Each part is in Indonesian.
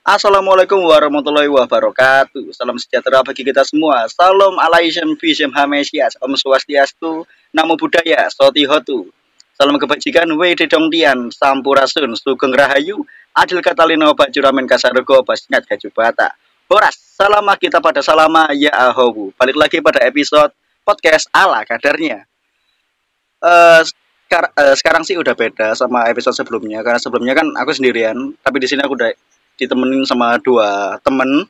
Assalamualaikum warahmatullahi wabarakatuh. Salam sejahtera bagi kita semua. Salam alaikum bisem hamesias. Om swastiastu. Namo buddhaya. Soti hotu. Salam kebajikan. Wede dongtian. Sampurasun. Sugeng rahayu. Adil katalino bajuramen kasargo. Basnyat kajubata. Boras. Salama kita pada salama ya ahobu. Balik lagi pada episode podcast ala kadarnya. Eh, sekarang sih udah beda sama episode sebelumnya karena sebelumnya kan aku sendirian tapi di sini aku udah ditemenin sama dua temen.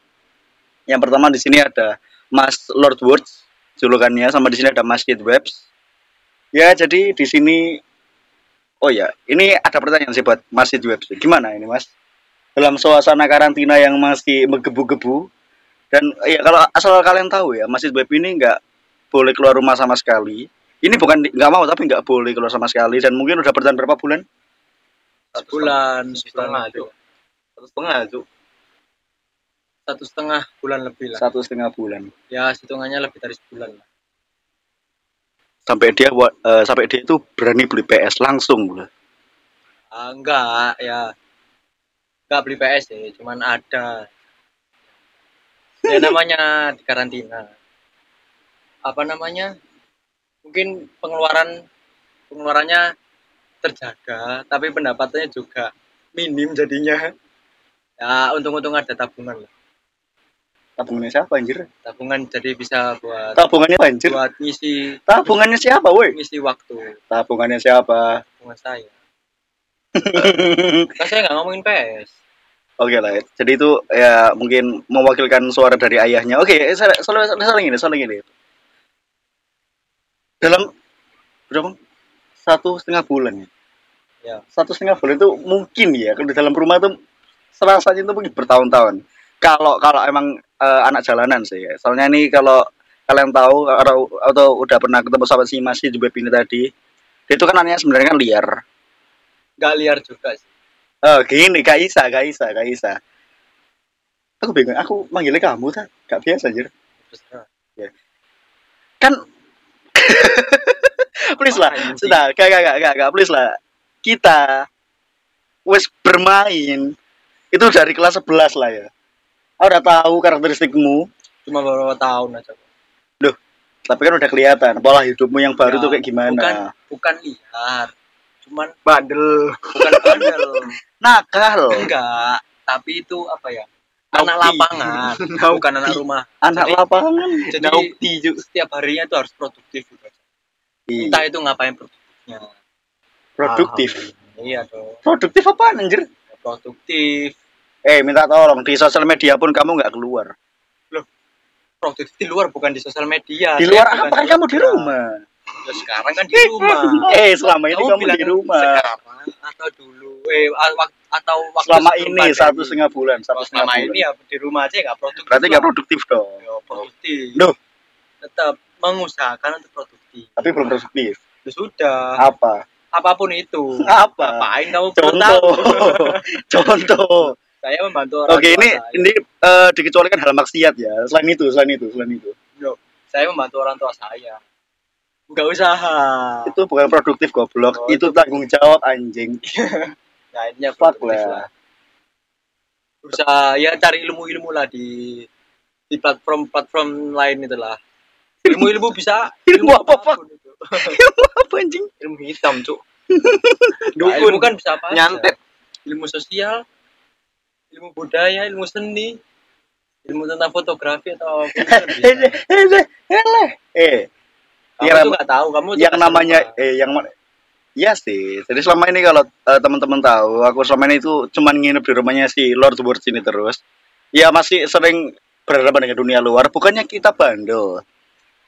Yang pertama di sini ada Mas Lord Words julukannya sama di sini ada Mas Kid Webs. Ya jadi di sini oh ya ini ada pertanyaan sih buat Mas Kid Webs. Gimana ini Mas? Dalam suasana karantina yang masih menggebu-gebu dan ya kalau asal kalian tahu ya Mas Kid Webs ini nggak boleh keluar rumah sama sekali. Ini bukan nggak mau tapi nggak boleh keluar sama sekali dan mungkin udah bertahan berapa bulan? Sebulan setengah sebulan. cuk satu setengah cuk. Satu setengah bulan lebih lah. Satu setengah bulan. Ya hitungannya lebih dari sebulan lah. Sampai dia eh, sampai dia itu berani beli PS langsung loh. ah, enggak ya. Enggak beli PS ya cuman ada. Ya namanya di karantina apa namanya? Mungkin pengeluaran pengeluarannya terjaga tapi pendapatannya juga minim jadinya ya untung-untung ada tabungan. Lah tabungannya siapa anjir? Tabungan jadi bisa buat tabungannya apa, anjir? buat ngisi tabungannya siapa woi? ngisi waktu. Tabungannya siapa? Tabungan saya. Kan saya nggak ngomongin PS oke lah ya. jadi itu ya mungkin mewakilkan suara dari ayahnya. Oke eh, soal soal soal ini soal ini. Dalam berapa? Satu setengah bulan ya? Ya. Satu setengah bulan itu mungkin ya kalau di dalam rumah tuh serasanya itu mungkin bertahun-tahun. Kalau kalau emang eh, anak jalanan sih. Ya. soalnya ini kalau kalian tahu atau, atau udah pernah ketemu sama si Mas web ini tadi itu kan anaknya sebenarnya kan liar. Nggak liar juga sih. Oh gini Kak Isa Kak Isa Kak Isa aku bingung aku manggilnya kamu tak gak biasa anjir. Terserah. kan please lah sudah gak gak gak gak, gak please lah. Kita wes bermain itu dari kelas 11 lah ya. Aku udah tahu karakteristikmu. Cuma beberapa tahun aja. Kok. tapi kan udah kelihatan pola hidupmu yang baru Ya, tuh kayak gimana? bukan bukan liar. Cuman bandel. bukan bandel. Nakal. Enggak tapi itu apa ya? Anak lapangan. Bukan anak rumah. Anak Jadi- lapangan. jadi Cuk. setiap harinya itu harus produktif gitu aja. entah itu ngapain produktifnya? Produktif. Iya dong. Produktif apa anjir? Produktif eh minta tolong di sosial media pun kamu nggak keluar. Produktif di luar bukan di sosial media di luar apa? Kan kamu di rumah. Ya, sekarang kan di rumah. Eh selama ini kamu bilang di rumah. sekarang atau dulu? Eh atau waktu selama ini satu setengah bulan satu Kalau setengah selama bulan. ini ya di rumah aja nggak produktif berarti nggak produktif dong. Ya, produktif. Loh. tetap mengusahakan untuk produktif. Tapi belum produktif. Ya sudah. Apa? Apa pun itu. Apa? Ngapain kamu contoh. contoh saya membantu orang oke tua ini saya. ini eh, dikecualikan hal maksiat ya. Selain itu selain itu selain itu. Loh, saya membantu orang tua saya. Nggak usaha. Itu bukan produktif goblok. Oh, itu tanggung jawab anjing. Nah ini ya fuck produktif lah. usaha ya cari ilmu-ilmu lah di di platform-platform lain itulah ilmu-ilmu bisa Ilmu apa, Pak? itu. apa anjing? Ilmu hitam cuk. Nah, ilmu kan bisa apa aja. nyantet ilmu sosial ilmu budaya ilmu seni ilmu tentang fotografi atau apa eh eh eh eh kamu yang tuh nggak tahu kamu yang namanya nama. eh yang Iya sih. Jadi selama ini kalau eh, teman-teman tahu, aku selama ini itu cuman nginep di rumahnya si Lord Words ini terus. Ya masih sering berhadapan dengan dunia luar. Bukannya kita bandel.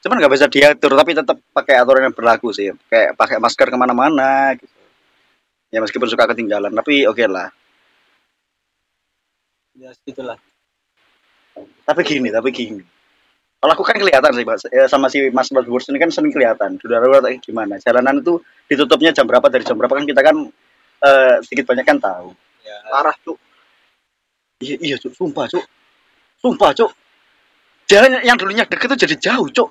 Cuman nggak bisa diatur, tapi tetap pakai aturan yang berlaku sih. Kayak pakai masker ke mana-mana. Gitu. Ya meskipun suka ketinggalan, tapi oke lah. Ya segitulah Tapi gini, tapi gini. Kalau aku kan kelihatan sih, Mas. Ya, sama si Mas Words ini kan sering kelihatan. Luar kayak gimana? Jalanan itu ditutupnya jam berapa dari jam berapa kan kita kan eh, sedikit banyak kan tahu. ya parah cuk Iya, iya, cuk, sumpah, cuk. Sumpah, cuk. Jalan yang dulunya deket itu jadi jauh, cuk.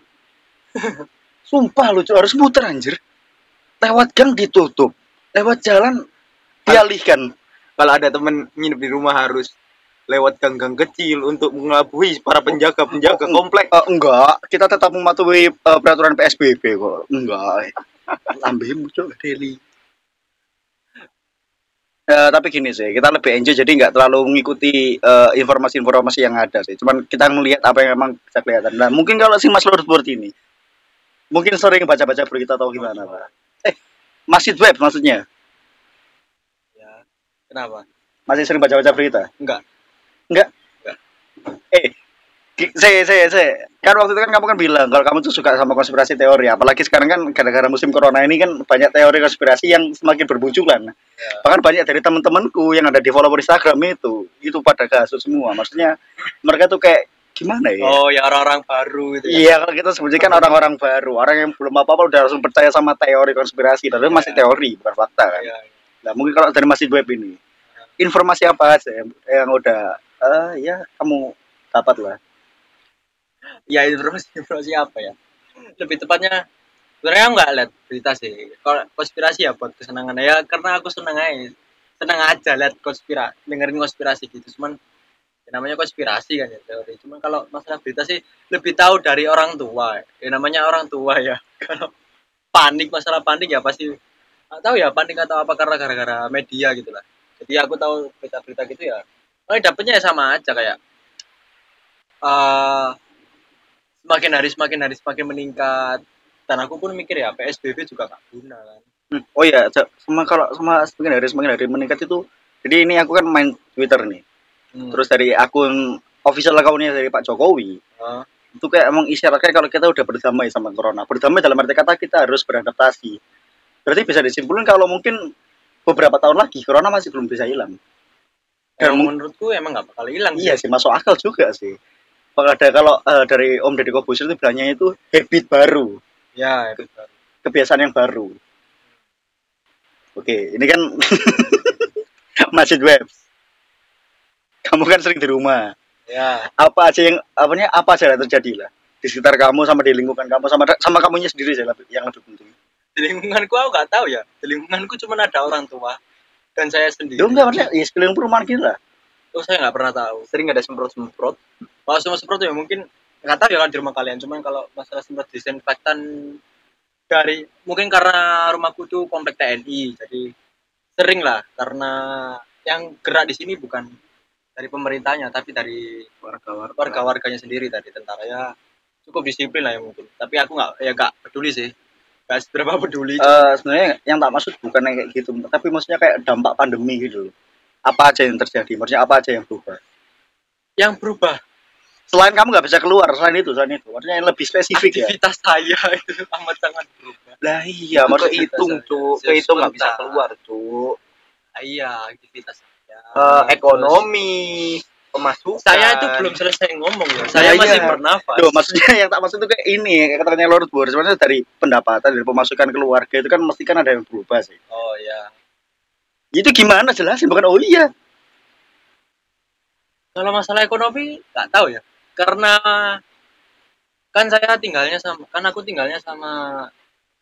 Sumpah lu, cuk, harus muter anjir. Lewat gang ditutup. Lewat jalan dialihkan. kalau ada temen nginep di rumah harus lewat gang-gang kecil untuk mengelabui para penjaga-penjaga komplek. Eh, enggak, kita tetap mematuhi eh, peraturan PSBB kok. Enggak. Lambemu cok Deli. Eh, tapi gini sih, kita lebih enjoy jadi nggak terlalu mengikuti eh, informasi-informasi yang ada sih. Cuman kita melihat apa yang emang bisa kelihatan. Nah, mungkin kalau si Mas Lord seperti ini, mungkin sering baca-baca berita atau gimana, Pak? Eh, masjid web maksudnya. Ya. Kenapa? Masih sering baca-baca berita? Enggak. Enggak. Eh, saya saya saya kan waktu itu kan kamu kan bilang kalau kamu tuh suka sama konspirasi teori, apalagi sekarang kan gara-gara musim corona ini kan banyak teori konspirasi yang semakin bermunculan. Ya. Bahkan banyak dari teman-temanku yang ada di follower Instagram itu, itu pada kasus semua. Maksudnya mereka tuh kayak gimana ya? Oh, ya orang-orang baru itu ya. Iya, kalau kita sebutnya kan orang-orang baru, orang yang belum apa-apa udah langsung percaya sama teori konspirasi, tapi masih Iya. teori bukan fakta kan. Iya. Nah, mungkin kalau dari masjid web ini, informasi apa aja yang, yang udah, eh ya kamu dapat lah. Ya informasi informasi apa ya? Lebih tepatnya sebenarnya nggak lihat berita sih. Kalau konspirasi ya buat kesenangan ya karena aku seneng aja. Seneng aja lihat konspirasi, dengerin konspirasi gitu. Cuman ya namanya konspirasi kan ya teori. Cuman kalau masalah berita sih lebih tahu dari orang tua. Ya namanya orang tua ya. Kalau panik masalah panik ya pasti nggak tahu ya panik atau apa karena gara-gara media gitu lah. Jadi aku tahu berita-berita gitu ya. Oh, dapetnya ya sama aja kayak eh semakin hari semakin hari semakin meningkat dan aku pun mikir ya PSBB juga gak guna kan Hmm, Oh iya, sa- sama kalau sama semakin hari semakin hari meningkat itu, jadi ini aku kan main Twitter nih. Hmm. Terus dari akun official accountnya dari Pak Jokowi, Oh, itu kayak emang isyaratnya kalau kita udah berdamai sama corona. Berdamai dalam arti kata kita harus beradaptasi. Berarti bisa disimpulkan kalau mungkin beberapa tahun lagi corona masih belum bisa hilang. Dan emang menurutku emang gak bakal hilang iya sih. masuk akal juga sih. Kalau ada kalau eh, dari Om Deddy Kobusir itu bilangnya itu habit baru, ya betul. kebiasaan yang baru. Oke, ini kan masjid web. Kamu kan sering di rumah. ya Apa aja yang apanya apa aja yang terjadi lah di sekitar kamu sama di lingkungan kamu sama sama kamunya sendiri sih lebih- yang lebih penting. di lingkunganku aku gak tahu ya di lingkunganku cuma ada orang tua dan saya sendiri. Ya enggak maksudnya ya sekeliling perumahan gitu lah. oh saya nggak pernah tahu. Sering ada semprot-semprot. kalau semua seperti ya mungkin nggak tahu ya kan di rumah kalian. Cuman kalau masalah semprot disinfektan dari mungkin karena rumahku tuh komplek TNI jadi sering lah. Karena yang gerak di sini bukan dari pemerintahnya tapi dari Warga-warga. warga-warganya sendiri tadi. Tentara ya cukup disiplin lah ya mungkin. Tapi aku nggak ya nggak peduli sih nggak seberapa peduli Eh sebenarnya yang tak maksud bukan yang kayak gitu, tapi maksudnya kayak dampak pandemi gitu loh. Apa aja yang terjadi? Maksudnya apa aja yang berubah? yang berubah Selain kamu nggak bisa keluar, selain itu, selain itu. Maksudnya yang lebih spesifik ya. aktivitas saya itu amat sangat berubah Lah iya, Itu maksudnya Cuk. saya Kehitung nggak bisa keluar, Cuk. Ah, iya aktivitas saya Eh, Terus- ekonomi, pemasukan. saya itu belum selesai ngomong ya saya Nah, masih iya. bernafas Loh, maksudnya yang tak maksud itu kayak ini, kayak katanya Lord Boris, maksudnya dari pendapatan, dari pemasukan keluarga itu kan mesti kan ada yang berubah sih. oh ya Itu gimana jelasin? Bukan oh iya. kalau masalah ekonomi nggak tahu ya karena kan saya tinggalnya sama kan aku tinggalnya sama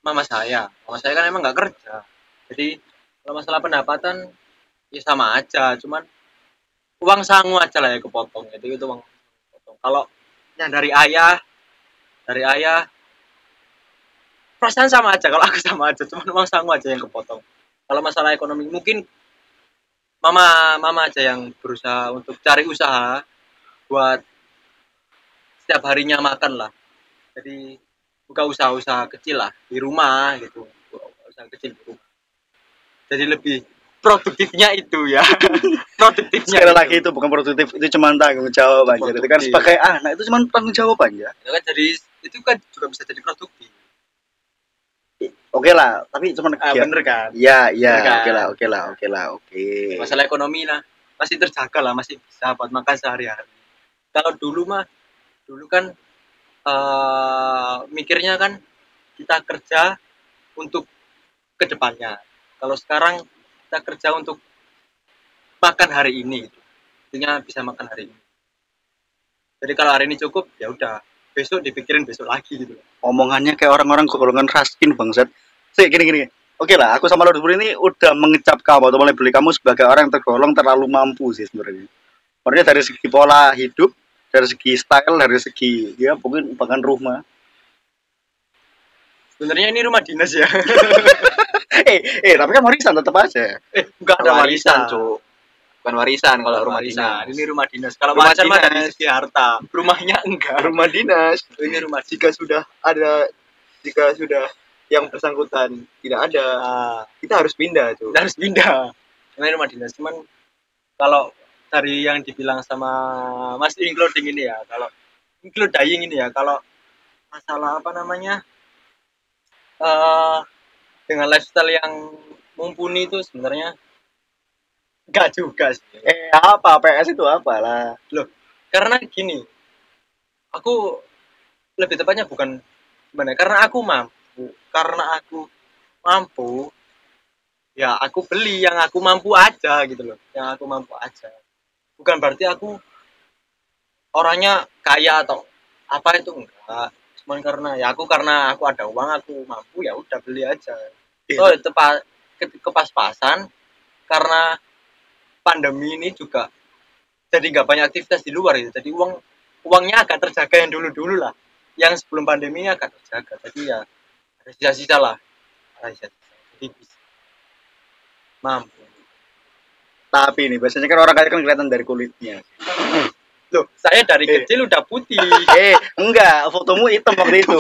mama saya mama saya kan emang nggak kerja jadi kalau masalah pendapatan ya sama aja cuman uang sangu aja lah ya kepotong itu itu uang kepotong. Kalau yang dari ayah dari ayah perasaan sama aja kalau aku sama aja cuman uang sangu aja yang kepotong. Kalau masalah ekonomi mungkin mama mama aja yang berusaha untuk cari usaha buat setiap harinya makan lah. Jadi buka usaha-usaha kecil lah di rumah gitu. Usaha kecil di rumah. Jadi lebih produktifnya itu ya. Produktifnya Sekali lagi itu. bukan produktif, itu cuma tanggung jawab aja. Itu kan sebagai anak itu cuma tanggung jawab aja. itu kan jadi itu kan juga bisa jadi produktif. Oke lah, tapi cuma ah, ya, bener kan? Ya, ya, Bener kan? oke lah, oke lah, oke lah, oke. masalah ekonomi lah. Masih terjaga lah masih bisa buat makan sehari-hari. Kalau dulu mah dulu kan eh mikirnya kan kita kerja untuk ke depannya kalau sekarang kita kerja untuk makan hari ini gitu intinya bisa makan hari ini jadi kalau hari ini cukup ya udah besok dipikirin besok lagi gitu Omongannya kayak orang-orang golongan raskin bangsat. Sih gini gini. Oke lah, aku sama Lord Boris ini udah mengecap kamu atau mulai beli kamu sebagai orang yang tergolong terlalu mampu sih sebenarnya. Maksudnya dari segi pola hidup, dari segi style, dari segi ya mungkin bahkan rumah. Sebenarnya ini rumah dinas ya. eh, eh tapi kan warisan tetap aja. eh, enggak ada warisan, Cuk. Bukan warisan kalau rumah warisan. dinas. Ini rumah dinas. Kalau Rumah warisan mah dari segi harta. Rumahnya enggak. Rumah dinas. Ini rumah dinas. Jika sudah ada jika sudah yang bersangkutan tidak ada, Ah, kita harus pindah, Cuk. kita harus pindah. Ini rumah dinas. Cuman kalau dari yang dibilang sama Mas including ini ya, kalau include dying ini ya, kalau masalah apa namanya eh dengan lifestyle yang mumpuni itu sebenarnya enggak juga sih. Eh apa PS itu apa lah? karena gini aku lebih tepatnya bukan gimana karena aku mampu karena aku mampu ya aku beli yang aku mampu aja gitu loh yang aku mampu aja bukan berarti aku orangnya kaya atau apa itu enggak cuman karena ya aku karena aku ada uang aku mampu ya udah beli aja Iya. so tepat ke, kepas-pasan karena pandemi ini juga jadi nggak banyak aktivitas di luar itu jadi uang uangnya agak terjaga yang dulu dulu lah. Yang sebelum pandemi ini agak terjaga. Jadi ya ada sisa-sisa lah. Ada sisa-sisa. Jadi bisa. Mampu. Tapi nih biasanya kan orang kaya kan kelihatan dari kulitnya. loh saya dari Eh. kecil udah putih. Eh enggak, fotomu hitam waktu itu.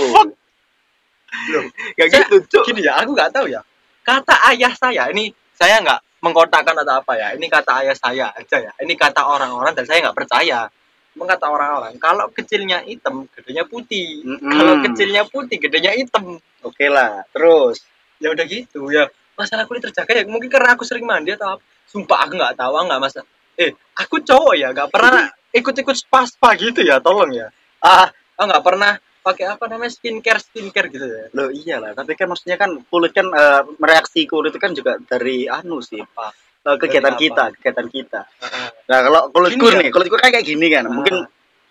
Gak Saya- gitu, Cuk. gini ya aku nggak tahu ya. Kata ayah saya ini saya nggak mengkotakkan atau apa ya. Ini kata ayah saya aja ya. Ini kata orang-orang dan saya nggak percaya. Emang kata orang-orang kalau kecilnya hitam gedenya putih. Mm-mm. kalau kecilnya putih gedenya hitam. Oke lah, terus? Ya udah gitu ya. Masalah kulit terjaga ya mungkin karena aku sering mandi atau apa. Sumpah aku nggak tahu nggak masa eh aku cowok ya nggak pernah ikut-ikut spa spa gitu ya tolong ya. Ah aku nggak pernah pakai apa namanya skincare skincare gitu ya lo iyalah, tapi kan maksudnya kan kulit kan eh, mereaksi kulit itu kan juga dari anu sih, apa eh, kegiatan Dari kita, apa? kegiatan kita. Heeh. Nah kalau kulitku Gini ya? nih, kulitku kan kayak gini kan, Ah. mungkin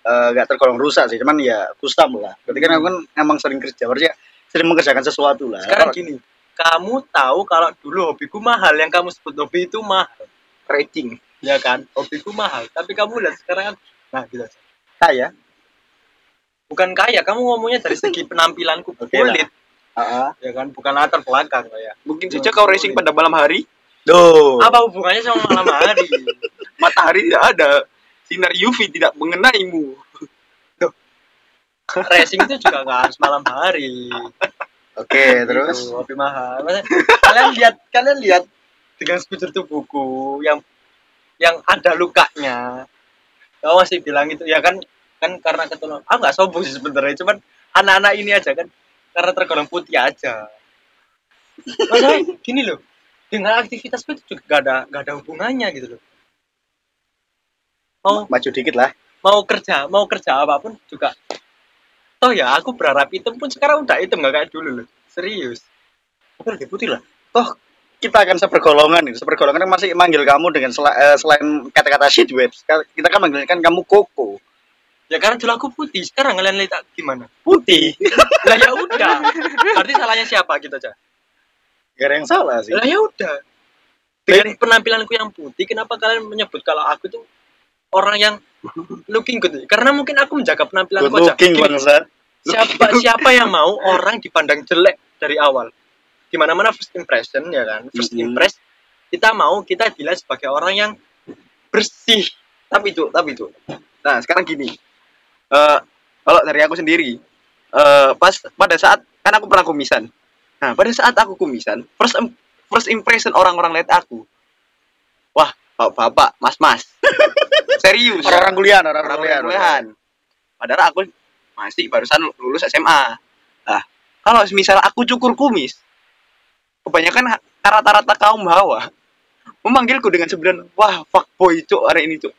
eh, nggak tergolong rusak sih, cuman ya kusam lah. Berarti kan aku kan emang sering kerja, berarti ya sering mengerjakan sesuatu lah. sekarang gini kamu tahu kalau dulu hobiku mahal yang kamu sebut hobi itu mahal Racing. ya kan hobiku mahal tapi kamu lihat sekarang kan nah gitu aja. saya, bukan kaya kamu ngomongnya dari segi penampilanku Oke kulit ah, ya kan bukan latar belakang lah ya. Mungkin saja kau racing pada malam hari, Duh. apa hubungannya sama malam hari? Matahari tidak ada, sinar UV tidak mengenaimu. racing itu juga nggak harus malam hari. Oke, terus? Gitu, hobi mahal. Maksudnya, kalian lihat kalian lihat dengan sekujur tubuhku yang yang ada lukanya. Kamu masih bilang itu ya kan kan karena ketolong ah nggak sombong sih sebenarnya cuman anak-anak ini aja kan karena tergolong putih aja. Masalah gini loh dengan aktivitasku itu juga gak ada gak ada hubungannya gitu loh. Mau maju dikit lah. mau kerja mau kerja apa pun juga. Toh ya aku berharap hitam pun sekarang udah hitam gak kayak dulu loh. Serius. Tapi lebih putih lah. Toh kita akan sepergolongan nih, sepergolongan kan masih manggil kamu dengan sela- eh, selain kata-kata shit webs, kita kan manggil kan kamu koko. Ya karena dulu aku putih sekarang kalian lihat gimana Putih. lah ya udah berarti salahnya siapa gitu aja Gak ada yang salah sih. lah ya udah dengan penampilanku yang putih kenapa kalian menyebut kalau aku tuh orang yang looking good karena mungkin aku menjaga penampilanku Good aja looking Gini, bangsat. siapa siapa yang mau orang dipandang jelek dari awal gimana mana first impression ya kan first Mhm. impress kita mau kita dilihat sebagai orang yang bersih Tapi itu, tapi itu. Nah, sekarang gini. Eh, kalau dari aku sendiri, eh pas pada saat kan aku pernah kumisan. Nah, pada saat aku kumisan, first first impression orang-orang lihat aku. Wah, bapak-bapak, mas-mas. Serius. Orang-orang kuliah, orang-orang orang kuliah. kuliahan. Padahal aku masih barusan lulus SMA. Nah, kalau misal aku cukur kumis, kebanyakan rata-rata kaum hawa memanggilku dengan sebutan, wah fuckboy cuk hari ini cuk.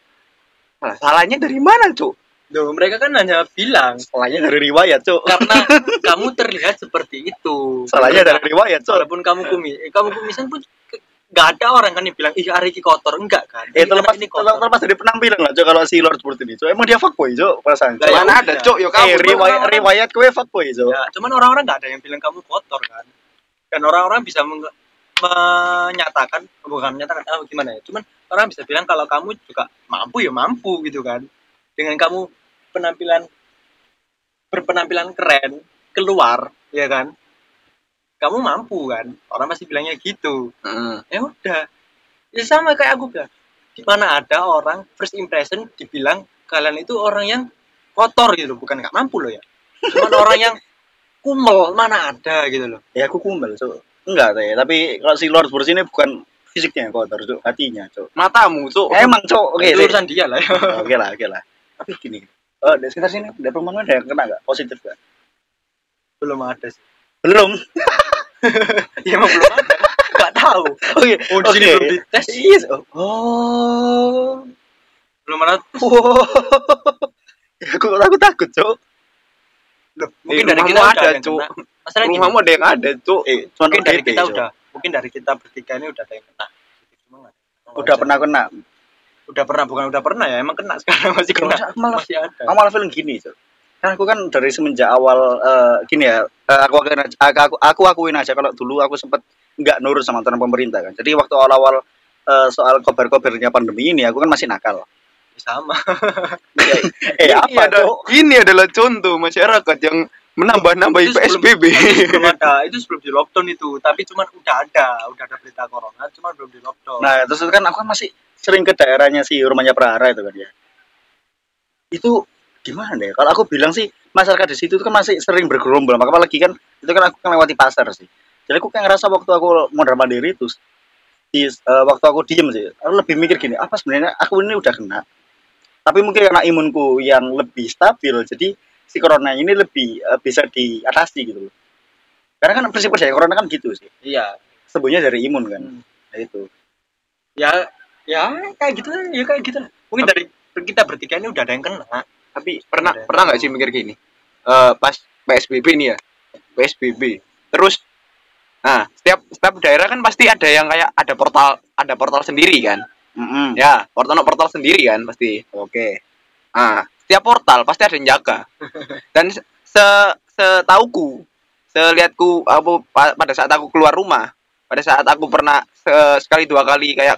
Nah, salahnya dari mana cuk? Duh, mereka kan hanya bilang Salahnya dari riwayat, Cuk. karena kamu terlihat seperti itu. Salahnya dari riwayat, Cuk. walaupun kamu kumis, eh, kamu kumisan pun nggak ada orang kan yang bilang ih hari ini kotor enggak kan? Eh, Ini terlepas, ini terlepas, terlepas dari penampilan lah, Cuk, kalau si Lord seperti ini, Cuk. Emang dia fuckboy, Cuk, perasaan, Cuk. Lah, ya Mana ada cuk? Yo Eh, kamu riwayat, orang-orang- riwayat kue fuckboy, Cuk. Ya, cuman orang-orang nggak ada yang bilang kamu kotor kan. Dan orang-orang bisa meng- menyatakan bukan menyatakan ah, gimana ya. Cuman orang bisa bilang kalau kamu juga mampu ya mampu gitu kan dengan kamu penampilan berpenampilan keren keluar ya kan kamu mampu kan orang pasti bilangnya gitu Heeh. ya udah ya sama kayak aku kan di mana ada orang first impression dibilang kalian itu orang yang kotor gitu bukan nggak mampu loh ya cuman orang yang kumel mana ada gitu loh Ya aku kumel, Cuk. Enggak deh, tapi kalau si Lord Bursi ini bukan fisiknya yang kotor, Cuk, hatinya, Cuk. matamu cuk Emang, Cuk. Oke, deh. urusan dia lah ya Oke lah, oke lah. Tapi gini, eh di sekitar sini, di perumahan ada yang kena nggak? Positif nggak? belum ada sih Belum. ya emang belum ada nggak tahu Oke, oh di sini oke. belum dites Yes. Oh. belum ada Wow. aku aku takut, loh, Di mungkin dari rumahmu kita ada, ada Cuk. masalah rumahmu ada yang ada cuk Eh, mungkin dari kita udah mungkin dari kita bertiga ini udah ada yang kena Udah pernah kena. Udah pernah bukan udah pernah ya emang kena sekarang masih kena. Masa- malah masih ada. Aku malah feeling gini Cuk. kan aku kan dari semenjak awal eh, gini ya eh, aku akuin aja, aku, aku, aku akuin aja. Kalau dulu aku sempat nggak nurut sama aturan pemerintah kan. Jadi waktu awal-awal eh, soal kabar-kabarnya pandemi ini aku kan masih nakal. Sama. Eh ini, apa ada, ini adalah contoh masyarakat yang menambah-nambah Itu sebelum- PSBB belum ada itu sebelum di lockdown itu. Tapi cuman udah ada udah ada berita corona cuman belum di lockdown. Nah terus kan aku kan masih sering ke daerahnya si rumahnya Prahara itu kan ya. Itu gimana ya? Kalau aku bilang sih masyarakat di situ tuh kan masih sering bergerombol. Maka apalagi kan itu kan aku kan lewati pasar sih. Jadi aku kayak ngerasa waktu aku modal mandiri itu di eh, waktu aku diem sih aku lebih mikir gini apa sebenarnya aku ini udah kena? Tapi mungkin karena imunku yang lebih stabil jadi si corona ini lebih eh, bisa diatasi gitu loh. Karena kan prinsip kerja corona kan gitu sih. Iya. Sembuhnya dari imun kan. Hmm. nah, itu. Ya ya kayak gitu ya kayak gitu. Mungkin dari kita bertiga ini udah ada yang kena. Tapi pernah Ada. pernah nggak sih mikir gini? Eh pas PSBB nih ya? PSBB terus nah setiap setiap daerah kan pasti ada yang kayak ada portal ada portal sendiri kan? Mm-mm. ya portal portal sendiri kan pasti. Oke. Nah setiap portal pasti ada yang jaga. Dan se setauku selihatku aku pa- pada saat aku keluar rumah pada saat aku pernah se- sekali dua kali kayak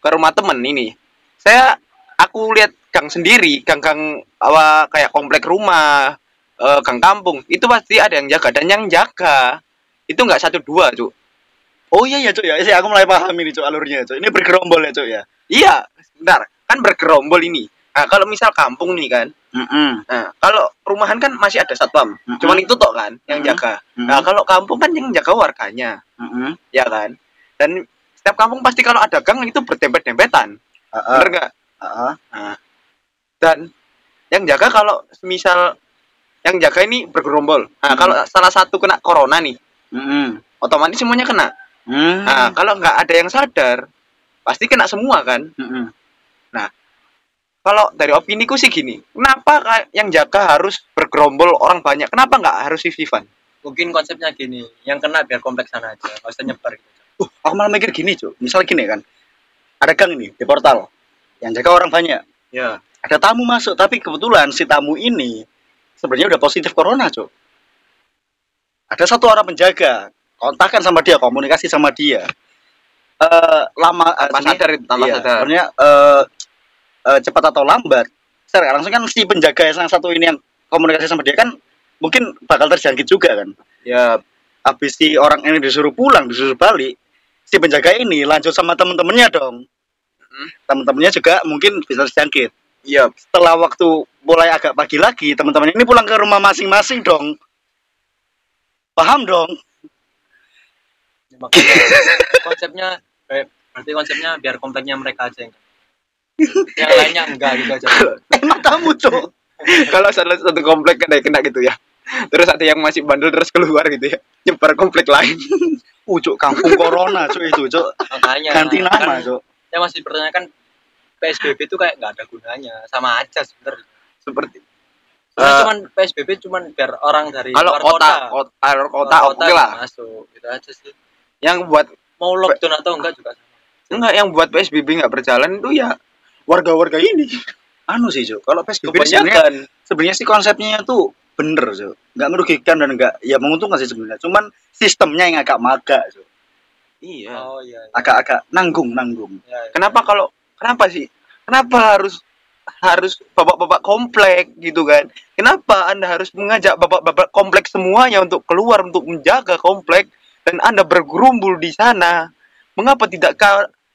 ke rumah temen ini saya aku lihat gang sendiri gang-gang apa kayak komplek rumah eh, gang kampung itu pasti ada yang jaga. Dan yang jaga itu nggak satu dua cuk. Oh iya ya cuk ya, Sih, aku mulai paham ini cuk alurnya cuk. Ini bergerombol ya cuk ya. iya bentar kan bergerombol ini nah kalau misal kampung nih kan Mm-mm. Nah, kalau rumahan kan masih ada satpam, Mm-mm. cuman itu tok kan yang Mm-mm. jaga. Mm-mm. Nah, kalau kampung kan yang jaga warganya, Mm-mm. ya kan? Dan setiap kampung pasti kalau ada gang itu berdempet-dempetan, Ah, bener nggak? ah, ah. Nah, dan yang jaga kalau misal yang jaga ini bergerombol. Nah, Mm. kalau salah satu kena corona nih, Mm-mm. otomatis semuanya kena. Mm. Nah, kalau nggak ada yang sadar, pasti kena semua kan? Mm-mm. Kalau dari opini ku sih gini, kenapa yang jaga harus bergerombol orang banyak? Kenapa nggak harus fifty-fifan? mungkin konsepnya gini yang kena biar kompleksan aja nggak usah nyebar gitu Uh, aku malah mikir gini cuk. Misal gini kan, ada gang ini di portal yang jaga orang banyak. ya Ada tamu masuk, tapi kebetulan si tamu ini sebenarnya udah positif corona cuk. Ada satu orang penjaga, kontakkan sama dia, komunikasi sama dia. Eh lama Tanpa sebenarnya- sadar tanpa iya, sadar. Sebenarnya eh, eh, cepat atau lambat, Ser, langsung kan si penjaga yang satu ini yang komunikasi sama dia kan mungkin bakal terjangkit juga kan. Ya, Habis si orang ini disuruh pulang, disuruh balik, si penjaga ini lanjut sama temen-temennya dong. Hmm. Temen-temennya juga mungkin bisa terjangkit. iya Setelah waktu mulai agak pagi lagi, teman-teman ini pulang ke rumah masing-masing dong. Paham dong? Ya, makanya konsepnya eh, berarti konsepnya biar kompleknya mereka aja yang. Yang lainnya enggak gitu aja. Eh, matamu tuh. kalau salah satu komplek kan yang kena gitu ya. Terus ada yang masih bandel terus keluar gitu ya. Nyebar komplek lain. Ucuk kampung corona, cuk itu, cuk. makanya. Ganti nama, kan, cuk. saya masih pertanyakan PSBB itu kayak nggak ada gunanya. Sama aja sebenarnya. Seperti Sebenarnya Eh, cuman PSBB cuman biar orang dari kalau luar kota kota. kota, kota Luar oke lah. masuk gitu aja sih. Yang buat mau lockdown atau enggak juga sama. enggak yang buat psbb nggak berjalan itu ya warga-warga ini Anu sih, cuk. Kalau PSBB ini sebenarnya kebanyakan sebenarnya sih konsepnya tuh bener, cuk. Nggak merugikan dan nggak ya menguntungkan sih sebenarnya. Cuman sistemnya yang agak maga, cuk. iya oh iya iya. agak-agak nanggung nanggung Iya, iya. kenapa kalau kenapa sih kenapa harus harus bapak-bapak komplek gitu kan kenapa anda harus mengajak bapak-bapak komplek semuanya untuk keluar untuk menjaga komplek dan anda bergerumbul di sana mengapa tidak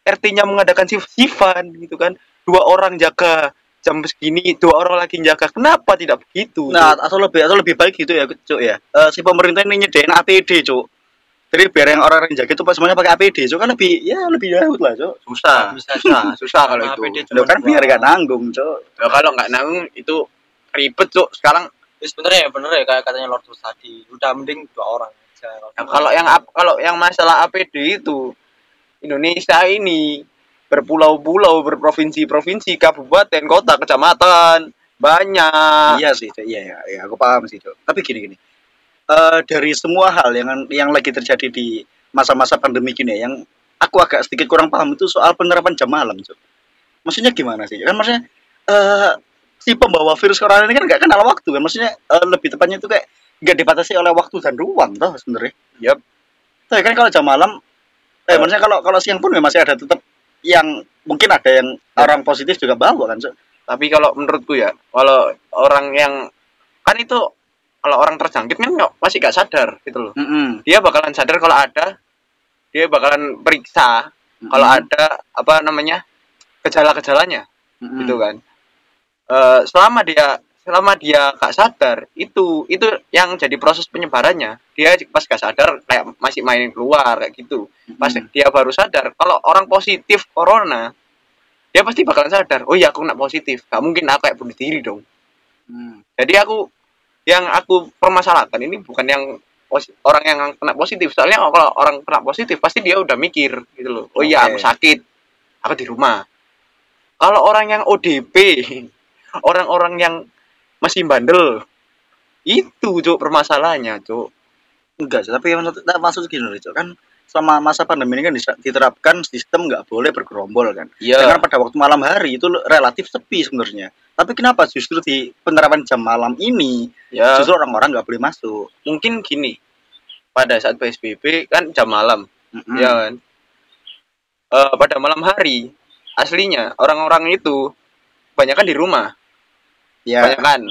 RT-nya mengadakan sif-sifan gitu kan dua orang jaga jam segini dua orang lagi jaga. Kenapa tidak begitu nah atau lebih atau lebih baik gitu ya cuk ya. Eh, si pemerintah ini nyediain APD cuk. Jadi biar yang orang yang jaga itu pas semuanya pakai APD cuk. Kan lebih ya lebih jauh lah cuk. Susah. Bisa. susah susah kalau itu. APD Loh, kan biar gak nanggung cuk. Ya, kalau nggak nanggung itu ribet cuk. Sekarang Ya, sebenarnya ya bener ya kayak katanya Lord tadi. Udah mending dua orang aja. Ya, kalau yang kalau yang masalah APD itu Indonesia ini berpulau-pulau, berprovinsi-provinsi, kabupaten, kota, kecamatan, banyak. iya sih iya ya, ya aku paham sih cuk tapi gini gini. Eh dari semua hal yang yang lagi terjadi di masa-masa pandemi gini ya, yang aku agak sedikit kurang paham itu soal penerapan jam malam cuk maksudnya gimana sih? Kan maksudnya eh si pembawa virus corona ini kan nggak kenal waktu kan? Maksudnya eh, lebih tepatnya itu kayak nggak dibatasi oleh waktu dan ruang toh sebenarnya. Yap. tapi kan kalau jam malam eh maksudnya kalau kalau siang pun ya masih ada tetap yang mungkin ada yang orang positif juga bawa kan Cuk. Tapi kalau menurutku ya, kalau orang yang kan itu kalau orang terjangkit kan masih gak sadar gitu loh. Mm-mm. Dia bakalan sadar kalau ada, dia bakalan periksa kalau Mm-mm. ada apa namanya gejala-gejalanya. Mm-mm. gitu kan Eh selama dia selama dia gak sadar itu itu yang jadi proses penyebarannya. Dia pas gak sadar kayak masih main keluar kayak gitu. Pas Mm-mm. dia baru sadar kalau orang positif corona dia pasti bakalan sadar oh iya aku kena positif. Gak mungkin aku kayak bunuh diri dong. Mm. jadi aku yang aku permasalahkan ini bukan yang orang yang kena positif. Soalnya kalau orang kena positif pasti dia udah mikir gitu loh oh iya aku sakit aku di rumah. Kalau orang yang ODP orang-orang yang masih bandel itu cuk permasalahannya cuk enggak sih tapi maksud maksud gini loh Cuk. kan selama masa pandemi ini kan diterapkan sistem nggak boleh bergerombol kan iya Karena pada waktu malam hari itu relatif sepi sebenarnya. Tapi kenapa justru di penerapan jam malam ini ya justru orang-orang nggak boleh masuk? mungkin gini pada saat PSBB kan jam malam Mm-mm. ya kan Eh, pada malam hari aslinya orang-orang itu banyak di rumah ya. banyak kan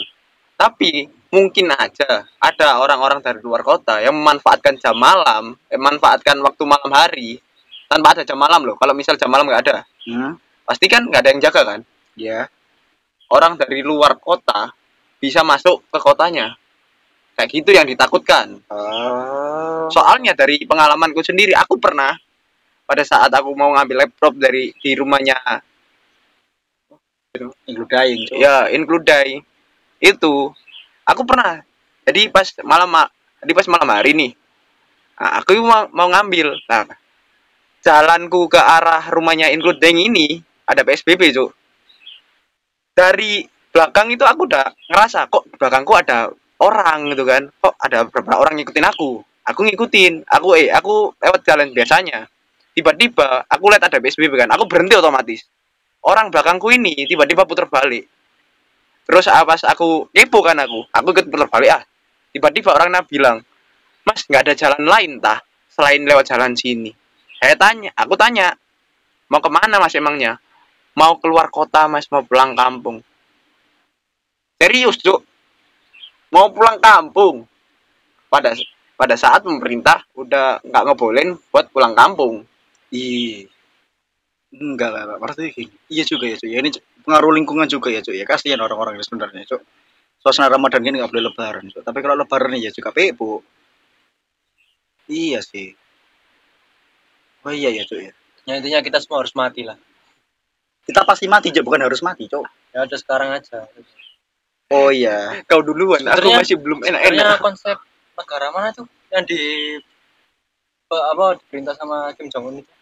tapi mungkin aja ada orang-orang dari luar kota yang memanfaatkan jam malam eh, memanfaatkan waktu malam hari tanpa ada jam malam loh kalau misal jam malam nggak ada Hmm, pasti kan nggak ada yang jaga kan ya. orang dari luar kota bisa masuk ke kotanya kayak gitu yang ditakutkan Oh. soalnya dari pengalamanku sendiri aku pernah pada saat aku mau ngambil laptop dari di rumahnya Include dying. Cuk. ya include itu aku pernah jadi pas malam jadi pas malam hari nih nah, aku mau, mau ngambil. Nah jalanku ke arah rumahnya include ini ada PSBB cuk. Dari belakang itu aku udah ngerasa kok belakangku ada orang gitu kan? Kok ada beberapa orang ngikutin aku? Aku ngikutin aku eh aku lewat jalan biasanya. Tiba-tiba aku lihat ada PSBB kan aku berhenti otomatis orang belakangku ini tiba-tiba putar balik. Terus pas aku kepo kan aku. Aku ikut putar balik ah. Tiba-tiba orang bilang mas nggak ada jalan lain tah selain lewat jalan sini. Saya tanya aku tanya mau ke mana mas emangnya? Mau keluar kota mas? Mau pulang kampung? Serius cuk. Mau pulang kampung. Pada pada saat pemerintah udah nggak ngebolehin buat pulang kampung. Ih. Enggak lah. Maksudnya gini. Iya juga ya, Cuk. Ya, ini pengaruh lingkungan juga ya, Cuk. Ya, kasihan orang-orang ini sebenarnya, Cuk. Suasana Ramadan ini nggak boleh lebaran, Cuk. Tapi kalau lebaran ya juga pepo. Iya sih. Oh iya ya, Cuk ya. ya intinya kita semua harus mati lah Kita pasti mati, Cuk. Bukan harus mati, Cuk. ya udah sekarang aja Oh iya. kau duluan aku masih belum enak-enak konsep negara mana tuh yang di apa diperintah sama Kim Jong Un itu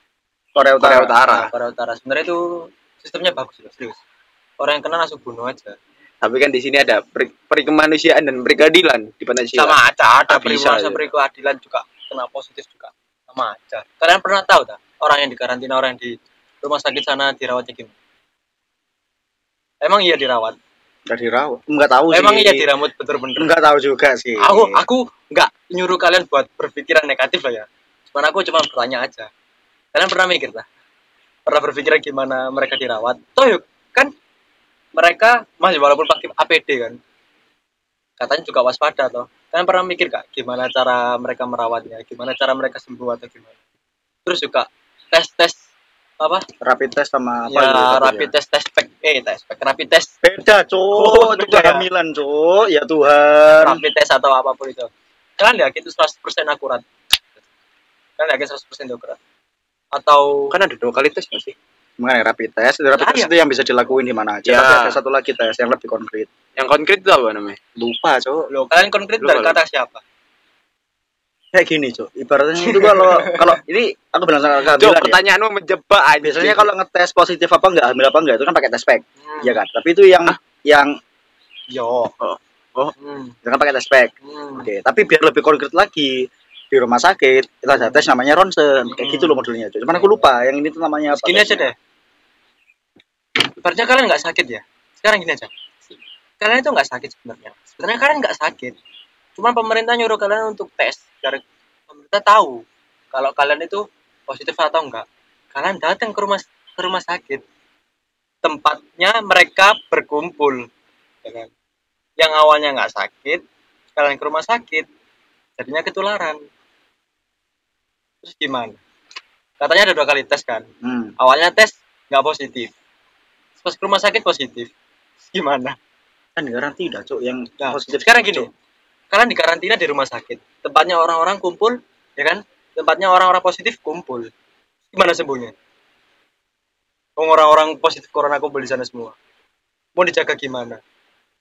Korea Utara. Korea Utara. Korea Utara. Sebenarnya itu sistemnya bagus loh serius. Orang yang kena langsung bunuh aja. Tapi kan di sini ada peri, peri kemanusiaan dan peri keadilan di Pancasila sama aja ada Ah, bisa, perimosa ya. keadilan juga kena positif juga. Sama aja. Kalian pernah tahu tak orang yang di karantina orang yang di rumah sakit sana dirawatnya gimana? Emang iya dirawat? Enggak dirawat. Enggak tahu sih. emang iya dirawat bener-bener? Enggak tahu juga sih. aku aku nggak nyuruh kalian buat berpikiran negatif lah ya. Cuman aku cuma bertanya aja kalian pernah mikir lah pernah berpikir gimana mereka dirawat? Toh yuk kan mereka masih walaupun pakai APD kan katanya juga waspada toh. Kalian pernah mikir gak gimana cara mereka merawatnya? Gimana cara mereka sembuh atau gimana? Terus juga tes tes apa? Rapid test sama apa ya gitu, rapid test tes pack. Eh tes pack rapid test. Beda cuk. Oh, itu beda. ya? kehamilan cuk. Ya Tuhan. Rapid test atau apa pun itu. Kalian yakin itu 100% akurat? Kalian yakin 100% akurat atau Kan ada dua kali tes nggak sih? mengenai rapid test rapid Ah, test iya. itu yang bisa dilakuin di mana aja Ya. tapi ada satu lagi tes yang lebih konkret Yang konkret itu apa namanya? lupa cuk lo kalian konkret dari kata siapa kayak gini cuk ibaratnya itu kalau kalau ini aku bilang sama Cok, kehamilan ya pertanyaanmu menjebak aja. biasanya kalau ngetes positif apa enggak hamil apa enggak itu kan pakai tes pack hmm. ya kan tapi itu yang yang yo Oh. hmm. jangan pakai tes pack Hmm. Oke, tapi biar lebih konkret lagi di rumah sakit kita ada tes namanya ronsen kayak Hmm. gitu loh modelnya Cuk. cuman aku lupa yang ini tuh namanya apa Gini aja deh. Ibaratnya kalian nggak sakit ya. Sekarang gini aja. Kalian itu nggak sakit sebenarnya. Sebenarnya kalian nggak sakit. Cuman pemerintah nyuruh kalian untuk tes. Biar pemerintah tahu kalau kalian itu positif atau enggak. Kalian datang ke rumah ke rumah sakit. Tempatnya mereka berkumpul. Ya kan? Yang awalnya nggak sakit, kalian ke rumah sakit, jadinya ketularan. Terus gimana? Katanya ada dua kali tes kan? hmm. awalnya tes nggak positif. Pas ke rumah sakit positif. Gimana? Kan garansi dah cuk yang nah, positif sekarang gini. Kalian dikarantina di rumah sakit. Tempatnya orang-orang kumpul ya kan? Tempatnya orang-orang positif kumpul. Gimana sembuhnya? Orang-orang positif corona kumpul di sana semua. Mau dijaga gimana?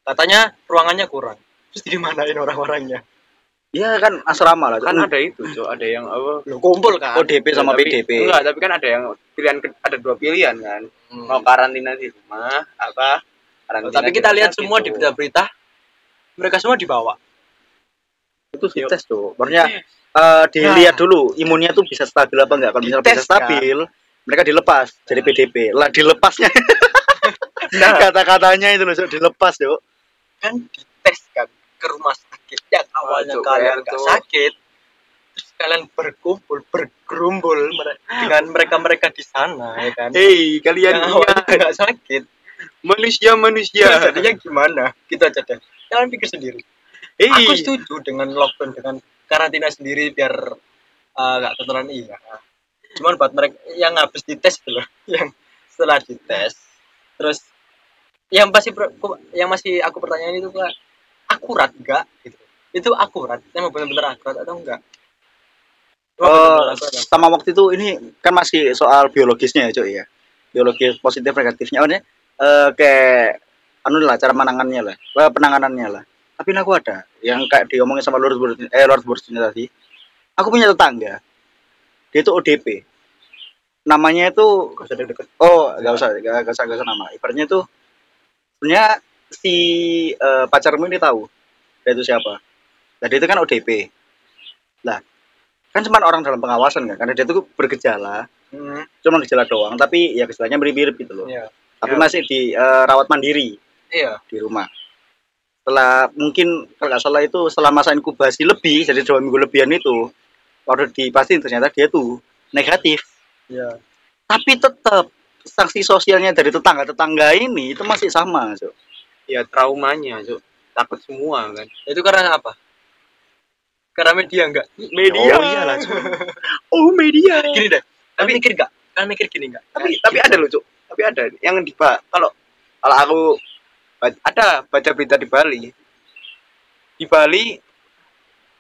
Katanya ruangannya kurang. Terus dimanain orang-orangnya ya kan asrama lah kan ada itu, Cok. Ada yang apa? Lo kumpul kan ODP sama Tapi- PDP Enggak, tapi kan ada yang pilihan ada dua pilihan kan. Hmm. Mau karantina di rumah apa? Karantina tapi kita lihat gitu. semua di berita-berita mereka semua dibawa itu dites tuh maksudnya eh, dilihat dulu imunnya tuh bisa stabil apa enggak kalau misalnya bisa Dites, kan? stabil mereka dilepas jadi PDP lah dilepasnya Nah. kata-katanya itu loh dilepas yuk kan dites kan ke rumah sakit. Yang awalnya Cuk, kalian nggak sakit. Terus kalian berkumpul bergerumbul dengan mereka mereka di sana ya kan? Hei, kalian yang awalnya nggak sakit. manusia manusia. ya jadinya gimana? Kita aja deh. Kalian pikir sendiri. Hei, aku setuju dengan lockdown dengan karantina sendiri biar uh, nggak ketularan iya. Cuman buat mereka yang habis dites loh yang setelah dites. Terus yang pasti yang masih aku pertanyaan itu akurat enggak gitu itu akurat emang benar-benar akurat atau enggak Oh, sama waktu itu ini kan masih soal biologisnya ya, Cok ya. Biologis positif negatifnya. Oh, ini eh, kayak anu lah cara menangannya lah, eh, penanganannya lah. Tapi aku ada yang kayak diomongin sama Lord Bursin, eh Lord Bursin tadi. Aku punya tetangga. Dia itu ODP. Namanya itu Gak usah deket oh, enggak usah, enggak usah, enggak usah nama. Ibaratnya itu sebenarnya si eh, pacarmu ini tahu dia itu siapa. Nah, dia itu kan ODP. Lah, kan cuma orang dalam pengawasan kan, karena dia itu bergejala, hmm, cuma gejala doang, tapi ya gejalanya mirip-mirip gitu loh. iya Tapi Ya. masih di eh, rawat mandiri iya di rumah. Setelah mungkin kalau nggak salah itu setelah masa inkubasi lebih, jadi dua minggu lebihan itu, baru dipastiin ternyata dia tuh negatif. iya Tapi tetap sanksi sosialnya dari tetangga-tetangga ini itu masih sama, Cuk. ya traumanya, Cok. Takut semua kan. itu karena apa karena media enggak. Media. Oh, iyalah, Cuk. Oh, media. gini deh tapi mikir enggak? Kalian mikir gini enggak? Tapi tapi ada loh cuk. Tapi ada. Yang di kalau kalau aku ada baca berita di Bali. Di Bali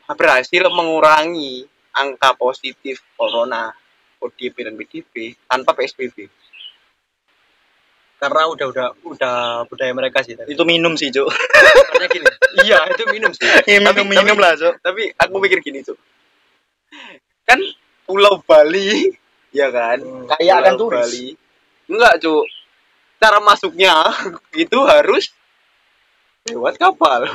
berhasil mengurangi angka positif corona ODP dan PDP tanpa PSBB karena udah udah udah budaya mereka sih tadi Itu minum sih, Cuk. Karena gini iya itu minum sih minum-minum lah, Cuk. tapi aku mikir gini cuk kan Pulau Bali ya kan Hmm, kaya akan turis. Bali enggak cuk cara masuknya itu harus lewat kapal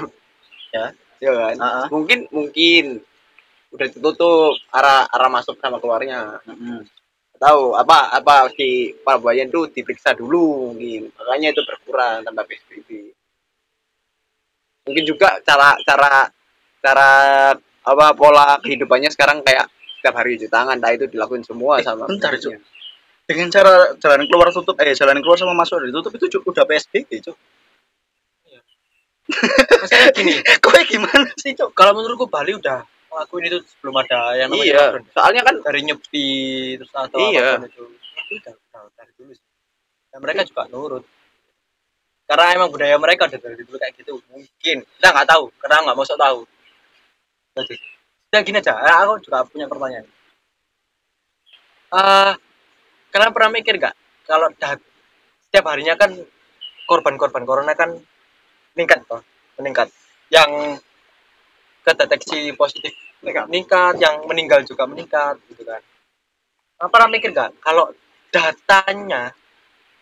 Ya. ya kan Ah, ah. mungkin mungkin udah ditutup arah arah masuk sama keluarnya Mm-mm. Tahu apa apa si pelabuhan itu diperiksa dulu mungkin. Makanya itu berkurang tanpa PSBB mungkin juga cara cara cara apa pola kehidupannya sekarang kayak setiap hari cuci tangan nah itu dilakuin semua Eh, sama bentar, penduduknya. dengan cara jalan keluar tutup eh jalan keluar sama masuk ditutup itu cu- udah PSBB cuk. Maksudnya gini, kowe gimana sih cuk? Kalau menurutku Bali udah ngelakuin itu sebelum ada yang namanya iya lockdown. soalnya kan dari nyepi terus atau Iya. apa pun itu itu dari dulu sih dan mereka juga nurut karena emang budaya mereka udah dari dulu kayak gitu mungkin kita nggak tahu karena nggak mau sok tahu Gitu sih. Udah gini aja eh, aku juga punya pertanyaan Eh, kalian pernah mikir nggak kalau dah- setiap harinya kan korban-korban corona kan meningkat toh meningkat yang kedeteksi positif meningkat. Yang meninggal juga meningkat gitu kan. Nah, pernah mikir nggak? Kalau datanya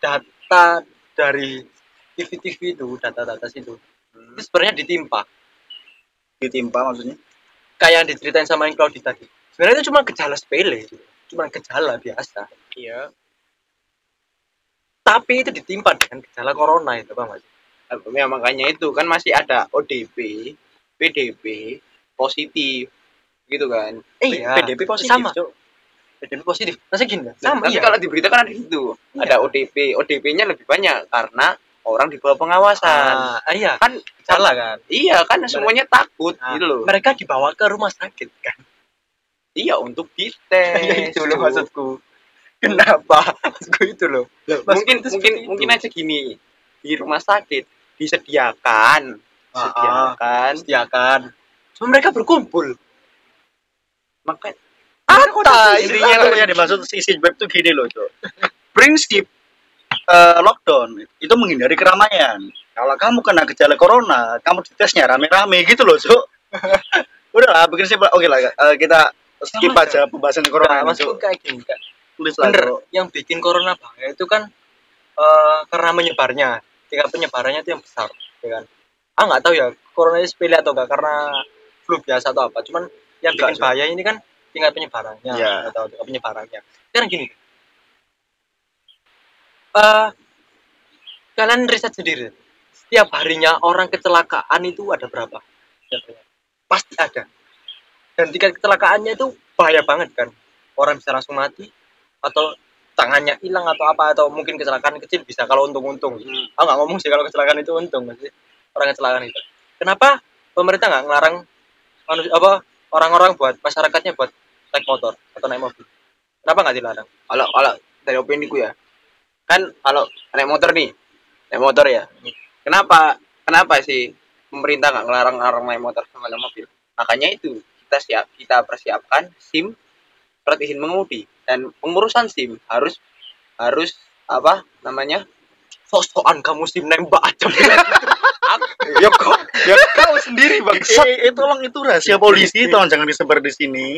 data dari TV-TV itu data-data situ itu sebenarnya ditimpa. Ditimpa maksudnya? Kayak yang diceritain sama yang Claudi tadi. Sebenarnya itu cuma gejala sepele cuma gejala biasa. Iya. Tapi itu ditimpa dengan gejala corona itu bang Mas. ya makanya itu kan masih ada ODP PDP positif gitu kan? Iya. PDP positif sama. Cuk. PDP positif. Masih gini? Nah, sama tapi iya. kalau di berita kan ada itu Iya. ada ODP ODP-nya lebih banyak karena orang di bawah pengawasan. Ah, iya. Kan salah kan? Iya kan semuanya takut Nah, gitu loh. mereka dibawa ke rumah sakit kan? Iya untuk dites itu loh maksudku. Kenapa? Maksudku itu loh. Mungkin mungkin mungkin aja gini. Di rumah sakit disediakan Ah, disediakan sediakan cuma mereka berkumpul. Maka Apa intinya yang dimaksud sisi web tuh gini loh, Cok. Prinsip eh, lockdown. Itu menghindari keramaian. Kalau kamu kena gejala corona, kamu ditesnya rame-rame gitu loh, Cok. Udah lah, bikin simpel. Oke lah, eh, kita skip Sama aja pembahasan corona. Nah, ini, maksudku kayak gini kan Please lah, bener yang bikin corona bahaya itu kan eh, karena menyebarnya. Tingkat penyebarannya itu yang besar ya kan ah nggak tahu ya corona ini sepele atau enggak karena flu biasa atau apa. Cuman yang Enggak, bikin bahaya ini kan tingkat penyebarannya. Iya. atau tingkat penyebarannya. Sekarang gini. Eh kalian riset sendiri. Setiap harinya orang kecelakaan itu ada berapa? Pasti ada. Dan tingkat kecelakaannya itu bahaya banget kan? Orang bisa langsung mati atau tangannya hilang atau apa atau mungkin kecelakaan kecil bisa kalau untung-untung. Hmm. aku nggak ngomong sih kalau kecelakaan itu untung masih orang kecelakaan itu. Kenapa pemerintah nggak ngelarang manusia apa orang-orang buat masyarakatnya buat naik motor atau naik mobil? Kenapa nggak dilarang? Kalau kalau dari opini ku ya kan kalau naik motor nih naik motor ya. Kenapa kenapa sih pemerintah nggak ngelarang orang naik motor sama naik mobil? Makanya itu kita siap kita persiapkan sim surat izin mengemudi dan pengurusan sim harus harus apa namanya sok-sokan kamu sih nembak aja ya kok ya kau sendiri bang Eh, eh, tolong itu rahasia polisi, tolong jangan disebar di sini.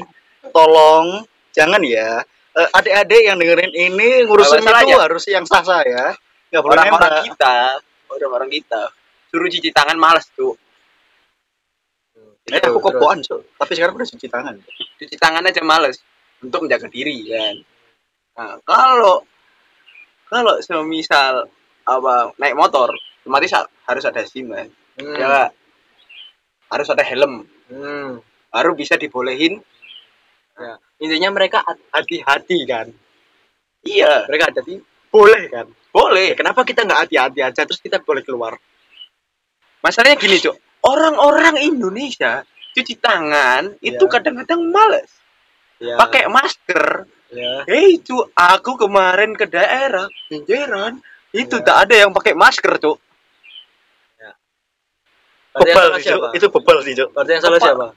Tolong, jangan ya. Eh, adik-adik yang dengerin ini ngurusin itu ya. harus yang sah-sah ya. Nggak boleh orang-orang kita orang-orang kita suruh cuci tangan males tuh Eh, aku kokoan, Cok. Tapi sekarang udah cuci tangan. cuci tangan aja males untuk menjaga diri kan nah, kalau kalau semisal apa naik motor otomatis ha- harus ada SIM kan hmm. ya harus ada helm. Hmm. baru bisa dibolehin. Ya. intinya mereka hati-hati kan? Iya. Mereka hati boleh kan? Boleh. Kenapa kita nggak hati-hati aja terus kita boleh keluar? Masalahnya gini cok orang-orang Indonesia cuci tangan itu Ya. kadang-kadang males. Ya. pakai masker. Ya. Hei cu aku kemarin ke daerah Kenjeran itu Ya. tak ada yang pakai masker cok Bebal salah sih, siapa Itu bebal sih, Cok. berarti yang salah Apa? siapa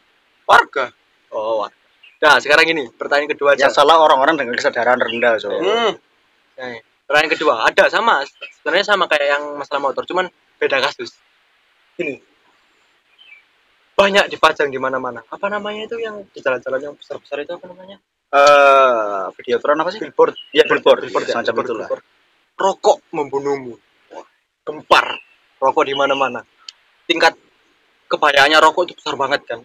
warga oh wah. nah sekarang gini pertanyaan kedua aja Yang salah orang-orang dengan kesadaran rendah, Cok. hmm. Nah, pertanyaan kedua ada sama sebenarnya sama kayak yang masalah motor cuman beda kasus ini banyak dipajang di mana-mana apa namanya itu yang di jalan-jalan yang besar-besar itu apa namanya Eh, video tron apa sih? billboard Ya, billboard. billboard ya, ya, semacam itulah. rokok membunuhmu Wah, gempar rokok di mana-mana tingkat kebahayaannya rokok itu besar banget kan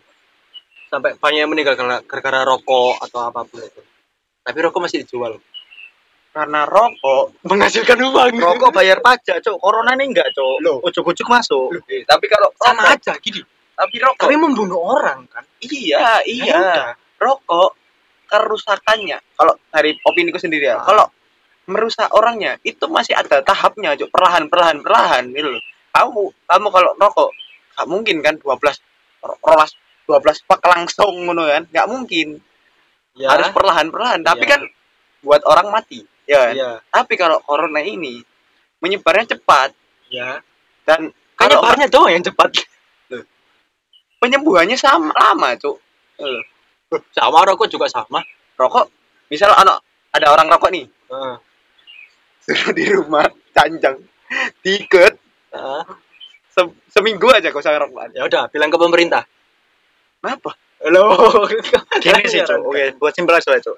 sampai banyak yang meninggal karena gara-gara rokok atau apa pun itu tapi rokok masih dijual karena rokok menghasilkan uang Rokok bayar pajak, Cok. Corona ini enggak, Cok. Loh. Ujuk-ujuk masuk. Eh, tapi kalau sama rokok, aja gini tapi rokok tapi membunuh orang kan iya Ya iya udah. rokok kerusakannya kalau dari opini ku sendiri ya Ah. kalau merusak orangnya itu masih ada tahapnya cuk perlahan perlahan perlahan gitu loh kamu kamu kalau rokok nggak mungkin kan 12 rolas 12 pak langsung ngono kan? Nggak mungkin. Ya. Harus perlahan perlahan tapi Iya. kan buat orang mati ya kan? iya tapi kalau corona ini menyebarnya cepat. Ya. Dan kan nyebarnya doang yang cepat. Penyembuhannya sama lama cuk. Eh, sama rokok juga sama. Rokok? Misal anak ada orang rokok nih. Suruh di rumah canjang. Tiket. Heeh. Se- seminggu aja kau usah rokok ya udah bilang ke pemerintah. Kenapa? Halo Gini sih, Cuk. Oke, buat simpel aja, Cuk.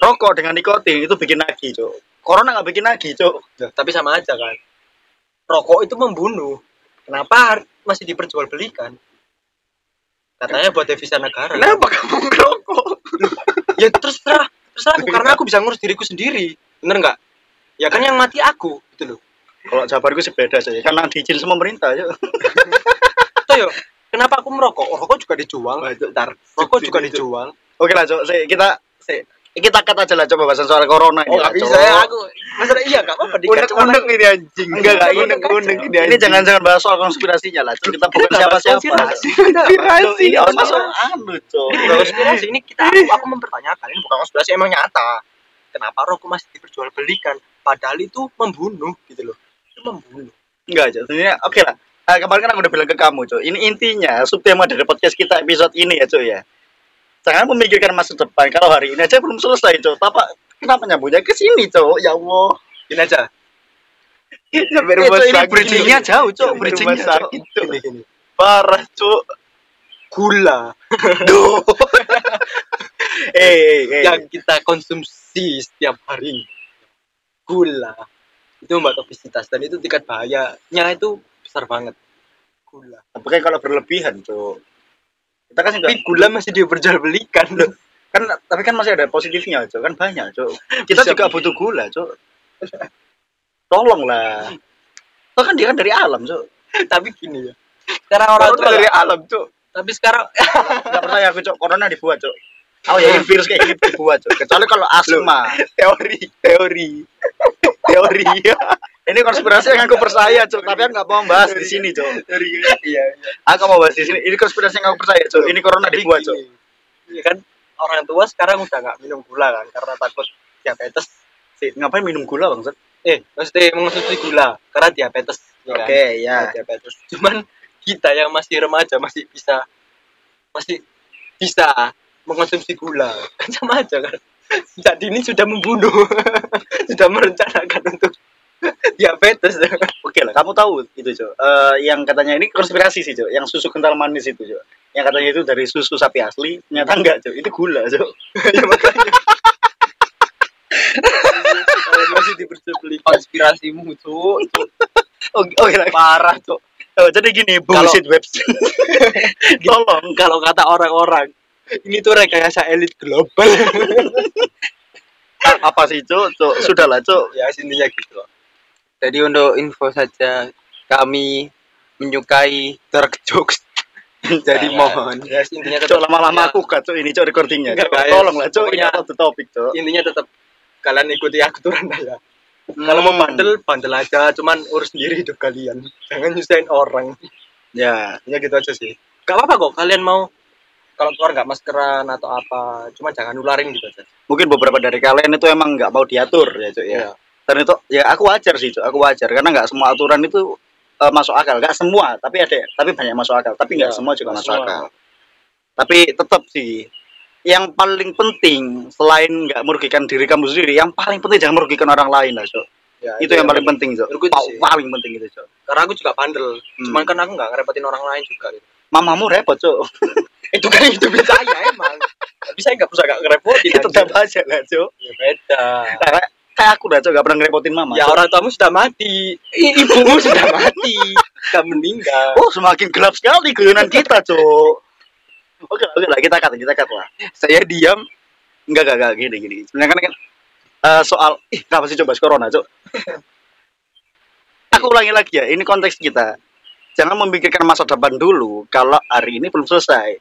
Rokok dengan nikotin itu bikin nagih, Cuk. Corona nggak bikin nagih, Cuk. Loh, tapi sama aja kan. Rokok itu membunuh. Kenapa masih diperjualbelikan? Katanya buat devisa negara. Kenapa kamu ngerokok? Ya terus terah terus aku. Karena aku bisa ngurus diriku sendiri. Bener nggak? Ya kan yang mati aku gitu loh Kalau jawabanku sih beda sih, karena diizin sama pemerintah, Cuk. Tuh yo kenapa aku merokok rokok juga dijual Wah, Cuk, tar. rokok juga dijual Oke lah. Si, kita si, kita cut aja lah coba bahasan soal corona ini. oh bisa ya aku masalah iya nggak apa-apa dikat unek ini anjing Enggak, enggak, unek unek ini Ini anjing. jangan-jangan bahas soal konspirasinya lah. Kita bukan siapa-siapa. konspirasi konspirasi Ini ono. masuk anu, bukan konspirasi ini kita aku, aku mempertanyakan ini bukan konspirasi emang nyata kenapa rokok masih diperjualbelikan padahal itu membunuh gitu loh itu membunuh Enggak, Cuk. Sebenarnya oke lah. Ah, kemarin kan aku udah bilang ke kamu, Cuk. Ini intinya subtema dari podcast kita episode ini ya, Cuk ya. Jangan memikirkan masa depan. Kalau hari ini aja belum selesai, Cuk. Papa, kenapa nyambungnya ke sini, Cuk? Ya Allah. gini aja sampai Eh, rumah Cuk, ini sakit bridgingnya jauh. Sampai Bridgingnya rumah sakit gini parah cuk gula Duh. eh, eh, eh. yang kita konsumsi setiap hari gula itu membuat obesitas dan itu tingkat bahayanya itu besar banget gula Tapi kalau berlebihan, Cuk. Kita kan enggak tapi gula masih diperjualbelikan loh kan tapi kan masih ada positifnya, Cuk. Kan banyak, Cuk. Kita Bisa juga butuh gula, Cuk. Tolonglah. Itu kan dia kan dari alam, Cuk. tapi gini ya sekarang orang tua dari alam cuk tapi sekarang Enggak percaya aku, Cuk. Corona dibuat, Cuk. Oh ya, virus kayak gini dibuat, Cuk. Kecuali kalau asma. teori teori teori Ini konspirasi yang aku percaya, Cuk. Tapi aku nggak mau bahas di sini, teori iya iya Aku mau bahas di sini. Ini konspirasi yang aku percaya, Cuk. Ini corona Tapi dibuat, Cuk. gini, ya kan orang tua sekarang udah nggak minum gula kan karena takut diabetes Si, ngapain minum gula, Bang? Oke, eh maksudnya mengonsumsi gula karena diabetes ya kan? ya. Karena diabetes cuman kita yang masih remaja masih bisa masih bisa mengonsumsi gula kan sama aja kan sejak dini sudah membunuh sudah merencanakan untuk diabetes Oke lah, kamu tahu itu, Cuk. Eh, yang katanya ini konspirasi sih, Cuk. Yang susu kental manis itu, Cuk. Yang katanya itu dari susu sapi asli, ternyata enggak, Cuk. Itu gula, Cuk. ya makanya masih diperjualbelikan konspirasimu cuk cuk. Oke, oke lah. parah cuk Oh, jadi gini, bullshit website. Tolong. kalau kata orang-orang ini tuh rekayasa elit global Apa sih, Cuk? Cuk, sudahlah, Cuk. ya intinya gitu jadi untuk info saja kami menyukai dark jokes jadi Ya, mohon ya intinya Cuk, tetap lama-lama aku cut, Cuk. Ini, Cuk, recordingnya. Cuk. Tolong lah, Cuk. Ini out the topic, Cuk. intinya tetap kalian ikuti aturan lah ya kalau mau Hmm. bandel bandel aja cuman urus sendiri hidup kalian jangan nyusahin orang Ya, ya gitu aja sih gak apa-apa kok kalian mau kalau keluar nggak maskeran atau apa cuma jangan nularin gitu aja mungkin beberapa dari kalian itu emang nggak mau diatur ya, Cuk, ya. Iya. Dan itu ya aku wajar sih, Cuk. Aku wajar karena nggak semua aturan itu eh, masuk akal. Nggak semua, tapi ada, tapi banyak masuk akal. Tapi nggak Iya, semua juga masuk semua. akal. Tapi tetap sih yang paling penting selain nggak merugikan diri kamu sendiri, yang paling penting jangan merugikan orang lain lah, Cuk. ya, itu yang paling penting, itu sih. Paling penting itu, Cuk. karena aku juga bandel Hmm. cuman kan aku nggak ngerepotin orang lain juga gitu. Mamamu repot, Cuk. itu kan hidupnya saya emang tapi saya nggak bisa nggak ngerepotin Itu tetap aja lah, Cuk. ya beda Kayak kayak aku dah, Cuk, nggak pernah ngerepotin mama. ya orang tuamu sudah mati ibumu sudah mati sudah meninggal Oh, semakin gelap sekali guyonan kita, Cuk. Oke, oke lah, kita cut, kita cut lah. saya diam Enggak, enggak, enggak, gini, gini. Sebenarnya kan, kan eh, soal, ih, kenapa sih coba corona, Cuk? Aku ulangi lagi ya, ini konteks kita. Jangan memikirkan masa depan dulu, kalau hari ini belum selesai.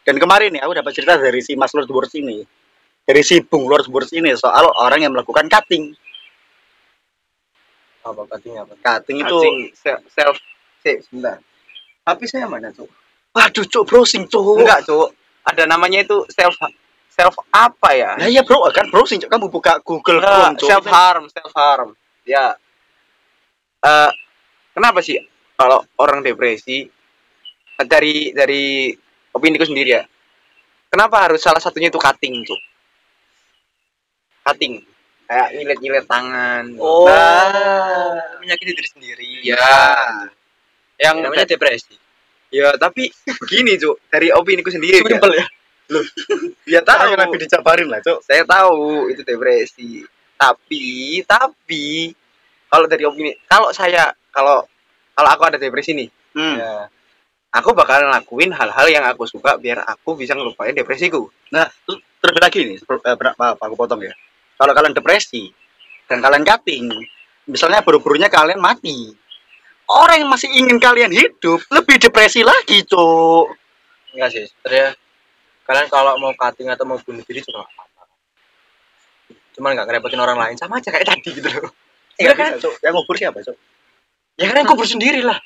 Dan kemarin nih, aku dapat cerita dari si Mas Lord Wars ini. dari si Bung Lord Burst ini soal orang yang melakukan cutting. apa katanya apa Cutting itu Cutting se- self sih sebentar tapi saya mana cuk waduh cuk browsing cuk. enggak cuk ada namanya itu self self apa ya Nah iya bro, kan browsing cuk. Kamu buka Google Chrome self harm self harm ya Eh kenapa sih kalau orang depresi dari dari opini ku sendiri ya kenapa harus salah satunya itu cutting cuk cutting. Kayak nyilet-nyilet tangan. Oh. Nah, menyakiti diri sendiri. Ya yang namanya depresi. Ya tapi begini cuk. Dari opini ku sendiri ya. simpel ya. Ya tahu Tahu. lagi dijabarin lah cuk. saya tahu itu depresi. Tapi tapi kalau dari opini kalau saya kalau kalau aku ada depresi nih Hmm. ya aku bakal ngelakuin hal-hal yang aku suka biar aku bisa ngelupain depresiku Nah, terus terlebih lagi nih, per- eh, aku potong ya. Kalau kalian depresi dan kalian cutting, misalnya buru-burunya kalian mati. Orang yang masih ingin kalian hidup lebih depresi lagi, cuk. enggak sih sebenarnya kalian kalau mau cutting atau mau bunuh diri juga apa-apa cuman nggak ngerepotin orang lain sama aja kayak tadi gitu loh Iya Iya kan? Yang ngubur siapa, cuk? Ya kan kubur sendiri lah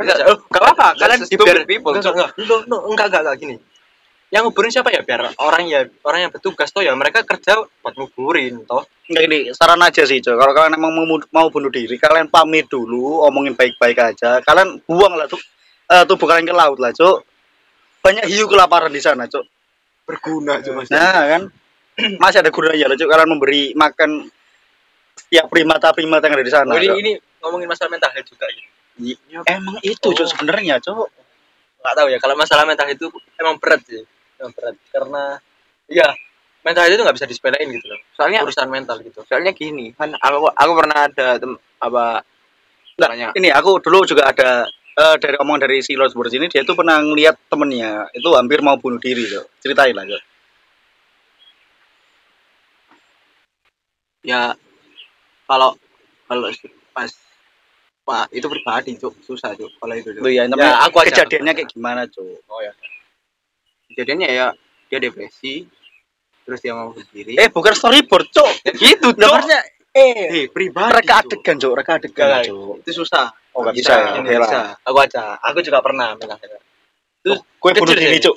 Enggak, Enggak, oh, apa-apa. Kalian biar people, enggak, enggak, enggak, enggak, enggak, gini. Yang nguburin siapa ya? Biar orang ya orang yang bertugas toh ya mereka kerja buat nguburin toh. Enggak ini saran aja sih, cuk. Kalau kalian emang mau, mau bunuh diri, kalian pamit dulu, omongin baik-baik aja. Kalian buang lah tuh eh, tubuh kalian ke laut lah, cuk. Banyak hiu kelaparan di sana, cuk. berguna cuma Nah kan masih ada gunanya loh, Cuk, kalian memberi makan setiap primata-primata yang ada di sana. Oh, ini, ini ngomongin masalah mental health juga ini. Emang itu Oh. sebenarnya Cuk. Enggak tahu ya kalau masalah mental itu emang berat sih. Emang berat karena ya mental itu nggak bisa disepelein gitu loh. soalnya Urusan mental gitu. soalnya gini kan aku aku pernah ada tem, apa namanya Ini aku dulu juga ada eh, dari omong dari si Lord Burns ini dia tuh pernah ngeliat temennya itu hampir mau bunuh diri Cuk. Ceritain lah ya kalau kalau pas pak itu pribadi cuk susah cuk kalau itu cuk Loh ya, namanya Ya, aku aja. kejadiannya kayak gimana Cuk? Oh ya. kejadiannya ya dia depresi terus dia mau berdiri Eh bukan storyboard Cuk. ya gitu cuk maksudnya eh eh pribadi reka adegan Cuk, reka adegan Enggak, Cuk. itu susah Oh, nggak Bisa, bisa. ini Oke lah. bisa. Aku aja. Aku juga pernah health. Terus Kue bunuh kecil diri sih. Cuk.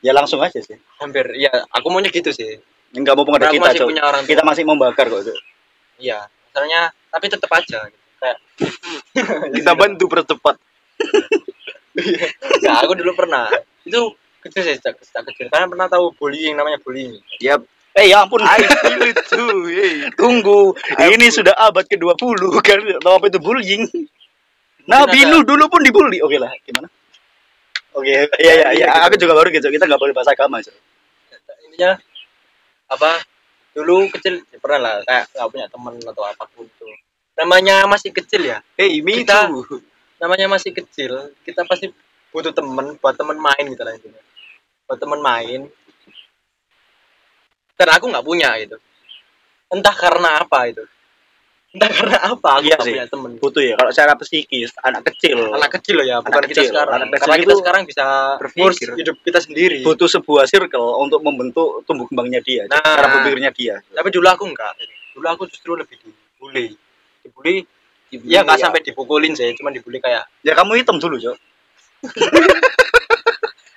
Ya langsung aja sih. hampir ya aku maunya gitu sih. Enggak mau aku kita Cuk. Kita masih membakar kok Cuk. Iya, misalnya tapi tetap aja gitu. kayak kita bantu percepat ya aku dulu pernah itu kecil sih sejak, sejak kecil kalian pernah tahu bullying namanya bullying ya Eh ya ampun. I feel it too hey. Tunggu, ini sudah abad ke-20 kan tahu apa itu bullying. Nabi Nuh dulu pun dibully. Oke lah, gimana? Oke, iya iya iya, aku juga baru gitu. Kita nggak boleh bahasa agama, Cuk. intinya apa dulu kecil ya pernah lah kayak nggak punya teman atau apa pun tuh namanya masih kecil ya? Hey me Kita- too. namanya masih kecil kita pasti butuh temen buat temen main gitu lah intinya. Buat temen main. Dan aku nggak punya gitu. Entah karena apa itu entah karena apa aku Iya sih. punya temen Butuh ya kalau secara psikis anak kecil anak kecil loh ya bukan kita kecil. sekarang Anak kecil karena kita sekarang bisa berpikir. hidup kita sendiri butuh sebuah circle untuk membentuk tumbuh kembangnya dia. Nah. cara berpikirnya dia. tapi dulu aku enggak dulu aku justru lebih dibully dibully ya nggak sampai dipukulin sih cuma dibully kayak Ya kamu hitam dulu, Cuk.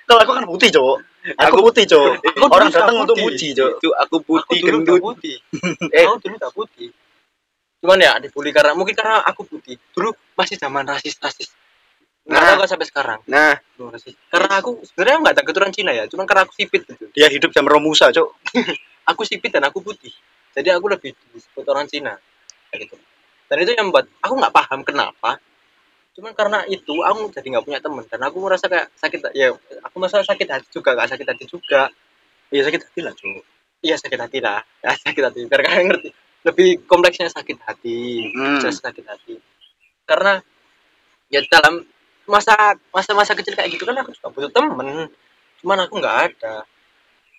kalau aku kan putih, Cuk. Aku putih, Cuk. Aku Orang datang untuk putih. muji, Cuk. itu aku putih aku dulu gendut putih eh aku dulu tak putih cuman ya dibully karena mungkin karena aku putih dulu masih zaman rasis rasis nggak Nah. tahu kan sampai sekarang. Nah. Rasis. karena aku sebenarnya nggak ada keturunan Cina ya cuman karena aku sipit gitu. Dia hidup zaman Romusa, Cuk. aku sipit dan aku putih. Jadi aku lebih disebut orang Cina. Kayak gitu. Dan itu yang membuat aku nggak paham kenapa. Cuman karena itu aku jadi nggak punya teman. Dan aku merasa kayak sakit ya aku merasa sakit hati juga nggak sakit hati juga. Iya sakit hati lah, Cuk. iya sakit hati lah. Ya sakit hati biar kalian ngerti lebih kompleksnya sakit hati Hmm. sakit hati karena ya dalam masa masa masa kecil kayak gitu kan aku juga butuh temen cuman aku nggak ada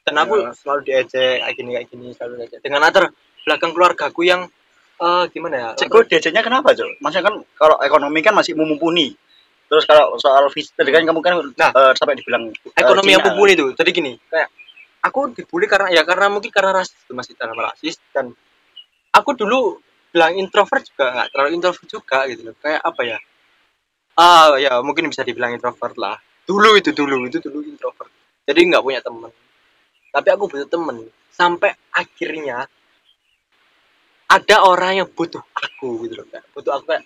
dan aku Ya. selalu diejek kayak gini kayak gini selalu diejek dengan latar belakang keluargaku yang eh gimana ya Cek gue diajaknya kenapa, Cok? Maksudnya kan kalau ekonomi kan masih mumpuni. Terus kalau soal fisik tadi kan kamu kan Nah. eh, sampai dibilang eh, ekonomi yang Cina. mumpuni itu jadi gini kayak aku dibully karena ya karena mungkin karena rasis itu masih dalam rasis dan aku dulu bilang introvert juga nggak terlalu introvert juga gitu loh. Kayak apa ya? Ah ya mungkin bisa dibilang introvert lah. Dulu itu dulu itu dulu introvert. Jadi nggak punya temen. Tapi aku butuh temen. Sampai akhirnya ada orang yang butuh aku gitu loh kayak butuh aku kayak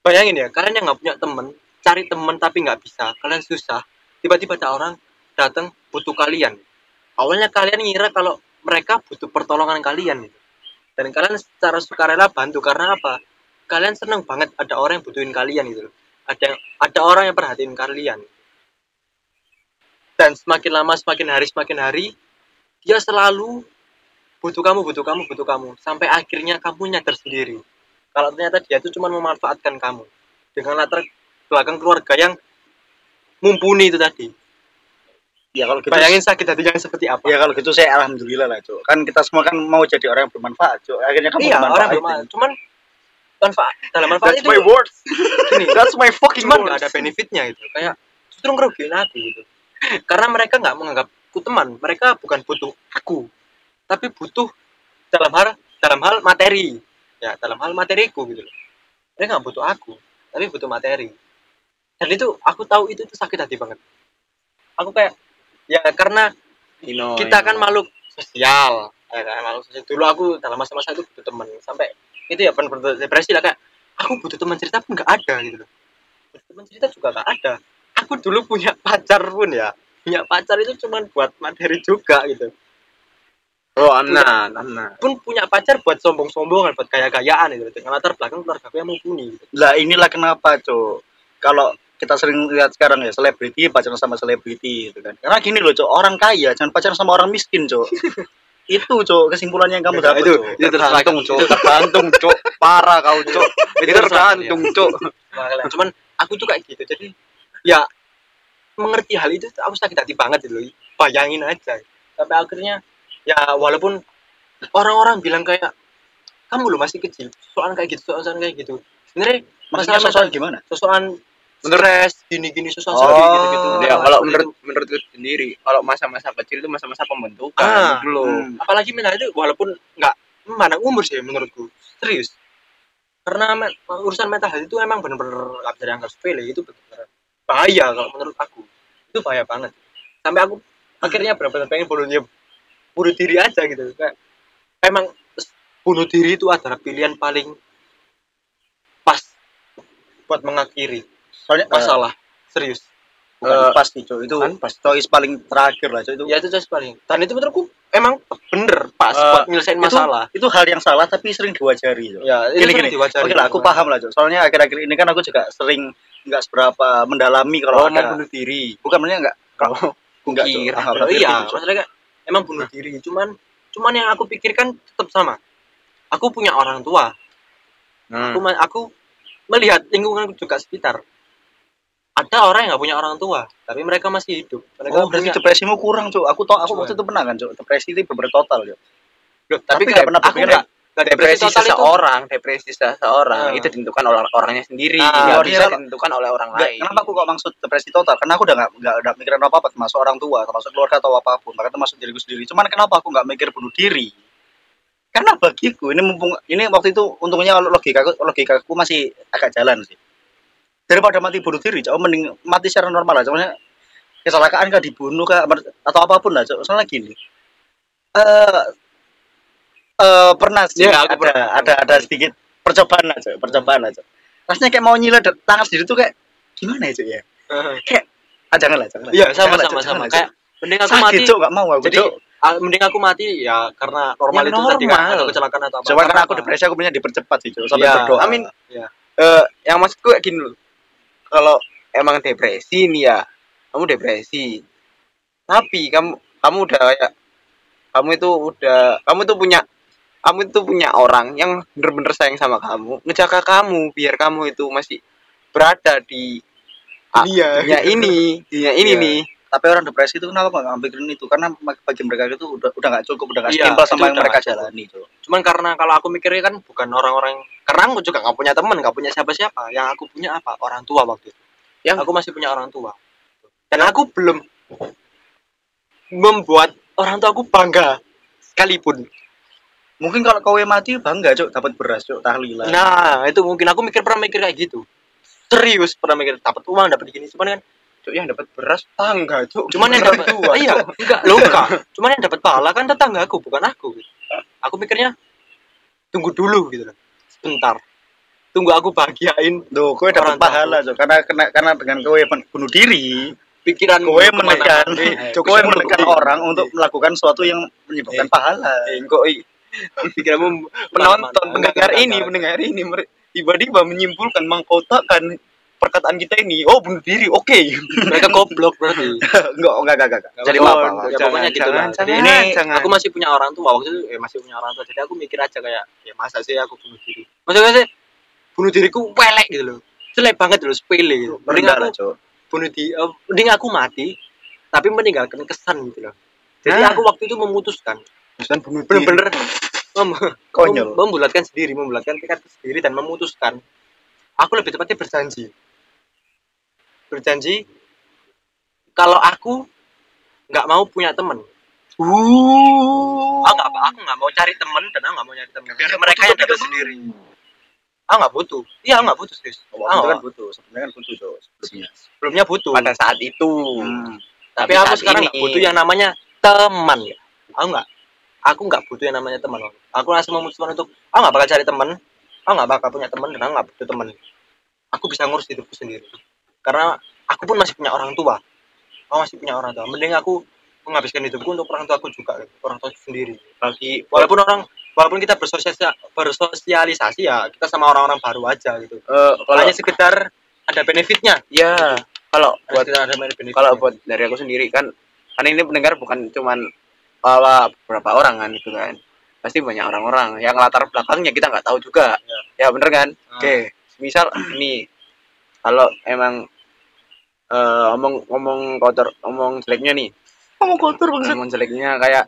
bayangin ya kalian yang nggak punya temen cari temen tapi nggak bisa kalian susah tiba-tiba ada orang datang butuh kalian. Awalnya kalian ngira kalau mereka butuh pertolongan kalian gitu. Dan kalian secara sukarela bantu karena apa? Kalian seneng banget ada orang yang butuhin kalian loh. ada ada orang yang perhatiin kalian. Dan semakin lama semakin hari semakin hari dia selalu butuh kamu butuh kamu butuh kamu. Sampai akhirnya kamu nyadar sendiri. Kalau ternyata dia itu cuma memanfaatkan kamu. Dengan latar belakang keluarga yang mumpuni itu tadi Ya kalau gitu bayangin sakit hatinya seperti apa Ya kalau gitu saya alhamdulillah lah, Cuk. Kan kita semua kan mau jadi orang yang bermanfaat, Cuk. Akhirnya kamu iya orang bermanfaat. bermanfaat cuman manfaat dalam manfaat That's itu my words. gini That's my fucking cuman words. nggak ada benefitnya gitu kayak justru ngerugiin aku gitu karena mereka nggak menganggapku teman mereka bukan butuh aku tapi butuh dalam hal dalam hal materi ya dalam hal materiku gitu loh mereka nggak butuh aku tapi butuh materi dan itu aku tahu itu tuh sakit hati banget aku kayak ya karena Ino, kita kan makhluk sosial ya kan, makhluk sosial. Dulu aku dalam masa-masa itu butuh teman sampai itu ya benar-benar depresi lah kayak aku butuh teman cerita pun nggak ada gitu loh. Teman cerita juga nggak ada. Aku dulu punya pacar pun ya punya pacar itu cuma buat materi juga gitu. Oh, anan, anan. pun punya pacar buat sombong-sombongan buat gaya-gayaan gitu. Dengan latar belakang keluarga aku yang mumpuni gitu. Lah inilah kenapa, Cuk. Kalau kita sering lihat sekarang ya selebriti pacaran sama selebriti gitu kan. Karena gini loh, Cuk, orang kaya jangan pacaran sama orang miskin, Cuk. itu, Cuk, kesimpulannya yang kamu dapat, itu, itu tergantung, Cuk. Tergantung, Cuk. Parah kau, Cuk. Itu tergantung. Makanya, cuman aku tuh kayak gitu jadi ya mengerti hal itu aku sakit hati banget loh bayangin aja sampai akhirnya ya walaupun orang-orang bilang kayak kamu lo masih kecil soal kayak gitu soal kayak gitu sebenarnya masalah sosokan gimana? Stres gini-gini sosokan Oh. gini gitu. Ya, kalau menurut menurutku sendiri, kalau masa-masa kecil itu masa-masa pembentukan Ah, gitu loh. hmm. apalagi mental itu walaupun nggak memandang umur sih menurutku. Serius. Karena me- urusan mental health itu emang bener-bener nggak bisa dianggap sepele itu bener-bener bahaya kalau menurut aku. Itu bahaya banget. Sampai aku akhirnya benar-benar pengen bunuh bunuh diri aja gitu. Kayak emang bunuh diri itu adalah pilihan paling pas buat mengakhiri Soalnya masalah serius bukan Eh, pasti, Cuk. Itu kan choice paling terakhir lah, Cuk. Itu ya itu just paling dan itu menurutku emang bener pas buat nyelesain itu- masalah itu hal yang salah tapi sering diwajari, Cuk. ya itu gini sering gini diwajari. oke lah aku paham lah Cuk. soalnya akhir-akhir ini kan aku juga sering nggak seberapa mendalami kalau Oh, ada bunuh diri. bukan maksudnya nggak kalau enggak Cuk. kira. Ah, Oh, iya, maksudnya emang bunuh diri. Cuman cuman yang aku pikirkan tetap sama. Aku punya orang tua. Hmm. Aku aku melihat lingkungan juga sekitar. Ada orang yang nggak punya orang tua, tapi mereka masih hidup. Mereka oh berarti punya- depresimu kurang Cuk. aku tau aku Cuman. waktu itu pernah kan Cuk. depresi itu bener total Cuk. Loh, tapi tapi kayak pernah aku nggak nggak depresi total itu. seseorang, depresi seseorang Nah. itu ditentukan oleh orangnya sendiri, Nah, nggak iya, bisa ditentukan oleh orang Nggak, lain. kenapa aku kok maksud depresi total karena aku udah nggak nggak udah mikirin apa apa termasuk orang tua termasuk keluarga atau apa pun bahkan termasuk diriku sendiri cuman kenapa aku nggak mikir bunuh diri karena bagiku ini mumpung ini waktu itu untungnya logika logikaku masih agak jalan sih daripada mati bunuh diri cok mending mati secara normal aja maksudnya kecelakaan kah dibunuh kah atau apa pun lah cok soalnya gini eh eh pernah sih aku ada pernah. ada ada sedikit percobaan aja percobaan aja rasanya kayak mau nyilet tangan sendiri tuh kayak gimana ya cok ya ah jangan lah jangan lah. Iya, sama Jangan sama sama. lah, Kayak mending aku sakit mati. cok nggak mau aku Jadi cok mending aku mati ya karena normal Ya, itu tadi kan normal. atau kecelakaan atau apa. Cuman karena aku depresi aku punya dipercepat sih cok sampai Iya, berdoa amin. Iya. Eh, yang maksudku kayak gini loh. Kalau emang depresi nih ya, kamu depresi. Tapi kamu kamu udah kayak kamu itu udah kamu tuh punya kamu itu punya orang yang bener-bener sayang sama kamu, ngejaga kamu biar kamu itu masih berada di ah, Iya. dunia ini, dunia ini Iya. nih. Tapi orang depresi itu kenapa nggak mikirin itu karena bagi mereka itu udah udah nggak cukup udah nggak Iya, setimpal itu sama yang mereka jalani cok Cuman karena kalau aku mikirnya kan bukan orang-orang karena aku juga nggak punya teman, nggak punya siapa-siapa. Yang aku punya apa? Orang tua waktu itu. Yang- aku masih punya orang tua. Dan aku belum membuat orang tua aku bangga sekalipun Mungkin kalau kowe mati bangga cuk dapat beras cuk tahlilan. nah itu mungkin aku mikir pernah mikir kayak gitu serius pernah mikir dapat uang dapat gini cuman kan Cuk, yang dapat beras tangga, Cuk. cuman yang dapat dua. iya enggak lo enggak cuman yang dapat pahala kan tetangga aku bukan aku. Aku mikirnya tunggu dulu gitu loh. Sebentar. Tunggu aku bahagiain Duh, kowe dapat tua pahala cuk. Karena karena karena dengan kowe bunuh diri, pikiran kowe menekan kowe semua menekan orang untuk melakukan sesuatu yang menyebabkan Eh. pahala. Engkau pikiranmu penonton pendengar ini pendengar ini tiba-tiba menyimpulkan mengkotakkan perkataan kita ini oh bunuh diri oke mereka goblok berarti enggak, enggak, enggak, enggak. Jadi maaf. ya pokoknya gitu lah. Jadi jangan, ini jangan. aku masih punya orang tua waktu itu eh, masih punya orang tua jadi aku mikir aja kayak ya masa sih aku bunuh diri maksudnya sih bunuh diriku pelek gitu loh jelek banget loh sepele gitu mending aku lah, bunuh diri eh, mending aku mati tapi meninggalkan kesan gitu loh jadi Nah. aku waktu itu memutuskan bukan bunuh diri bener-bener mem Konyol. mem- membulatkan sendiri membulatkan tekad sendiri dan memutuskan aku lebih tepatnya berjanji berjanji kalau aku nggak mau punya temen. Uh aku nggak aku nggak mau cari temen dan aku nggak mau nyari temen. Biar mereka yang dapat sendiri. Aku nggak butuh. Iya aku nggak butuh serius. Waktu aku kan butuh, sebenarnya kan butuh Cuk, sebelumnya. sebelumnya butuh. Pada saat itu. Hmm. tapi, tapi aku sekarang nggak butuh yang namanya teman. Ya aku nggak aku nggak butuh yang namanya teman. Aku langsung memutuskan untuk aku nggak bakal cari teman. Aku nggak bakal punya teman dan aku nggak butuh teman. Aku bisa ngurus hidupku sendiri karena aku pun masih punya orang tua. Aku masih punya orang tua. Mending aku menghabiskan hidupku untuk orang tua aku juga gitu. orang tua sendiri. Bagi walaupun orang walaupun kita bersosialisasi, bersosialisasi ya kita sama orang-orang baru aja gitu. Eh, kalau hanya sekedar ada benefitnya. Ya kalau buat ada benefitnya. kalau buat dari aku sendiri kan kan ini pendengar bukan cuman uh, beberapa orang kan itu kan. Pasti banyak orang-orang. Yang latar belakangnya kita nggak tahu juga. Ya, bener kan? Ah. oke misal ini kalau emang eh, omong ngomong kotor omong jeleknya nih. Kamu kotor omong jeleknya kayak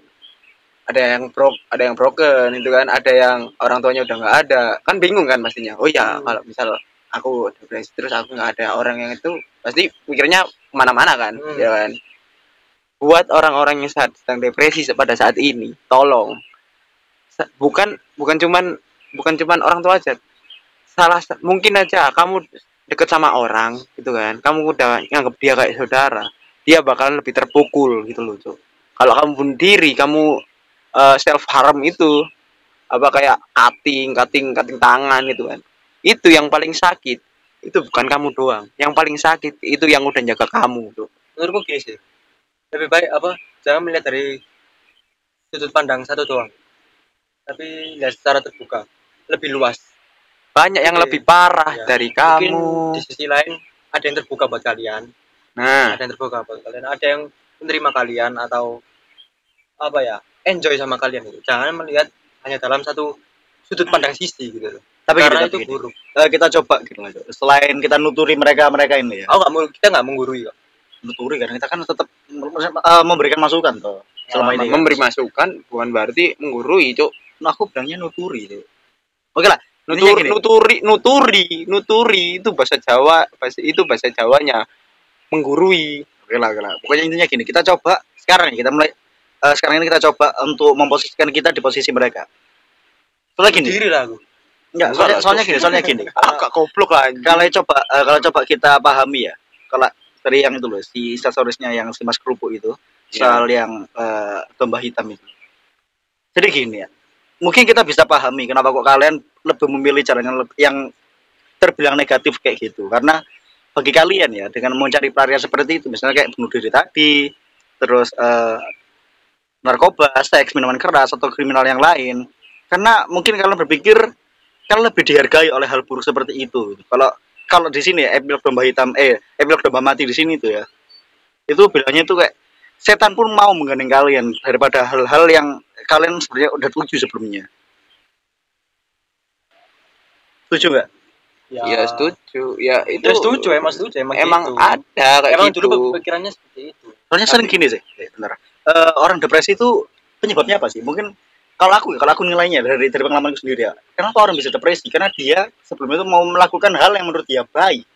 ada yang bro ada yang broken itu kan ada yang orang tuanya udah nggak ada. Kan bingung kan pastinya. Oh ya Hmm. kalau misal aku depresi terus aku nggak ada orang yang itu pasti mikirnya ke mana-mana kan Hmm. ya kan? Buat orang-orang yang saat sedang depresi pada saat ini tolong. Bukan bukan cuman bukan cuman orang tua aja. Salah sa- mungkin aja kamu deket sama orang gitu kan. Kamu udah nganggap dia kayak saudara dia bakalan lebih terpukul gitu loh Cuk. kalau kamu bunuh diri kamu self harm itu apa kayak cutting cutting cutting tangan gitu kan. Itu yang paling sakit. Itu bukan kamu doang. Yang paling sakit itu yang udah jaga kamu tuh menurutku gini sih. Lebih baik apa jangan melihat dari sudut pandang satu doang. Tapi lihat secara terbuka. Lebih luas banyak yang Oke. lebih parah Ya, dari mungkin kamu di sisi lain ada yang terbuka buat kalian nah ada yang terbuka buat kalian ada yang menerima kalian atau apa ya enjoy sama kalian itu jangan melihat hanya dalam satu sudut pandang sisi gitu loh Tapi karena tapi itu gini. buruk Eh, kita coba gitu Cuk. Selain kita nuturi mereka-mereka ini ya. nggak mau kita nggak menggurui kok Nuturi kan kita kan tetap eh, memberikan masukan toh. Selama ini. memberi masukan bukan berarti menggurui cuk Nah, aku bilangnya nuturi tuh. Oke lah, Intinya nuturi nuturi nuturi nuturi itu bahasa Jawa bahasa itu bahasa Jawanya menggurui Oke lah, oke lah. Pokoknya intinya gini, kita coba sekarang kita mulai eh, sekarang ini kita coba untuk memposisikan kita di posisi mereka. Soalnya gini, diri lah aku enggak, soalnya, soalnya gini, soalnya gini. ah gak goblok lah anjing. Kalau coba eh, kalau coba kita pahami ya, kalau dari yang itu loh, si instastorisnya yang si Mas Kerupuk itu, Iya. soal yang eh, domba hitam itu. Jadi gini ya, mungkin kita bisa pahami kenapa kok kalian lebih memilih jalan yang, yang terbilang negatif kayak gitu, karena bagi kalian ya dengan mencari pelarian seperti itu, misalnya kayak bunuh diri tadi, terus eh, narkoba, seks, minuman keras atau kriminal yang lain, karena mungkin kalian berpikir kan lebih dihargai oleh hal buruk seperti itu. Kalau kalau di sini ya epilog domba hitam, eh epilog domba mati di sini tuh ya, itu bilangnya itu kayak setan pun mau menggandeng kalian daripada hal-hal yang kalian sebenarnya udah tuju sebelumnya. Setuju nggak? ya setuju ya itu ya setuju emang setuju emang, emang gitu. ada kayak emang gitu dulu pikirannya seperti itu Soalnya sering gini sih, eh, bentar. Eh, orang depresi itu penyebabnya apa sih? Mungkin kalau aku kalau aku nilainya dari dari pengalamanku sendiri ya. Kenapa orang bisa depresi? Karena dia sebelumnya itu mau melakukan hal yang menurut dia baik.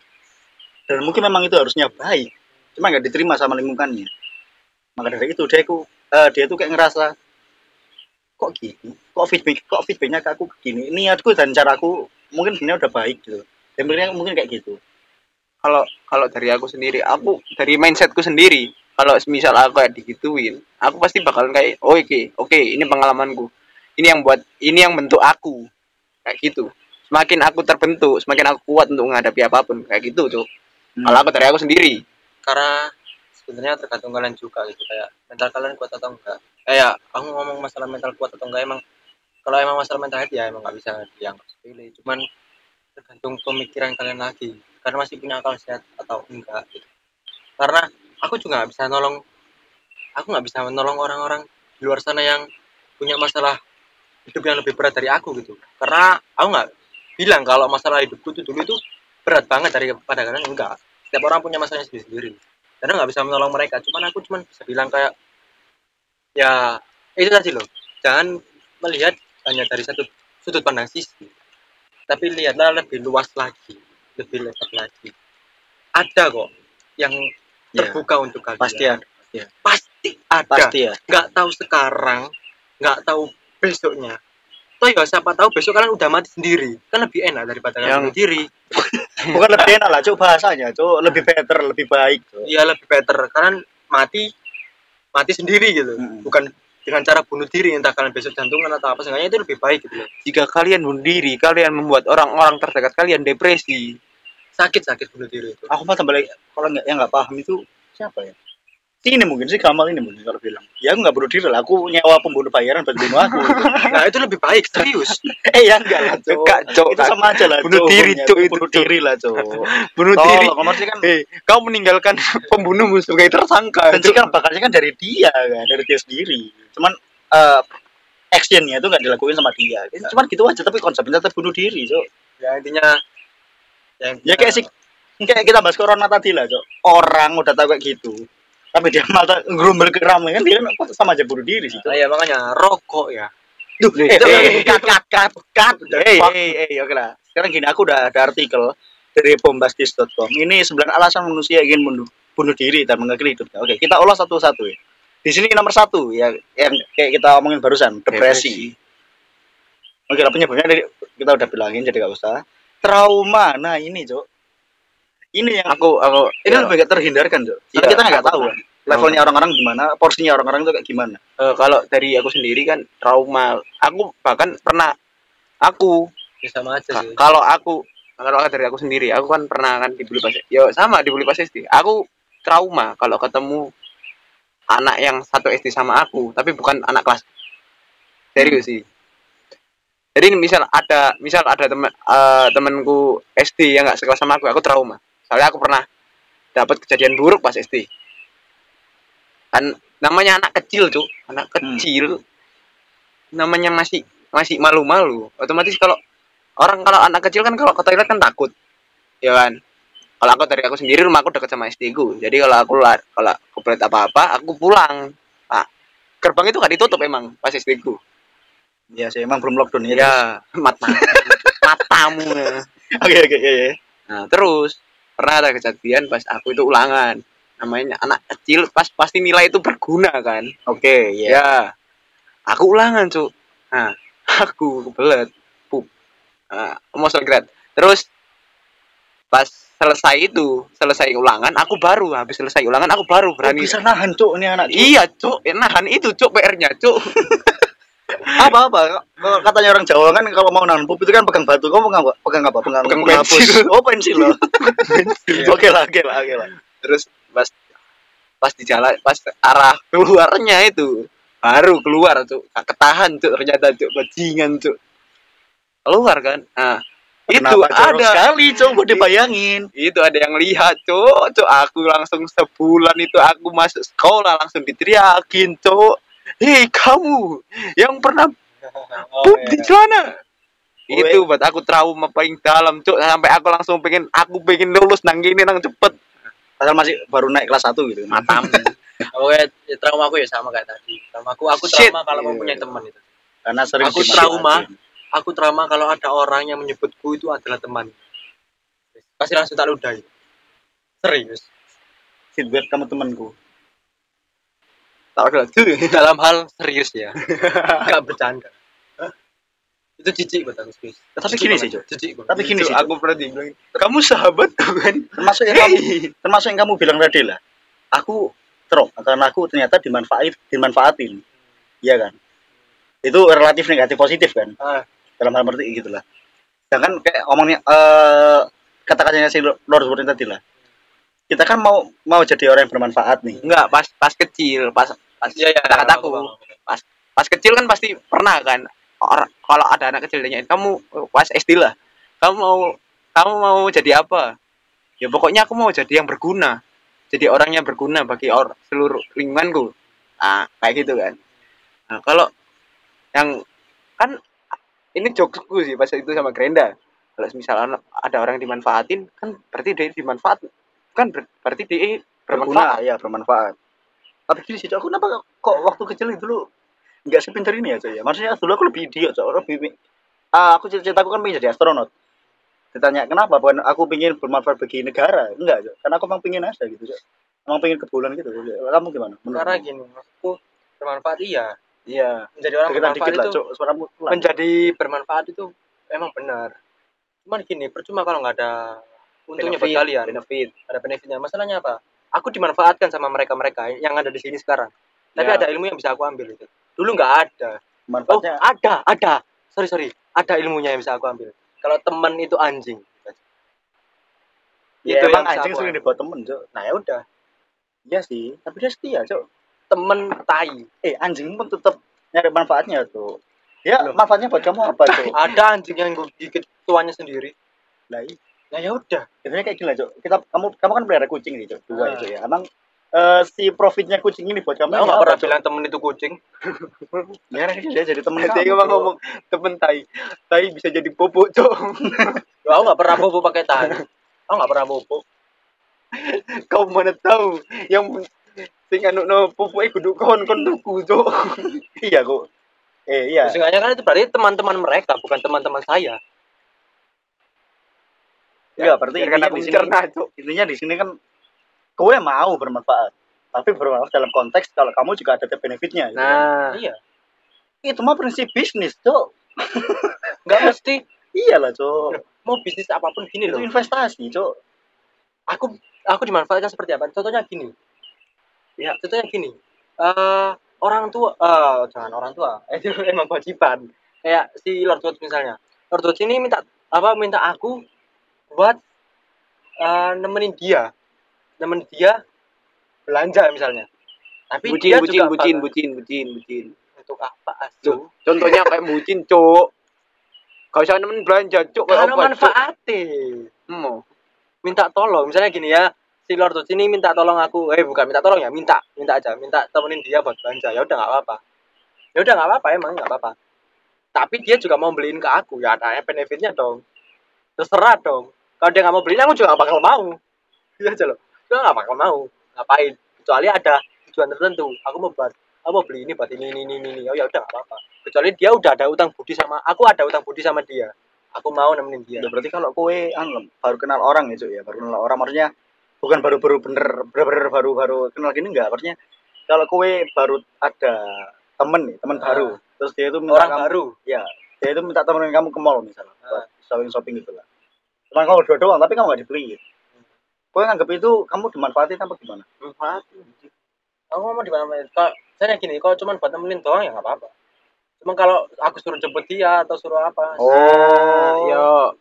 Dan mungkin memang itu harusnya baik. Cuma nggak diterima sama lingkungannya. Maka dari itu dia aku eh, dia tuh kayak ngerasa kok gini kok feedback kok feedbacknya ke aku gini niatku dan caraku mungkin sebenarnya udah baik gitu. Dan mungkin mungkin kayak gitu. Kalau kalau dari aku sendiri aku dari mindsetku sendiri kalau misal aku kayak digituin aku pasti bakalan kayak oh oke oke ini pengalamanku. Ini yang buat ini yang bentuk aku. Kayak gitu. Semakin aku terbentuk semakin aku kuat untuk menghadapi apa pun. Kayak gitu tuh Hmm. kalau aku dari aku sendiri. Karena sebenarnya tergantung kalian juga gitu. Kayak mental kalian kuat atau enggak. Kayak aku ngomong masalah mental kuat atau enggak emang kalau emang masalah mental health ya emang nggak bisa dianggap sepele. Cuman tergantung pemikiran kalian lagi. Karena masih punya akal sehat atau enggak gitu. karena aku juga nggak bisa nolong aku nggak bisa menolong orang-orang di luar sana yang punya masalah hidup yang lebih berat dari aku gitu. Karena aku nggak bilang kalau masalah hidupku itu dulu itu berat banget daripada kalian enggak. Setiap orang punya masalahnya sendiri-sendiri. Karena nggak bisa menolong mereka. Cuman aku cuman bisa bilang kayak ya itu tadi loh. Jangan melihat hanya dari satu sudut pandang sisi. Tapi lihatlah lebih luas lagi lebih lebar lagi. Ada kok yang Ya, terbuka untuk kalian. Pasti ada pasti ada. Pasti ya nggak tahu sekarang nggak tahu besoknya. Toh ya siapa tahu besok kalian udah mati sendiri. Kan lebih enak daripada kalian Yang- bunuh diri. Bukan lebih enak lah cuk bahasanya cuk lebih better lebih baik iya lebih better. Kalian mati mati sendiri gitu. Mm-mm. bukan dengan cara bunuh diri entah kalian besok jantungan atau apa seenggaknya itu lebih baik gitu loh. Jika kalian bunuh diri kalian membuat orang-orang terdekat kalian depresi. Sakit sakit bunuh diri itu. Aku mah balik kalau nggak yang nggak paham itu siapa ya ini mungkin sih Kamal ini mungkin kalau bilang. Ya aku nggak bunuh diri lah. Aku nyewa pembunuh bayaran buat bunuh aku. Nah itu lebih baik serius. Eh ya enggak lah Enggak, Cuk. itu sama aja lah Bunuh diri. Cuk, itu, bunuh diri lah cuk. Bunuh Tolong, diri. maksudnya kan eh kau meninggalkan pembunuhmu sebagai tersangka. Dan kan bakalnya kan dari dia kan dari dia sendiri. Cuman eh actionnya itu nggak dilakuin sama dia. Cuman gitu aja tapi konsepnya tetap bunuh diri cuk. Ya intinya yang ya kayak sih kayak kita bahas corona tadi lah cok orang udah tahu kayak gitu tapi dia malah ngerumbel ke ramai kan dia kan sama aja bunuh diri sih nah, ya makanya rokok ya Duh, Eh, eh, eh, cut, cut, cut, cut. eh eh eh oke lah. Sekarang gini, aku udah ada artikel dari bombastis.com. Ini 9 alasan manusia ingin bunuh, bunuh diri dan mengakhiri hidupnya. Oke, kita olah satu-satu ya. Di sini nomor satu ya, yang kayak kita omongin barusan, depresi. Oke, lah penyebabnya dari kita udah bilangin jadi gak usah. Trauma, nah ini cok. Ini yang aku aku ini ya, lebih gak terhindarkan. Karena Iya, kita nggak tahu kan. Levelnya orang-orang gimana, porsinya orang-orang itu kayak gimana. eh, kalau dari aku sendiri kan trauma. Aku bahkan pernah aku ya sama aja sih. kalau aku kalau dari aku sendiri aku kan pernah kan dibully pas ya sama dibully pas SD aku trauma kalau ketemu anak yang satu SD sama aku tapi bukan anak kelas. Serius sih. Jadi misal ada misal ada teman eh, temanku SD yang nggak sekelas sama aku aku trauma soalnya aku pernah dapat kejadian buruk pas SD kan namanya anak kecil tuh anak Hmm. kecil namanya masih masih malu-malu otomatis kalau orang kalau anak kecil kan kalau ke toilet kan takut ya kan kalau aku dari aku sendiri rumahku dekat sama SD ku jadi kalau aku lar kalau aku berat apa apa aku pulang nah, gerbang itu gak ditutup emang pas SD ku Ya sih, emang belum lockdown ya. ya mata matamu ya. Oke oke ya. ya. nah terus pernah ada kejadian pas aku itu ulangan. Namanya anak kecil pas pasti nilai itu berguna kan? Oke ya. ya. Aku ulangan cuk. Nah aku kebelet pup. Nah, mau segret terus pas selesai itu selesai ulangan aku baru habis selesai ulangan aku baru Oh, berani. bisa nahan cuk ini anak. Cuk. iya cuk ya, nahan itu cuk PR-nya cuk apa apa katanya orang Jawa kan kalau mau nahan pup itu kan pegang batu. Kamu pegang apa? Pegang apa? Pegang Pegang pensil. oh pensil loh. Oke lah oke lah oke lah. Terus pas pas di jalan pas arah keluarnya itu baru keluar Gak ketahan cuk ternyata cuk. Bajingan cuk. Keluar kan? Nah itu Kenapa ada. Sekali coba dibayangin. Itu ada yang lihat cok cok aku langsung sebulan itu aku masuk sekolah langsung diteriakin cok hei kamu yang pernah oh, pup iya. di celana itu buat aku trauma paling dalam cok sampai aku langsung pengen aku pengen lulus nang gini nang cepet asal masih baru naik kelas 1 gitu matamu Oke, ya, trauma aku ya sama kayak tadi. Trauma aku, aku Shit. trauma kalau Iya. punya teman itu. karena sering Aku trauma. Aku trauma kalau ada orang yang menyebutku itu adalah teman. Pasti langsung tak ludahi. Serius. feedback kamu temanku tuh dalam hal serius ya. Nggak bercanda. Itu jijik buat aku serius Tapi gini sih, jijik banget. Tapi gini sih, aku pernah dibilang kamu sahabat kan? Termasuk yang kamu termasuk yang kamu bilang tadi lah. Aku terok karena aku ternyata dimanfaat dimanfaatin. Iya kan? Itu relatif negatif positif kan? Ah, dalam hal seperti gitu lah. Sedangkan kayak omongnya eh kata-katanya si Lord Woodin tadi lah kita kan mau mau jadi orang yang bermanfaat nih. Enggak pas pas kecil pas pas iya iya kata-kataku aku. paham. pas kecil kan pasti pernah kan orang kalau ada anak kecil nanyain kamu pas SD lah kamu mau kamu mau jadi apa? Ya pokoknya aku mau jadi yang berguna jadi orang yang berguna bagi orang seluruh lingkunganku. Ah kayak gitu kan. Nah, kalau yang kan ini jokesku sih pas itu sama Grenda. Kalau misalnya ada orang yang dimanfaatin kan berarti dia dimanfaat kan ber- berarti dia berguna bermanfaat ya bermanfaat tapi gini sih Cok, aku kenapa kok waktu kecil itu dulu nggak sepinter ini ya Cok, ya maksudnya dulu aku lebih idiot Cok. lebih ah, aku cita-citaku kan pengen jadi astronot ditanya kenapa bukan aku pengen bermanfaat bagi negara enggak Cok. karena aku emang pengen aja gitu Cok. emang pengen ke bulan gitu kamu gimana Menurutmu? karena gini maksudku bermanfaat iya iya menjadi orang deketan bermanfaat lah itu Cok. suaramu pelan. menjadi bermanfaat itu emang benar cuman gini percuma kalau nggak ada untungnya buat Benefit, kalian. benefit. Ada benefitnya. Masalahnya apa? Aku dimanfaatkan sama mereka mereka yang ada di sini sekarang. Tapi Ya. ada ilmu yang bisa aku ambil itu. Dulu nggak ada. Oh manfaatnya ada ada. Sorry sorry. Ada ilmunya yang bisa aku ambil. Kalau teman itu anjing. Ya, itu emang anjing sering dibuat temen Cok. nah ya udah. Iya sih tapi dia setia Cok. temen tai. Eh anjing pun tetap nyari manfaatnya tuh ya Loh. manfaatnya buat kamu apa Cok? ada anjing yang gigit tuanya sendiri. Lah iya. Nah ya udah Sebenarnya kayak gini lah, Cok. Kita kamu kamu kan pelihara kucing nih, Cok. Dua Ah. itu ya. Emang eh, si profitnya kucing ini buat kamu aku nggak pernah bilang temen itu kucing Ya, dia jadi temen Dia kamu. ngomong temen tai tai bisa jadi popo cok aku nggak pernah bobo pakai tai aku nggak pernah bobo kau mana tahu yang sing anu no eh kudu kon kon tuku cok iya, kok. Eh, iya. Seenggaknya kan itu berarti teman-teman mereka bukan teman-teman saya Iya, berarti biarkan intinya di sini, cok intinya di sini kan kowe mau bermanfaat. Tapi bermanfaat dalam konteks kalau kamu juga ada benefitnya. gitu kan. nah iya itu mah prinsip bisnis, Cok. nggak mesti Iyalah, Cok. mau bisnis apa pun gini Itu loh investasi, Cok. aku aku dimanfaatkan seperti apa contohnya gini Ya. contohnya gini eh orang tua eh jangan orang tua itu emang kewajiban kayak si Lord Watch misalnya Lord Watch ini minta apa minta aku buat eh, nemenin dia. Nemenin dia belanja misalnya. Tapi bucin dia bucin juga bucin bakal- bucin bucin bucin. Untuk apa asu? Cuk, contohnya kayak bucin cok kau usah nemen belanja cok kayak karena manfaatnya. Mau minta tolong. Misalnya gini ya si Lord Dodge ini minta tolong aku. Eh bukan minta tolong ya minta. Minta aja minta temenin dia buat belanja. Ya udah nggak apa-apa. Ya udah nggak apa-apa emang nggak apa-apa. Tapi dia juga mau beliin ke aku. Ya ada benefitnya dong. Terserah dong kalau dia nggak mau beliin aku juga nggak bakal mau. Iya aja loh. Juga nggak bakal mau. Ngapain? Kecuali ada tujuan tertentu. Aku mau buat aku mau beli ini buat ini ini ini ini. Oh ya udah nggak apa-apa. Kecuali dia udah ada utang budi sama aku ada utang budi sama dia. Aku mau nemenin dia. Ya, berarti kalau kowe anu, baru kenal orang ya, Cok ya. Baru kenal orang maksudnya bukan baru-baru bener bener baru-baru kenal gini enggak maksudnya kalau kowe baru ada temen nih temen Ah. baru terus dia itu minta orang kamu, baru? Ya dia itu minta temenin kamu ke mall misalnya buat shopping shopping gitu lah cuma kamu berdua doang tapi kamu nggak dibeliin kowe nganggap itu kamu dimanfaatin apa gimana? Manfaat aku mau di mana kalau saya gini kalau cuma buat nemenin doang ya nggak apa-apa. Cuma kalau aku suruh jemput dia atau suruh apa Oh. yo.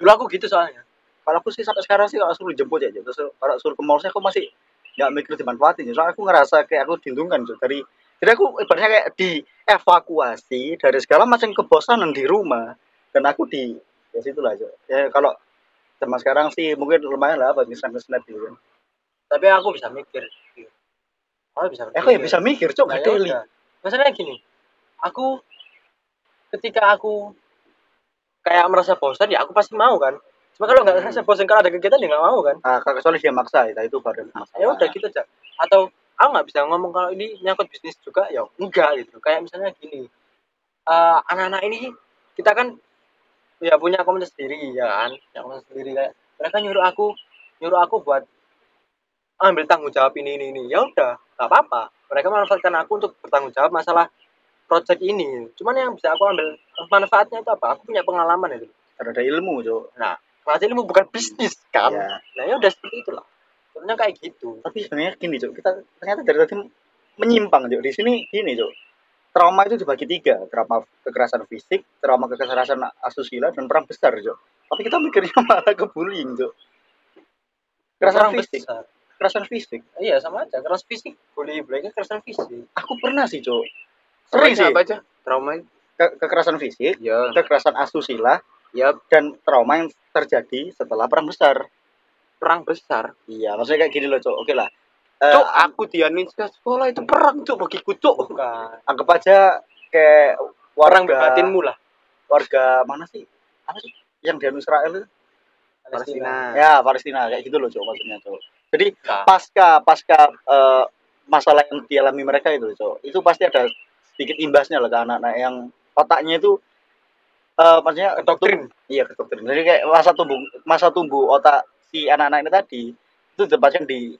Dulu aku gitu soalnya. Kalau aku sih sampai sekarang sih kalau suruh jemput ya terus kalau suruh ke mall sih aku masih nggak mikir dimanfaatin soalnya aku ngerasa kayak aku dilindungkan Cok. dari jadi aku ibaratnya kayak dievakuasi dari segala macam kebosanan di rumah dan aku di ya situ lah Cok. ya kalau zaman sekarang sih mungkin lumayan lah buat snap snap gitu kan. Tapi aku bisa mikir aku bisa eh aku ya bisa mikir cok? Gak ya daily udah. masalahnya gini aku ketika aku kayak merasa bosan ya aku pasti mau kan. Cuma kalau nggak merasa bosan kalau ada kegiatan ya nggak mau kan. Ah kalau soalnya dia maksa ya itu baru masalah. Ya udah gitu aja atau aku nggak bisa ngomong kalau ini nyangkut bisnis juga ya enggak gitu. Kayak misalnya gini eh, anak-anak ini kita kan ya punya komunitas sendiri ya kan? Ya komunitas sendiri kayak mereka nyuruh aku nyuruh aku buat ambil tanggung jawab ini ini ini. Ya udah nggak apa-apa. Mereka memanfaatkan aku untuk bertanggung jawab masalah project ini. Cuman yang bisa aku ambil manfaatnya itu apa? Aku punya pengalaman itu. Karena ada ilmu cok nah kelas ilmu bukan bisnis kan? Ya. nah ya udah seperti itulah. Sebenarnya kayak gitu. Tapi sebenarnya gini cok kita ternyata dari tadi menyimpang cok di sini gini cok trauma itu dibagi tiga trauma kekerasan fisik trauma kekerasan asusila dan perang besar cok tapi kita mikirnya malah ke bullying cok kekerasan Orang fisik. besar. kekerasan fisik. Iya sama aja. Keras fisik boleh boleh kekerasan fisik. Aku pernah sih cok sering sih. apa aja? Trauma Ke- kekerasan fisik ya kekerasan asusila ya dan trauma yang terjadi setelah perang besar. Perang besar? Iya maksudnya kayak gini loh cok oke lah Eh, cuk aku dianin sekolah itu perang cuk bagiku cuk. Bukan. Anggap aja kayak warga bebatinmu lah. warga mana sih? Apa sih? Yang di anu Israel itu? Palestina. Ya Palestina. Kayak gitu loh cok maksudnya cok jadi Nah, pasca pasca eh, masalah yang dialami mereka itu cok itu pasti ada sedikit imbasnya lah ke anak-anak yang otaknya itu eh maksudnya Kedoktrin. tum- iya kedoktrin. Jadi kayak masa tumbuh masa tumbuh otak si anak-anak ini tadi itu tempatnya di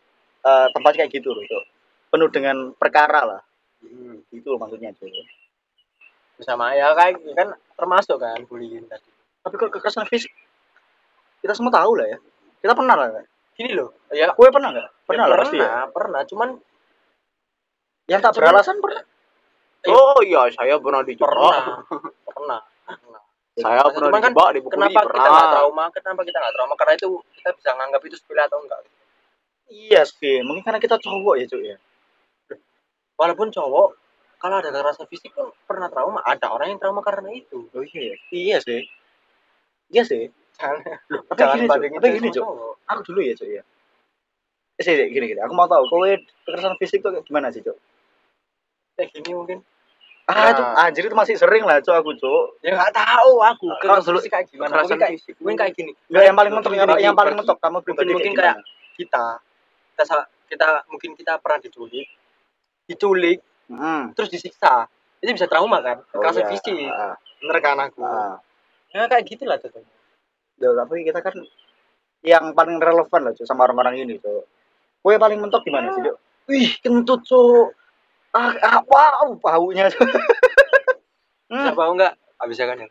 eh, tempat kayak gitu loh cok penuh dengan perkara lah. Hmm. itu loh maksudnya cok sama ya kayak kan termasuk kan bullying tadi. Tapi kalau kekerasan fisik? Kita semua tahu lah ya. Kita pernah lah gini loh ya. Gue pernah nggak? Pernah ya, lah pasti ya. pernah pernah. Cuman yang tak beralasan pernah. Oh iya saya pernah dijebak pernah pernah pernah. Saya pernah kan dijebak dipukuli kenapa kita pernah nggak trauma? Kenapa kita nggak trauma? Karena itu kita bisa nganggap itu sepele atau enggak iya sih mungkin karena kita cowok ya cuy ya. Walaupun cowok kalau ada kekerasan fisik pun pernah trauma. Ada orang yang trauma karena itu. Oh iya ya. iya sih iya sih jangan. Tapi jangan gini, Cuk. bandingin tapi itu gini cowok. aku dulu ya cuy ya. Eh sih gini gini. Aku mau tahu kowe kekerasan fisik tuh kayak gimana sih cok kayak gini mungkin. Ah Nah. itu anjir itu masih sering lah cok aku cok ya nggak tahu aku. Kalau kekerasan dulu- kayak gimana? mungkin kayak mungkin kayak gini. Enggak yang paling mentok yang, paling mentok kamu pribadi mungkin kayak kita kita kita mungkin kita pernah diculik diculik Hmm. terus disiksa itu bisa trauma kan Oh, kekerasan iya. fisik Ah, bener kan aku ah. ya kayak gitulah tuh Ya, tapi kita kan yang paling relevan lah cuy sama orang-orang ini cuy. Kue paling mentok gimana sih? Wih, kentut, Cuk. Ah, ah wow, baunya. Bisa hmm. bau nggak habis kan ya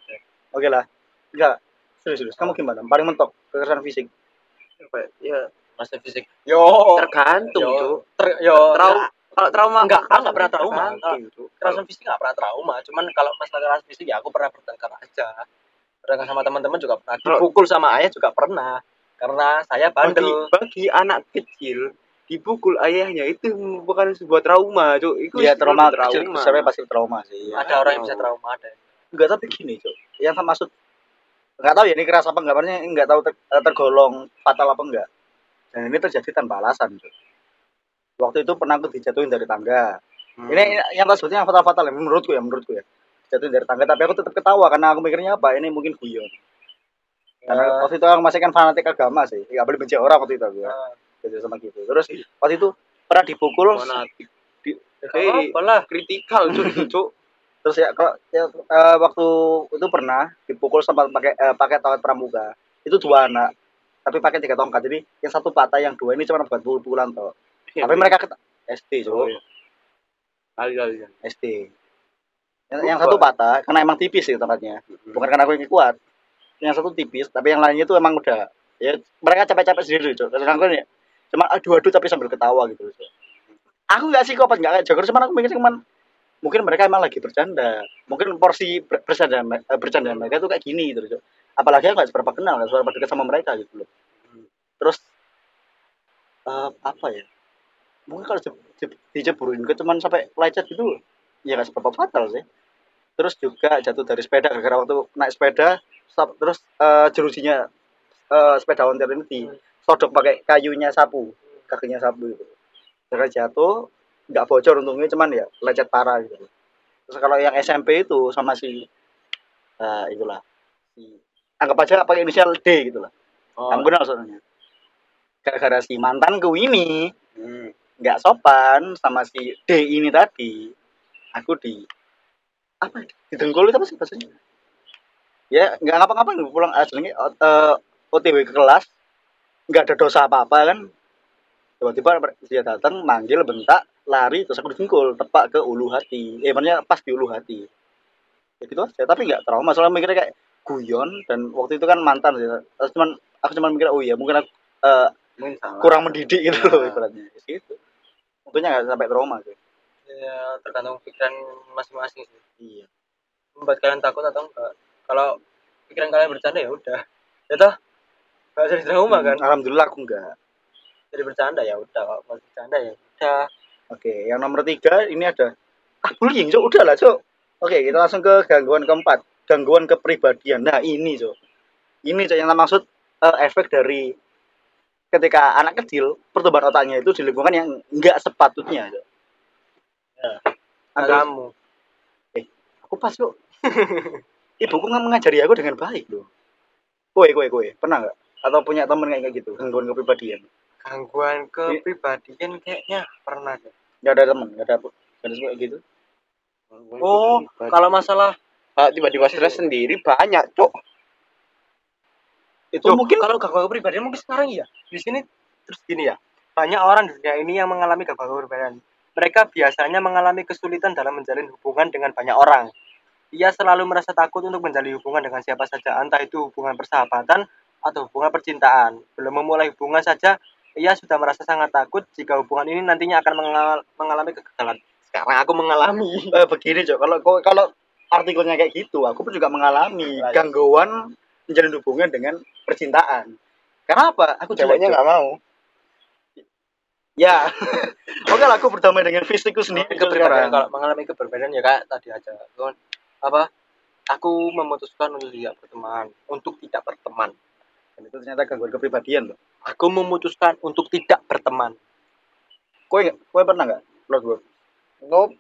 Oke lah. Enggak. Serius, serius. Kamu gimana? Paling mentok kekerasan fisik. Apa ya masa fisik. Yo. Tergantung yo. Cuk. Ter, yo trauma kalau trauma Enggak, aku nggak pernah trauma. kekerasan fisik nggak pernah trauma. Cuman kalau masalah kekerasan fisik ya aku pernah bertengkar aja. Bertengkar sama teman-teman juga pernah. Dipukul sama ayah juga pernah. Karena saya bagi bandel. Bagi anak kecil dipukul ayahnya itu bukan sebuah trauma cuk. Itu Iya, trauma sebuah kecil besarnya pasti trauma sih. Iya. ada orang yang bisa trauma ada Enggak, tapi gini, Cuk. Yang maksud enggak tahu ya ini keras apa enggak, maksudnya enggak tahu ter- eh, tergolong fatal apa enggak. Dan ini terjadi tanpa alasan, Cuk. Waktu itu pernah aku dijatuhin dari tangga. Hmm. Ini yang sebutnya yang fatal-fatal ya, menurutku ya, menurutku ya. Jatuh dari tangga, tapi aku tetap ketawa karena aku mikirnya apa? Ini mungkin guyon. Karena Eh, waktu itu aku masih kan fanatik agama sih. Gak boleh benci orang waktu itu aku ya. Jadi sama gitu. Terus waktu itu pernah dipukul fanatik di- ya Hei. nggak apa lah kritikal cuk itu, cuk terus ya kalau ya, eh, waktu itu pernah dipukul sama pakai eh, pakai tongkat pramuka. Itu dua anak. Tapi pakai tiga tongkat. Jadi yang satu patah, yang dua ini cuma buat pukul-pukulan toh. Tapi mereka ket- SD, Oh, Cuk. iya. kali SD. Yang, yang satu patah karena emang tipis sih tempatnya. bukan karena aku yang kuat yang satu tipis tapi yang lainnya itu emang udah ya mereka capek-capek sendiri cok terus aku ya cuma adu-adu tapi sambil ketawa gitu cok aku nggak sih kopat nggak kayak joker cuman aku mikir cuman mungkin mereka emang lagi bercanda mungkin porsi ber- bercanda eh, bercanda mereka tuh kayak gini gitu cok apalagi aku nggak seberapa kenal nggak seberapa dekat sama mereka gitu loh. Terus eh, apa ya? Mungkin kalau je- je- dijeburin ke cuman sampai lecet gitu ya nggak seberapa fatal sih. Terus juga jatuh dari sepeda gara-gara waktu naik sepeda stop, terus eh, jerujinya eh, sepeda ontel ini disodok pakai kayunya sapu kakinya sapu gitu. Gara jatuh nggak bocor untungnya cuman ya lecet parah gitu. Terus kalau yang SMP itu sama si eh, itulah si anggap aja pakai inisial D gitu lah oh, kamu kenal soalnya. Gara-gara si mantanku ini Hmm. nggak sopan sama si D ini tadi. Aku di apa ya, di dengkul itu apa sih bahasanya? Ya nggak ngapa-ngapain pulang aslinya eh, OTW ke kelas nggak ada dosa apa-apa kan. Tiba-tiba dia datang manggil bentak lari terus aku dengkul tepak ke ulu hati. Eh maksudnya pas di ulu hati. Ya gitu aja tapi nggak trauma soalnya mikirnya kayak guyon dan waktu itu kan mantan sih. Terus cuman aku cuman mikir oh iya mungkin aku eh, mungkin salah. kurang mendidik gitu loh Nah. ibaratnya. Ya gitu untungnya nggak sampai trauma sih. Ya tergantung pikiran masing-masing sih. Iya. Membuat kalian takut atau enggak. Kalau pikiran kalian bercanda ya udah. Ya toh? Nggak jadi trauma kan? Alhamdulillah aku enggak. Jadi bercanda ya udah. Kalau bercanda ya udah. Oke yang nomor tiga ini ada. Ah bullying cok udah lah cok oke kita langsung ke gangguan keempat gangguan kepribadian. Nah ini cok ini cok yang maksud eh, efek dari ketika anak kecil pertumbuhan otaknya itu di lingkungan yang enggak sepatutnya cok Ya. Kamu. Aku pas kok ibuku nggak mengajari aku dengan baik loh kowe kowe kowe pernah nggak? Atau punya temen kayak gitu gangguan kepribadian? Gangguan kepribadian kayaknya pernah deh. nggak ada temen nggak ada nggak ada kayak gitu? Oh kalau masalah Ah, tiba-tiba stres sendiri banyak cok itu Loh, mungkin kalau gangguan kepribadian mungkin sekarang iya. Di sini terus gini ya banyak orang di dunia ini yang mengalami gangguan kepribadian. Mereka biasanya mengalami kesulitan dalam menjalin hubungan dengan banyak orang. Ia selalu merasa takut untuk menjalin hubungan dengan siapa saja entah itu hubungan persahabatan atau hubungan percintaan. Belum memulai hubungan saja ia sudah merasa sangat takut jika hubungan ini nantinya akan mengal- mengalami kegagalan. Sekarang aku mengalami. Eh, begini cok kalau kalau- kalau artikelnya kayak gitu. Aku pun juga mengalami gangguan menjalin hubungan dengan percintaan. Karena apa aku ceweknya nggak mau. Ya. Oke lah aku berdamai dengan fisikku sendiri sekarang kalau mengalami keberbedaan ya kayak tadi aja. Apa aku memutuskan untuk tidak berteman untuk tidak berteman. Dan itu ternyata gangguan kepribadian loh aku memutuskan untuk tidak berteman. Kowe nggak kowe pernah nggak? Lord Wolf? nope.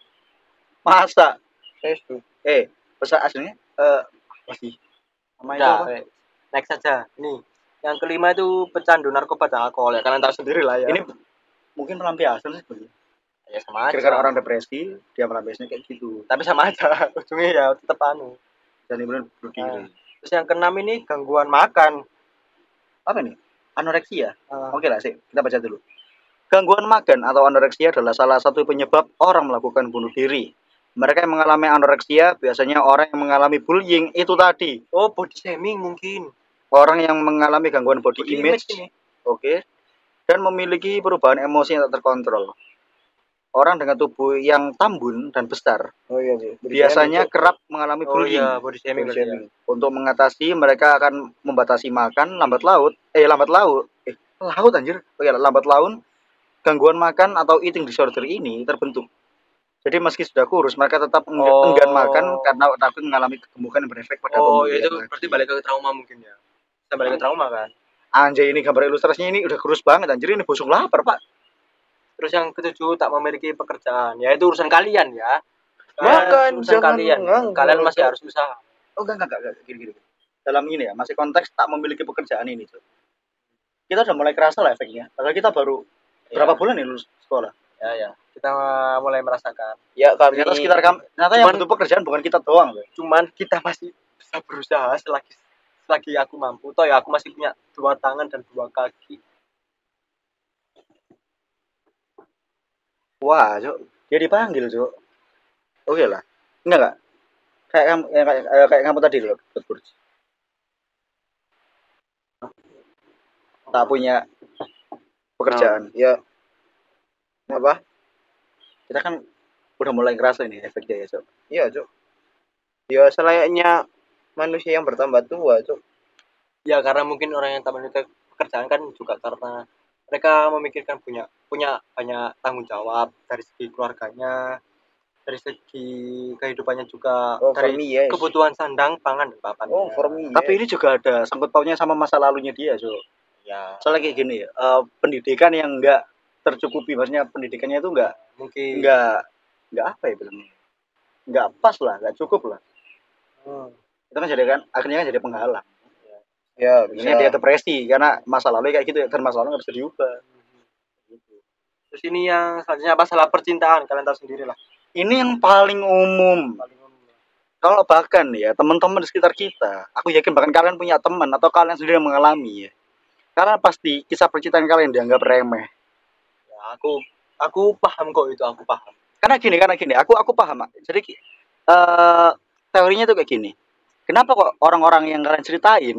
Masa? Saya setuju eh pesan aslinya eh apa sih nama itu apa? eh, next saja nih yang kelima itu pecandu narkoba dan alkohol ya. Kalian tahu sendiri lah ya. Ini mungkin pelampiasan sih sebenarnya ya sama aja. Kira-kira orang depresi dia melampiasnya kayak gitu. Tapi sama aja ujungnya ya tetap anu. Dan kemudian bunuh diri terus yang keenam ini gangguan makan. Apa nih anoreksia? Eh, oke lah sih kita baca dulu. Gangguan makan atau anoreksia adalah salah satu penyebab orang melakukan bunuh diri mereka yang mengalami anoreksia biasanya orang yang mengalami bullying itu tadi. Oh body shaming mungkin. Orang yang mengalami gangguan body, Body image, ini. Oke. Dan memiliki perubahan emosi yang tak terkontrol. Orang dengan tubuh yang tambun dan besar. Oh iya sih biasanya kerap mengalami oh bullying. iya body shaming berarti ya. untuk mengatasi mereka akan membatasi makan lambat laut eh lambat laut. Eh laut anjir. Oh ya lambat laun gangguan makan atau eating disorder ini terbentuk jadi meski sudah kurus mereka tetap Oh. enggan makan karena takut mengalami kegemukan yang berefek pada oh pembuluh itu darah. berarti balik ke trauma mungkin ya kita balik ke trauma kan anjay ini gambar ilustrasinya ini udah kurus banget anjir ini busuk lapar pak terus yang ketujuh tak memiliki pekerjaan ya itu urusan kalian ya Makan, urusan kalian nganggur. kalian masih harus usaha oh enggak enggak enggak, enggak. Gini, gini, gini. dalam ini ya masih konteks tak memiliki pekerjaan ini Cok. kita udah mulai kerasa lah efeknya padahal kita baru berapa Ya. bulan ya lulus sekolah ya ya kita mulai merasakan. Ya kami ternyata sekitar kami ternyata yang butuh pekerjaan bukan kita doang loh cuman kita masih bisa berusaha selagi selagi aku mampu. Toh ya aku masih punya dua tangan dan dua kaki. Wah cok dia dipanggil cok oke lah. Enggak enggak kayak kamu ya, kayak, eh, kayak kamu tadi loh tak punya pekerjaan. Ya. Apa kita kan udah mulai ngerasa ini efeknya ya cok. Iya cok. Ya selayaknya manusia yang bertambah tua cok. Ya karena mungkin orang yang tak memiliki pekerjaan kan juga karena mereka memikirkan punya punya banyak tanggung jawab dari segi keluarganya dari segi kehidupannya juga oh for dari me yes. kebutuhan sandang pangan dan papan. Oh for me tapi yes. ini juga ada sangkut pautnya sama masa lalunya dia cok. Ya. Soalnya kayak gini ya eh, pendidikan yang enggak tercukupi maksudnya pendidikannya itu enggak mungkin enggak enggak apa ya bilangnya. Enggak pas lah enggak cukup lah. Hmm. itu kan jadi kan akhirnya kan jadi penghalang. Ya bisa. akhirnya dia depresi karena masa lalu kayak gitu dan masa lalu nggak bisa diubah. Terus ini yang selanjutnya masalah percintaan kalian tahu sendiri lah. Ini yang paling umum. Paling umum ya. kalau bahkan ya teman-teman di sekitar kita aku yakin bahkan kalian punya teman atau kalian sendiri yang mengalami ya. Karena pasti kisah percintaan kalian dianggap remeh. ya aku aku paham kok itu aku paham. Karena gini karena gini aku aku paham Mak. jadi eh teorinya tuh kayak gini. Kenapa kok orang-orang yang kalian ceritain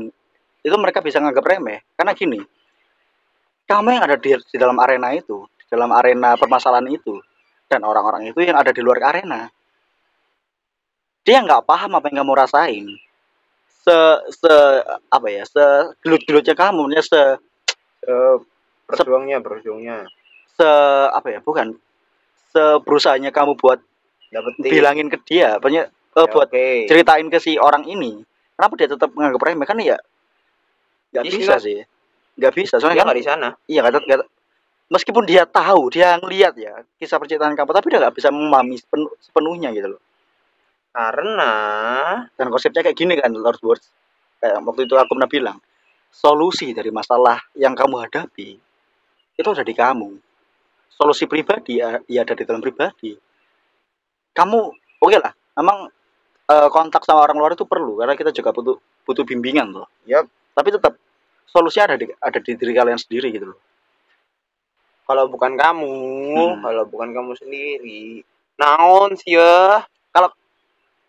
itu mereka bisa nganggap remeh? Karena gini kamu yang ada di, di dalam arena itu di dalam arena permasalahan itu dan orang-orang itu yang ada di luar arena dia nggak paham apa yang kamu rasain. Se se apa ya se gelut-gelutnya kamu maksudnya se Eh, berjuangnya berjuangnya se apa ya bukan. Se berusahanya kamu buat dapetin. bilangin ke dia banyak eh, Ya, buat oke. ceritain ke si orang ini kenapa dia tetap menganggap remeh? Kan ya nggak bisa sih. Nggak bisa dia soalnya kan nggak di sana. iya kata, kata- meskipun dia tahu dia ngelihat ya kisah percintaan kamu tapi dia nggak bisa memahami sepenu- sepenuhnya gitu loh. Karena dan konsepnya kayak gini kan Lord Words. Kayak waktu itu aku pernah bilang solusi dari masalah yang kamu hadapi itu ada di kamu solusi pribadi ya, ya ada di dalam pribadi kamu oke lah memang eh, kontak sama orang luar itu perlu karena kita juga butuh butuh bimbingan loh Yap. tapi tetap solusinya ada di ada di diri kalian sendiri gitu loh kalau bukan kamu Hmm. kalau bukan kamu sendiri naon sih ya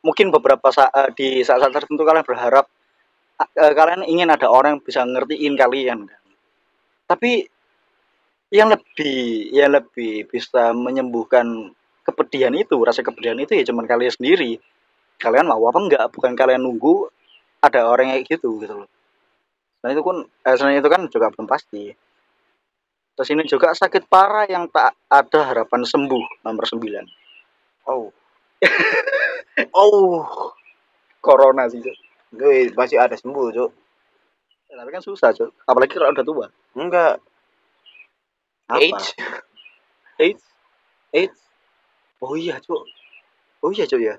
mungkin beberapa saat di saat-saat tertentu kalian berharap eh, kalian ingin ada orang yang bisa ngertiin kalian kan. Tapi yang lebih yang lebih bisa menyembuhkan kepedihan itu, rasa kepedihan itu ya cuman kalian sendiri. Kalian mau apa enggak, bukan kalian nunggu ada orang yang kayak gitu gitu loh. Selain itu kan eh, selain itu kan juga belum pasti. Terus ini juga sakit parah yang tak ada harapan sembuh nomor 9. oh oh Corona sih. Cuk. gue masih ada sembuh cuk Ya, tapi kan susah, Cuk. Apalagi kalau udah tua. enggak Apa? age AIDS. age Oh iya, Cuk. Oh iya, Cuk ya.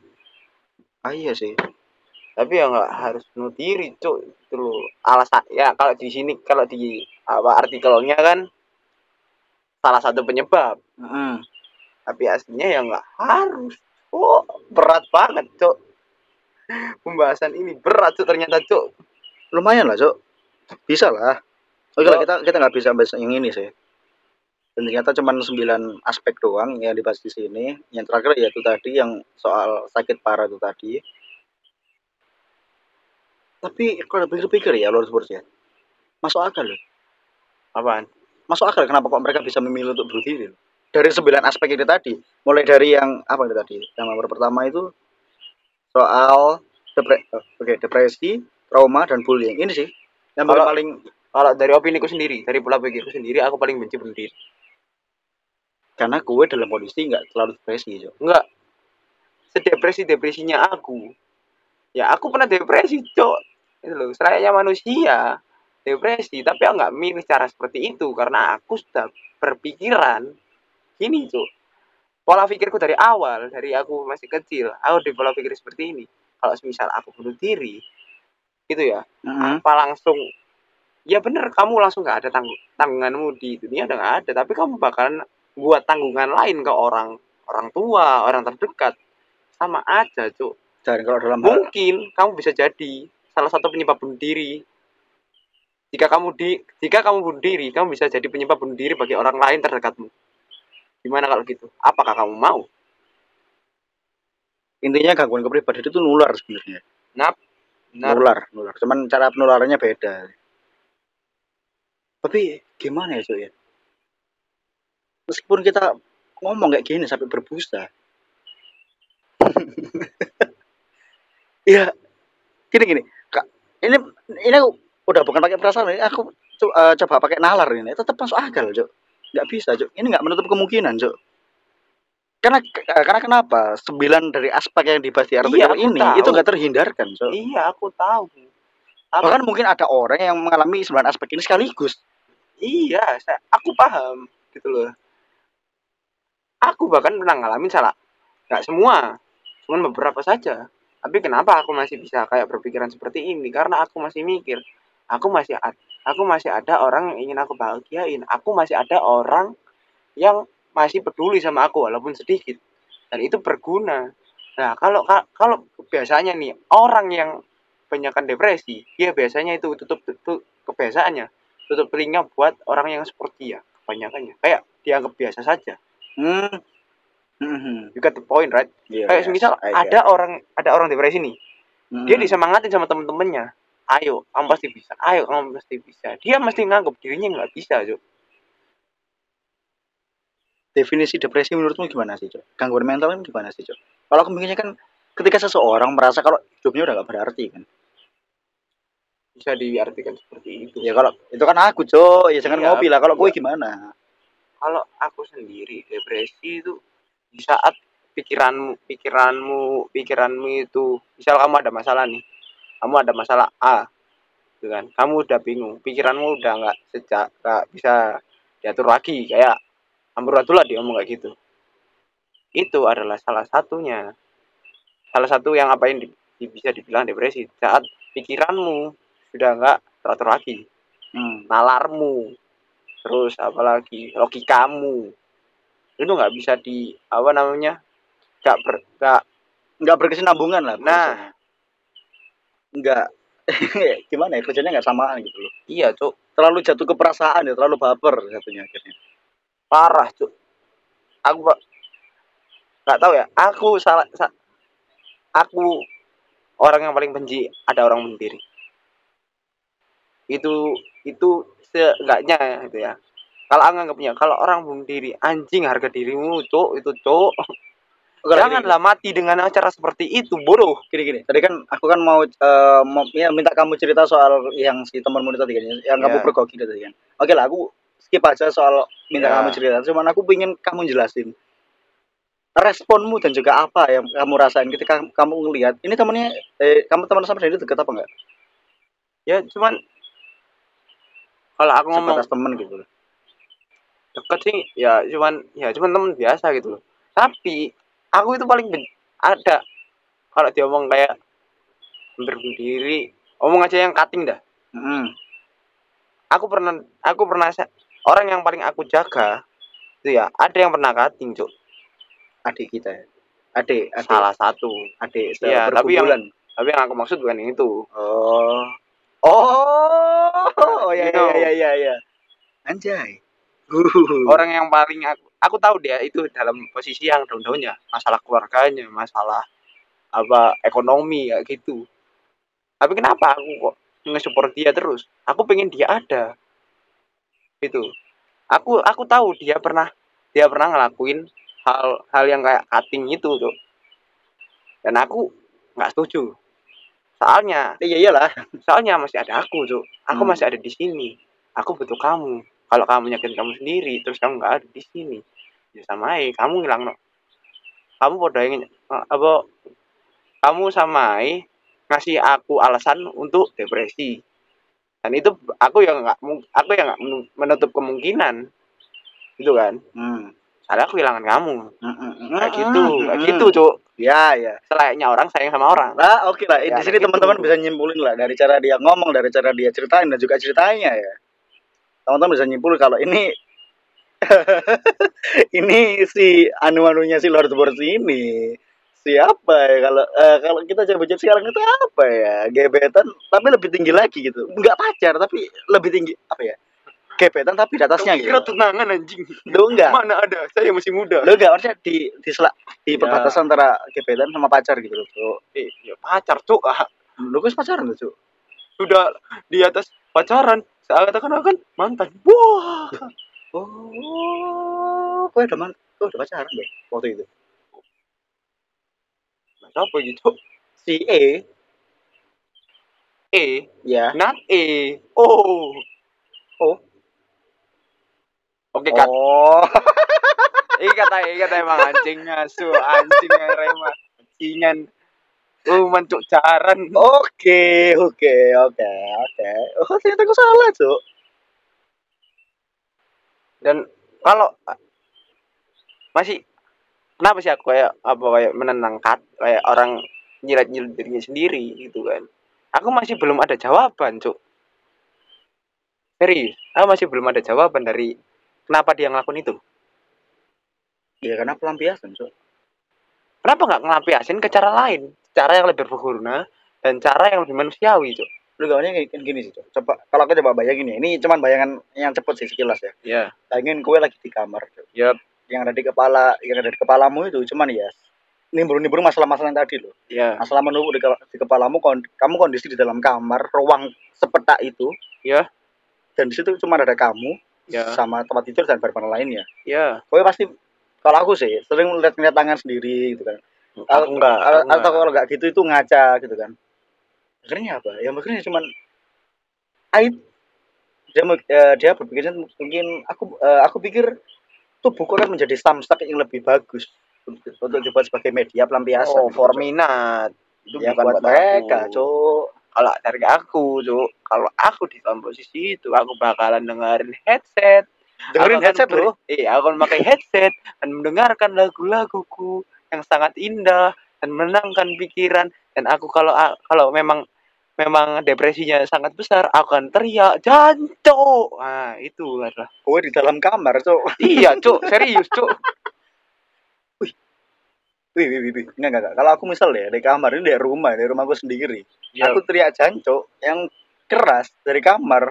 Ah iya sih. tapi ya nggak harus bunuh diri cuk itu loh alasan ya kalau di sini kalau di apa artikelnya kan salah satu penyebab Heeh. tapi aslinya ya nggak harus oh berat banget cuk pembahasan ini berat cuk ternyata cuk Lumayan lah, Cuk. Bisa lah. Oke Oh. kita kita nggak bisa bahas yang ini sih. Dan ternyata cuma 9 aspek doang yang dibahas di sini. Yang terakhir ya itu tadi yang soal sakit parah itu tadi. Tapi kalau pikir-pikir ya, Lord Sports ya. Masuk akal loh. apaan Masuk akal kenapa kok mereka bisa memilih untuk bunuh diri. Dari 9 aspek itu tadi. Mulai dari yang apa itu tadi? Yang nomor pertama itu soal depre oke, depresi, trauma dan bullying. Ini sih yang paling Kalau- paling kalau dari opini ku sendiri dari pola pikirku sendiri aku paling benci bunuh diri karena gue dalam kondisi nggak terlalu depresi Jo. enggak sedepresi depresinya aku. Ya aku pernah depresi cok. Itu loh serayanya manusia. Depresi tapi aku nggak milih cara seperti itu. Karena aku sudah berpikiran gini cok. Pola pikirku dari awal dari aku masih kecil aku di pola pikir seperti ini. Kalau misal aku bunuh diri gitu ya. Mm-mm. apa langsung ya bener kamu langsung nggak ada tanggung tanggunganmu di dunia udah nggak ada. Tapi kamu bakalan buat tanggungan lain ke orang orang tua orang terdekat sama aja cuk Dan kalau dalam hal mungkin kamu bisa jadi salah satu penyebab bunuh diri jika kamu di jika kamu bunuh diri kamu bisa jadi penyebab bunuh diri bagi orang lain terdekatmu gimana kalau gitu apakah kamu mau intinya gangguan kepribadian itu nular sebenarnya. benar Nular, nular. Cuman cara penularannya beda. Tapi gimana ya, Cuk ya? Meskipun kita ngomong kayak gini sampai berbusa. Iya. Gini gini. Kak, ini ini aku udah bukan pakai perasaan ini aku eh, coba pakai nalar ini tetap masuk akal, Cuk. Nggak bisa, Cuk. Ini nggak menutup kemungkinan, Cuk. Karena eh, karena kenapa? Sembilan dari aspek yang dibahas di artikel Iya, aku ini tahu. itu nggak terhindarkan, Cuk. iya aku tahu Apa- Bahkan mungkin ada orang yang mengalami sembilan aspek ini sekaligus. Iya, saya, aku paham gitu loh. Aku bahkan pernah ngalamin salah. Nggak semua, cuman beberapa saja. Tapi kenapa aku masih bisa kayak berpikiran seperti ini? Karena aku masih mikir, aku masih ada, aku masih ada orang yang ingin aku bahagiain. Aku masih ada orang yang masih peduli sama aku walaupun sedikit. Dan itu berguna. Nah, kalau ka- kalau biasanya nih orang yang kebanyakan depresi, dia biasanya itu tutup tutup kebiasaannya tutup telinga buat orang yang seperti ya kebanyakannya kayak dianggap biasa saja Hmm. Hmm. you got the point right Iya, kayak yes, misal I ada orang ada orang depresi nih Hmm. dia disemangatin sama temen-temennya ayo kamu pasti bisa ayo kamu pasti bisa dia mesti nganggap dirinya nggak bisa Cuk. definisi depresi menurutmu gimana sih, Cok? Gangguan mental kan gimana sih, Cok? Kalau aku mikirnya kan ketika seseorang merasa kalau hidupnya udah gak berarti kan. bisa diartikan seperti itu Ya kalau itu kan aku, Cok. Ya jangan Iya, ngopi lah. Kalau gue iya. gimana? Kalau aku sendiri depresi itu di saat pikiranmu pikiranmu pikiranmu itu misal kamu ada masalah nih kamu ada masalah A gitu kan kamu udah bingung pikiranmu udah nggak sejak nggak bisa diatur lagi kayak amburadul lah dia ngomong kayak gitu. Itu adalah salah satunya. Salah satu yang apa yang di- di- bisa dibilang depresi saat pikiranmu sudah nggak teratur lagi. Hmm. nalarmu terus apalagi logikamu itu nggak bisa di apa namanya nggak ber nggak Nggak berkesinambungan lah. Nah. Nggak. gimana ya kerjanya nggak samaan gitu loh. iya cuk Terlalu jatuh ke perasaan ya, terlalu baper satunya akhirnya. parah cuk aku Pak, nggak tahu ya aku salah sa- aku orang yang paling benci ada orang diri itu itu seenggaknya gitu ya. Kalau anggapnya kalau orang bunuh diri anjing harga dirimu cuk itu gini, janganlah mati dengan acara seperti itu bodoh. Gini gini. Tadi kan aku kan mau, eh, mau ya minta kamu cerita soal yang si temanmu itu tadi kan yang kamu Ya. pergoki itu tadi kan. Oke lah aku skip aja soal minta Ya. kamu cerita. Cuman aku pengen kamu jelasin. Responmu dan juga apa yang kamu rasain ketika kamu ngelihat ini temennya eh kamu teman sama sendiri deket apa enggak ya cuman kalau aku ngomong sebatas temen gitu loh. Deket sih ya cuman ya cuman temen biasa gitu loh. Tapi aku itu paling ada. Kalau dia ngomong kayak hampir bunuh diri ngomong aja yang cutting dah. Mm. aku pernah aku pernah orang yang paling aku jaga itu ya ada yang pernah cutting cuk. Adik kita ya? Adik adik. Salah satu. Adik Iya, tapi yang- tapi yang aku maksud bukan itu. Oh. Oh oh ya ya ya ya ya. Anjay. Orang yang paling aku aku tahu dia itu dalam posisi yang down-downnya masalah keluarganya masalah apa ekonomi ya gitu. Tapi kenapa aku kok nge-support dia terus? Aku pengen dia ada. Gitu. Aku aku tahu dia pernah dia pernah ngelakuin hal hal yang kayak cutting itu tuh dan aku nggak setuju soalnya iya iyalah. soalnya masih ada aku tuh aku Hmm. masih ada di sini. Aku butuh kamu. Kalau kamu nyakitin kamu sendiri terus kamu nggak ada di sini ya sama aja. Kamu ngilang no. kamu bodoh ingin apa kamu sama aja ngasih aku alasan untuk depresi. Dan itu aku yang nggak aku yang nggak menu- menutup kemungkinan. Gitu kan? Hmm. Soalnya aku kehilangan kamu. Kayak gitu kayak gitu cuk. Ya ya. Selayaknya orang sayang sama orang. Nah, oke lah. Ya, di sini gitu. teman-teman bisa nyimpulin lah dari cara dia ngomong, dari cara dia ceritain dan juga ceritanya ya. Teman-teman bisa nyimpulin kalau ini ini si anu-anunya si Lord Board ini siapa ya? Kalau eh, kalau kita coba cek sekarang itu apa ya? Gebetan tapi lebih tinggi lagi gitu. Nggak pacar tapi lebih tinggi apa ya gebetan tapi di atasnya kira gitu. tunangan anjing. Lo enggak? Mana ada? Saya masih muda. Lo enggak? Maksudnya di di sela, di Ya. perbatasan antara gebetan sama pacar gitu loh Cuk. eh, ya pacar cuk. Ah. lo kan pacaran tuh Cuk? sudah di atas pacaran. Saya katakan akan mantan. Wah. Oh, gue udah man, gue udah pacaran deh waktu itu. apa gitu Si E, E? Ya. not E. Oh. Oh. Oke kan Oh, ini kata ini kata emang anjing ngasu anjing remah anjingan. Oh mancuk jaran. Oke, oke, oke, oke. Oh, ternyata gue salah, Cuk. dan kalau masih kenapa sih aku kayak apa kayak menenang kat kayak orang nyilat nyilat dirinya sendiri gitu kan? Aku masih belum ada jawaban cuk. Serius aku masih belum ada jawaban dari kenapa dia ngelakuin itu Ya karena pelampiasan, Cuk. kenapa nggak ngelampiasin ke cara lain cara yang lebih berguna dan cara yang lebih manusiawi cuk Lu gawanya kayak gini sih, Cuk. Coba kalau aku coba bayangin ya. Ini cuman bayangan yang cepet sih sekilas ya. ya Bayangin gue lagi di kamar, Cuk. Yap. yang ada di kepala yang ada di kepalamu itu cuman ya nimbul-nimbul masalah-masalah yang tadi loh ya masalah menumpuk di, di kepalamu kon- kamu kondisi di dalam kamar ruang sepetak itu ya dan di situ cuma ada kamu ya. sama tempat tidur dan barang lainnya ya? Kowe pasti kalau aku sih sering lihat ngeliat tangan sendiri gitu kan. Aku enggak Atau- enggak. atau kalau nggak gitu itu ngaca gitu kan. Akhirnya apa? Ya akhirnya cuman aib dia eh, dia berpikirnya mungkin aku eh, aku pikir tubuhku akan menjadi samsak yang lebih bagus untuk, untuk dibuat sebagai media pelampiasan oh gitu, for minat. Itu ya buat mereka cok kalau dari aku cuk kalau aku di dalam posisi itu aku bakalan dengerin headset. Dengerin headset bro iya aku akan pakai headset dan mendengarkan lagu-laguku yang sangat indah dan menenangkan pikiran. Dan aku kalau kalau memang memang depresinya sangat besar aku akan teriak jancok nah itu adalah. Kowe di dalam kamar cok iya cuk serius cuk. wih wih wih, wih. Enggak, enggak. Kalau aku misal ya di kamar ini di rumah, di rumahku sendiri. Ya. Aku teriak jancok yang keras dari kamar.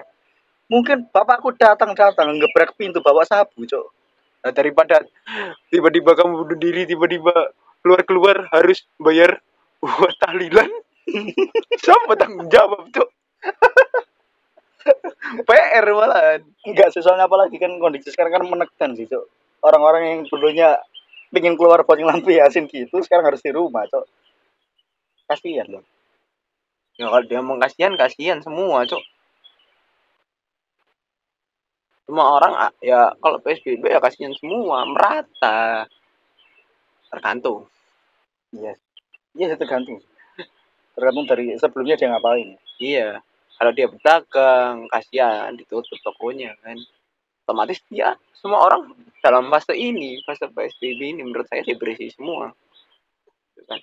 Mungkin bapakku datang-datang ngebrek pintu bawa sabu, cok. Nah, daripada tiba-tiba kamu bunuh diri tiba-tiba keluar-keluar harus bayar buat tahlilan siapa tanggung jawab cuk PR malahan Enggak sih, soalnya apalagi kan kondisi sekarang kan menekan sih, cok. Orang-orang yang dulunya pingin keluar buat ngelampiasin gitu, sekarang harus di rumah, cok. Kasihan loh. ya kalau dia mau kasihan kasihan semua cuk semua orang ah, ya kalau PSBB ya kasihan semua merata tergantung Iya. Iya, tergantung. Tergantung dari sebelumnya dia ngapain. iya kalau dia berdagang kasihan ditutup tokonya kan otomatis dia semua orang dalam fase ini fase PSBB ini menurut saya depresi semua. Gitu kan.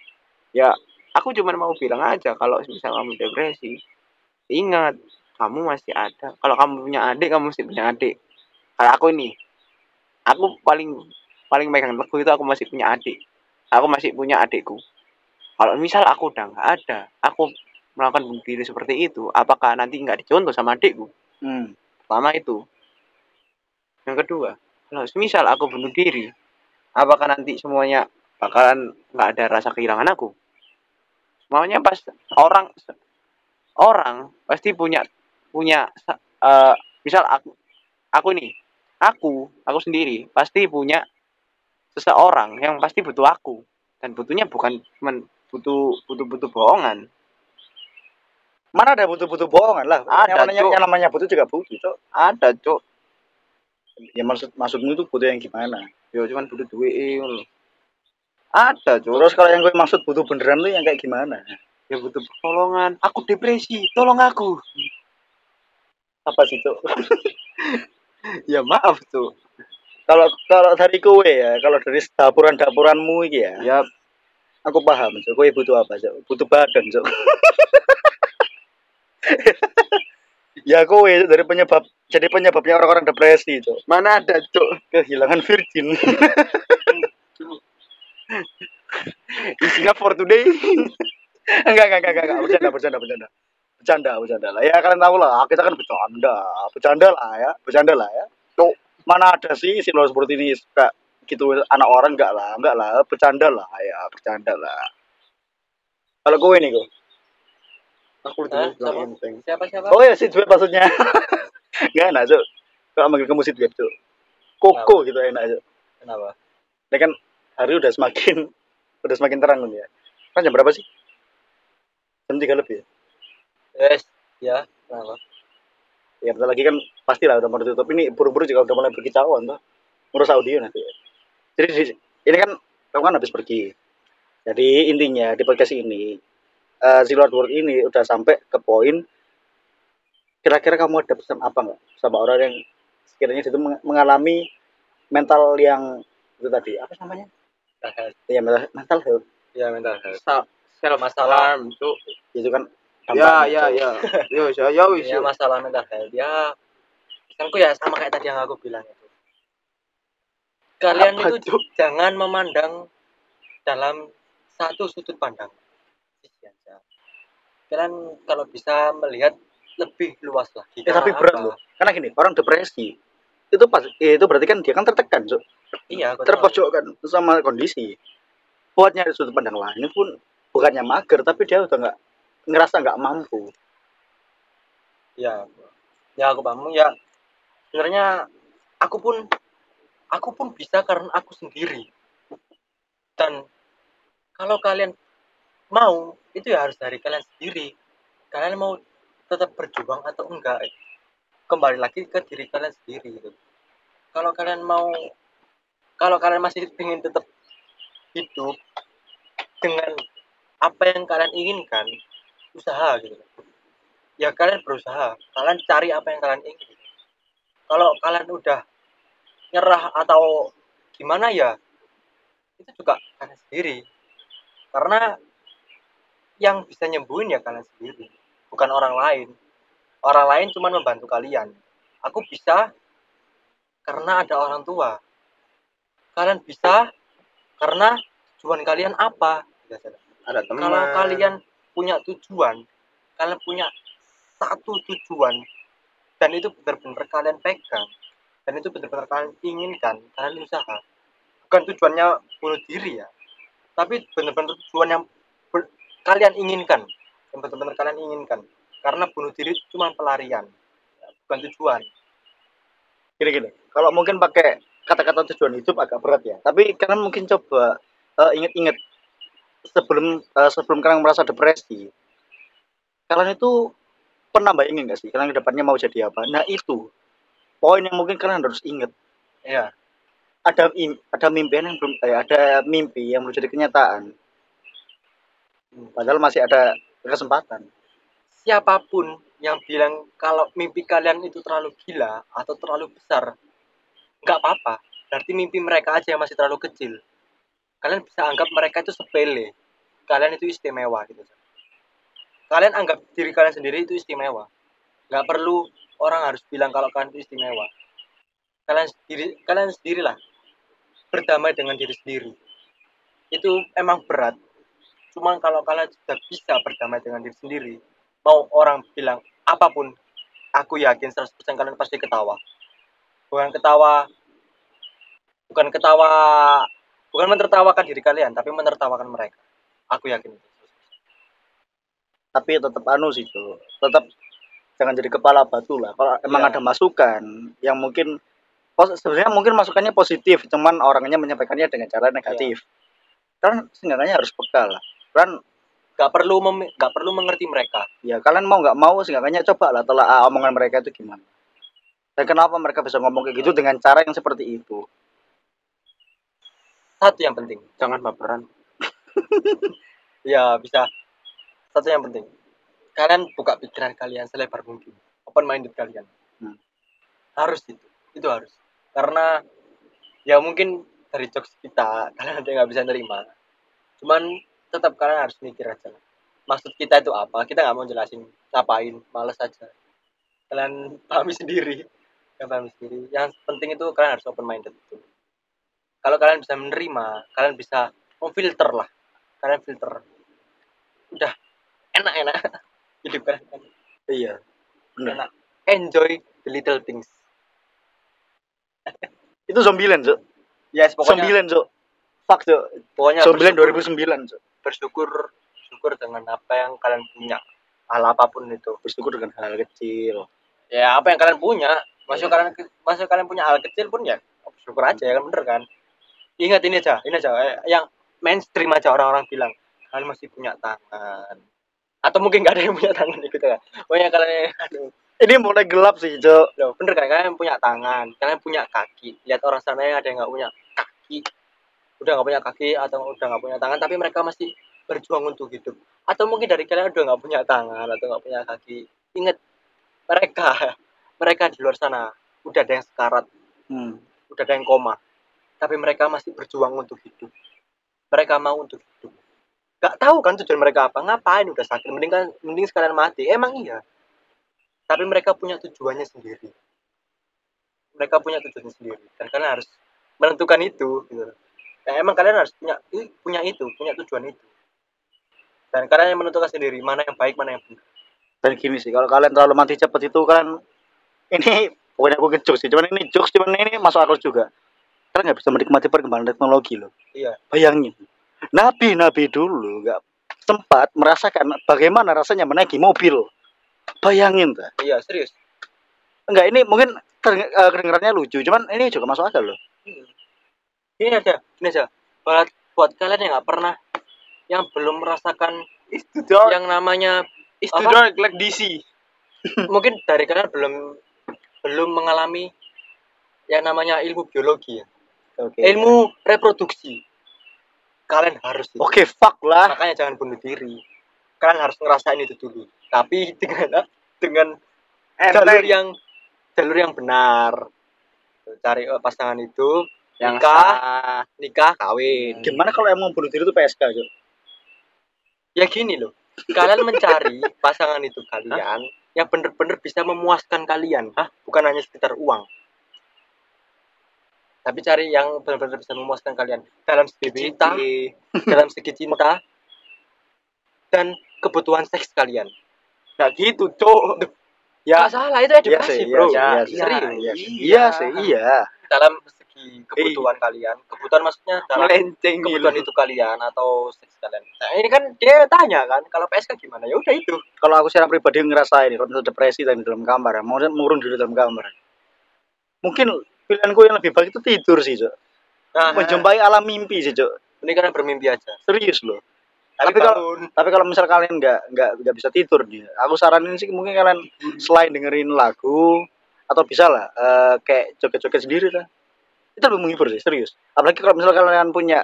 ya aku cuma mau bilang aja kalau misal kamu depresi ingat kamu masih ada. Kalau kamu punya adik kamu masih punya adik. Kalau aku ini aku paling paling megang teguh itu aku masih punya adik. Aku masih punya adikku. Kalau misal aku udah nggak ada aku melakukan bunuh diri seperti itu apakah nanti nggak dicontoh sama adikku? Hmm. pertama itu yang kedua kalau misal aku bunuh diri apakah nanti semuanya bakalan nggak ada rasa kehilangan aku? Maunya pas orang orang pasti punya punya eh, misal aku aku nih aku aku sendiri pasti punya seseorang yang pasti butuh aku. Dan butuhnya bukan cuman butuh butuh butuh bohongan. Mana ada butuh-butuh bohongan lah. Ada, yang, namanya, yang namanya butuh juga butuh, cok. ada cok Ya maksud maksudmu itu butuh yang gimana? ya cuman butuh duit lho. ada Terus kalau yang gue maksud butuh beneran tuh yang kayak gimana? ya butuh pertolongan aku depresi tolong aku Apa sih, cok? ya maaf tuh kalau kalau dari kowe ya, kalau dari dapuran-dapuranmu iki ya, ya aku paham, cok. Kowe butuh apa, cok? Butuh badan, cok. ya kowe itu dari penyebab jadi penyebabnya orang-orang depresi, cok. mana ada cok Kehilangan virgin. isinya for today enggak, enggak, enggak, enggak. Bercanda, bercanda, bercanda. Bercanda, bercanda lah. Ya kalian tahu lah, kita kan bercanda. Bercanda lah ya, bercanda lah ya. Cok, mana ada sih si seperti ini suka gitu anak orang enggak lah, enggak lah, bercanda lah ya, bercanda lah. Kalau kowe nih, kok. Aku udah bilang Siapa? Siapa siapa? Oh ya, si Dweb maksudnya. Enggak enak, Cuk. Kalau manggil kamu si Dweb, Cuk. Koko gitu enak, Cuk. Kenapa? Ini kan hari udah semakin udah semakin terang kan ya. Kan jam berapa sih? Jam 3 lebih. ya? Yes, ya. Kenapa? Ya bentar lagi kan pastilah udah mau ditutup. Ini buru-buru juga udah mulai berkicauan tuh. Ngurus audio nanti. Jadi di- ini kan kamu kan habis pergi. Jadi intinya di podcast ini eh si Lord World ini udah sampai ke poin kira-kira kamu ada pesan apa nggak sama orang yang sekiranya itu meng- mengalami mental yang itu tadi apa namanya? Mental health. Ya mental, mental health Ya mental health. self Masalah. alarm cok itu kan ya ya ya yo ya ya wis Ya yo. masalah mental health. Ya pesanku ya sama kayak tadi yang aku bilang itu. Kalian Apa, itu Cuk? jangan memandang dalam satu sudut pandang. Aja. Kalian kalau bisa melihat lebih luas lagi. Eh, tapi berat apa? loh. Karena gini, orang depresi itu pas eh, itu berarti kan dia kan tertekan, Cuk. iya terpojokkan sama kondisi buat nyari sudut pandang lain pun bukannya mager tapi dia udah nggak ngerasa nggak mampu ya ya aku paham ya sebenarnya aku pun aku pun bisa karena aku sendiri dan kalau kalian mau itu ya harus dari kalian sendiri. Kalian mau tetap berjuang atau enggak kembali lagi ke diri kalian sendiri gitu. Kalau kalian mau kalau kalian masih ingin tetap hidup dengan apa yang kalian inginkan usaha gitu. Ya kalian berusaha. Kalian cari apa yang kalian ingin kalau kalian udah nyerah atau gimana ya itu juga kalian sendiri. Karena yang bisa nyembuhin ya kalian sendiri. Bukan orang lain. Orang lain cuma membantu kalian. Aku bisa karena ada orang tua. Kalian bisa karena tujuan kalian apa? Ada teman. kalau kalian punya tujuan kalian punya satu tujuan dan itu benar-benar kalian pegang dan itu benar-benar kalian inginkan kalian usaha. Bukan tujuannya bunuh diri ya tapi benar-benar tujuan yang kalian inginkan yang benar-benar kalian inginkan. Karena bunuh diri itu cuma pelarian bukan tujuan. Gini-gini kalau mungkin pakai kata-kata tujuan hidup agak berat ya. Tapi kalian mungkin coba eh, inget-inget sebelum eh, sebelum kalian merasa depresi kalian itu pernah bayangin nggak sih kalian ke depannya mau jadi apa? Nah itu poin yang mungkin kalian harus inget ya ada ada mimpi yang belum eh, ada mimpi yang belum jadi kenyataan padahal masih ada kesempatan. Siapa pun yang bilang kalau mimpi kalian itu terlalu gila atau terlalu besar nggak apa-apa. Berarti mimpi mereka aja yang masih terlalu kecil. Kalian bisa anggap mereka itu sepele. Kalian itu istimewa gitu kalian anggap diri kalian sendiri itu istimewa. Nggak perlu orang harus bilang kalau kalian itu istimewa. Kalian sendiri kalian sendirilah. Berdamai dengan diri sendiri. Itu emang berat cuman kalau kalian sudah bisa berdamai dengan diri sendiri mau orang bilang apa pun aku yakin 100% kalian pasti ketawa. Bukan ketawa bukan ketawa bukan menertawakan diri kalian tapi menertawakan mereka. Aku yakin itu. Tapi tetap anu sih tuh tetap jangan jadi kepala batu lah. Kalau emang Iya. ada masukan yang mungkin sebenarnya mungkin masukannya positif cuman orangnya menyampaikannya dengan cara negatif. Kan seenggaknya harus peka lah kan nggak perlu mem- nggak perlu mengerti mereka. ya kalian mau nggak mau seenggaknya coba lah telah omongan mereka itu gimana. Dan kenapa mereka bisa ngomong kayak gitu dengan cara yang seperti itu? Satu yang penting jangan baperan. Ya bisa. Satu yang penting kalian buka pikiran kalian selebar mungkin open minded kalian. Hmm. harus itu itu harus. Karena ya mungkin dari jokes kita kalian ada yang nggak bisa nerima. Cuman tetap kalian harus mikir aja. Lah. maksud kita itu apa? Kita nggak mau jelasin ngapain males aja. Kalian pahami sendiri. Kalian pahami sendiri. Yang penting itu kalian harus open minded itu. Kalau kalian bisa menerima kalian bisa memfilter lah. Kalian filter. Udah enak-enak hidup kalian. Iya benar. Enak. Enjoy the little things. Itu zombiland cok yes pokoknya zombiland cok fuck cok pokoknya bersyukur, 2009 cok bersyukur bersyukur dengan apa yang kalian punya. Hal apa pun itu. Bersyukur dengan hal kecil. Ya apa yang kalian punya. Masuk kalian masuk kalian punya hal kecil pun ya bersyukur aja ya kan bener kan? Ingat ini aja ini aja. Eh, yang mainstream aja orang-orang bilang kalian masih punya tangan. Atau mungkin nggak ada yang punya tangan gitu kan? Pokoknya kalian aduh. Ini mulai gelap sih cok Loh, bener kan? Kalian punya tangan, kalian punya kaki. Lihat orang sana yang ada yang nggak punya kaki, udah nggak punya kaki atau udah nggak punya tangan, tapi mereka masih berjuang untuk hidup. Atau mungkin dari kalian udah nggak punya tangan atau nggak punya kaki. Ingat mereka, mereka di luar sana udah ada yang sekarat, hmm. udah ada yang koma, tapi mereka masih berjuang untuk hidup. Mereka mau untuk hidup. Gak tahu kan tujuan mereka apa, ngapain udah sakit, mending kan, mending sekalian mati. Emang iya, tapi mereka punya tujuannya sendiri mereka punya tujuannya sendiri dan kalian harus menentukan itu gitu ya, emang kalian harus punya punya itu punya tujuan itu dan kalian yang menentukan sendiri mana yang baik mana yang benar dan gini sih kalau kalian terlalu mati cepat itu kan ini pokoknya aku ngejokes sih cuman ini jokes cuman ini masuk akal juga kalian nggak bisa menikmati perkembangan teknologi loh. Iya. Bayangin, nabi-nabi dulu nggak sempat merasakan bagaimana rasanya menaiki mobil. Bayangin tuh. iya serius Enggak, ini mungkin ter- eh, kedengarannya lucu, cuman ini juga masuk akal loh. Ini aja ini aja buat buat kalian yang nggak pernah yang belum merasakan dark. yang namanya It's too dark like DC. mungkin dari kalian belum belum mengalami yang namanya ilmu biologi ya Oke. ilmu reproduksi kalian harus. Oke, fuck lah. makanya jangan bunuh diri kalian harus ngerasain itu dulu tapi dengan dengan jalur Enteng. yang jalur yang benar cari eh, pasangan itu yang nikah sah. nikah kawin Gimana kalau mau bunuh diri itu PSK, Cok? ya gini loh kalian mencari pasangan itu kalian yang bener-bener bisa memuaskan kalian Hah? bukan hanya sekedar uang tapi cari yang benar-benar bisa memuaskan kalian dalam segi cinta dalam segi cinta dan kebutuhan seks kalian Nggak gitu, Cok. ya salah itu Iya edukasi sih, bro iya iya sih. serius Iya. Iya. Iya sih, iya. dalam segi kebutuhan kalian kebutuhan maksudnya dalam Melenceng nih. kebutuhan itu kalian atau kalian nah, ini kan dia tanya kan kalau PSK gimana ya udah itu Kalau aku secara pribadi ngerasain misalnya depresi tadi dalam kamar, ya, mau murung diri dalam kamar. Mungkin pilihanku yang lebih baik itu tidur sih, Cok. nah Menjumpai alam mimpi sih, Cok. ini kalian bermimpi aja Serius loh. tapi, Tapi kalau- Tapi kalau misal kalian nggak nggak nggak bisa tidur nih, aku saranin sih mungkin kalian selain dengerin lagu atau bisa lah eh, kayak joget-joget sendiri lah. Itu lebih menghibur sih, serius. Apalagi kalau misal kalian punya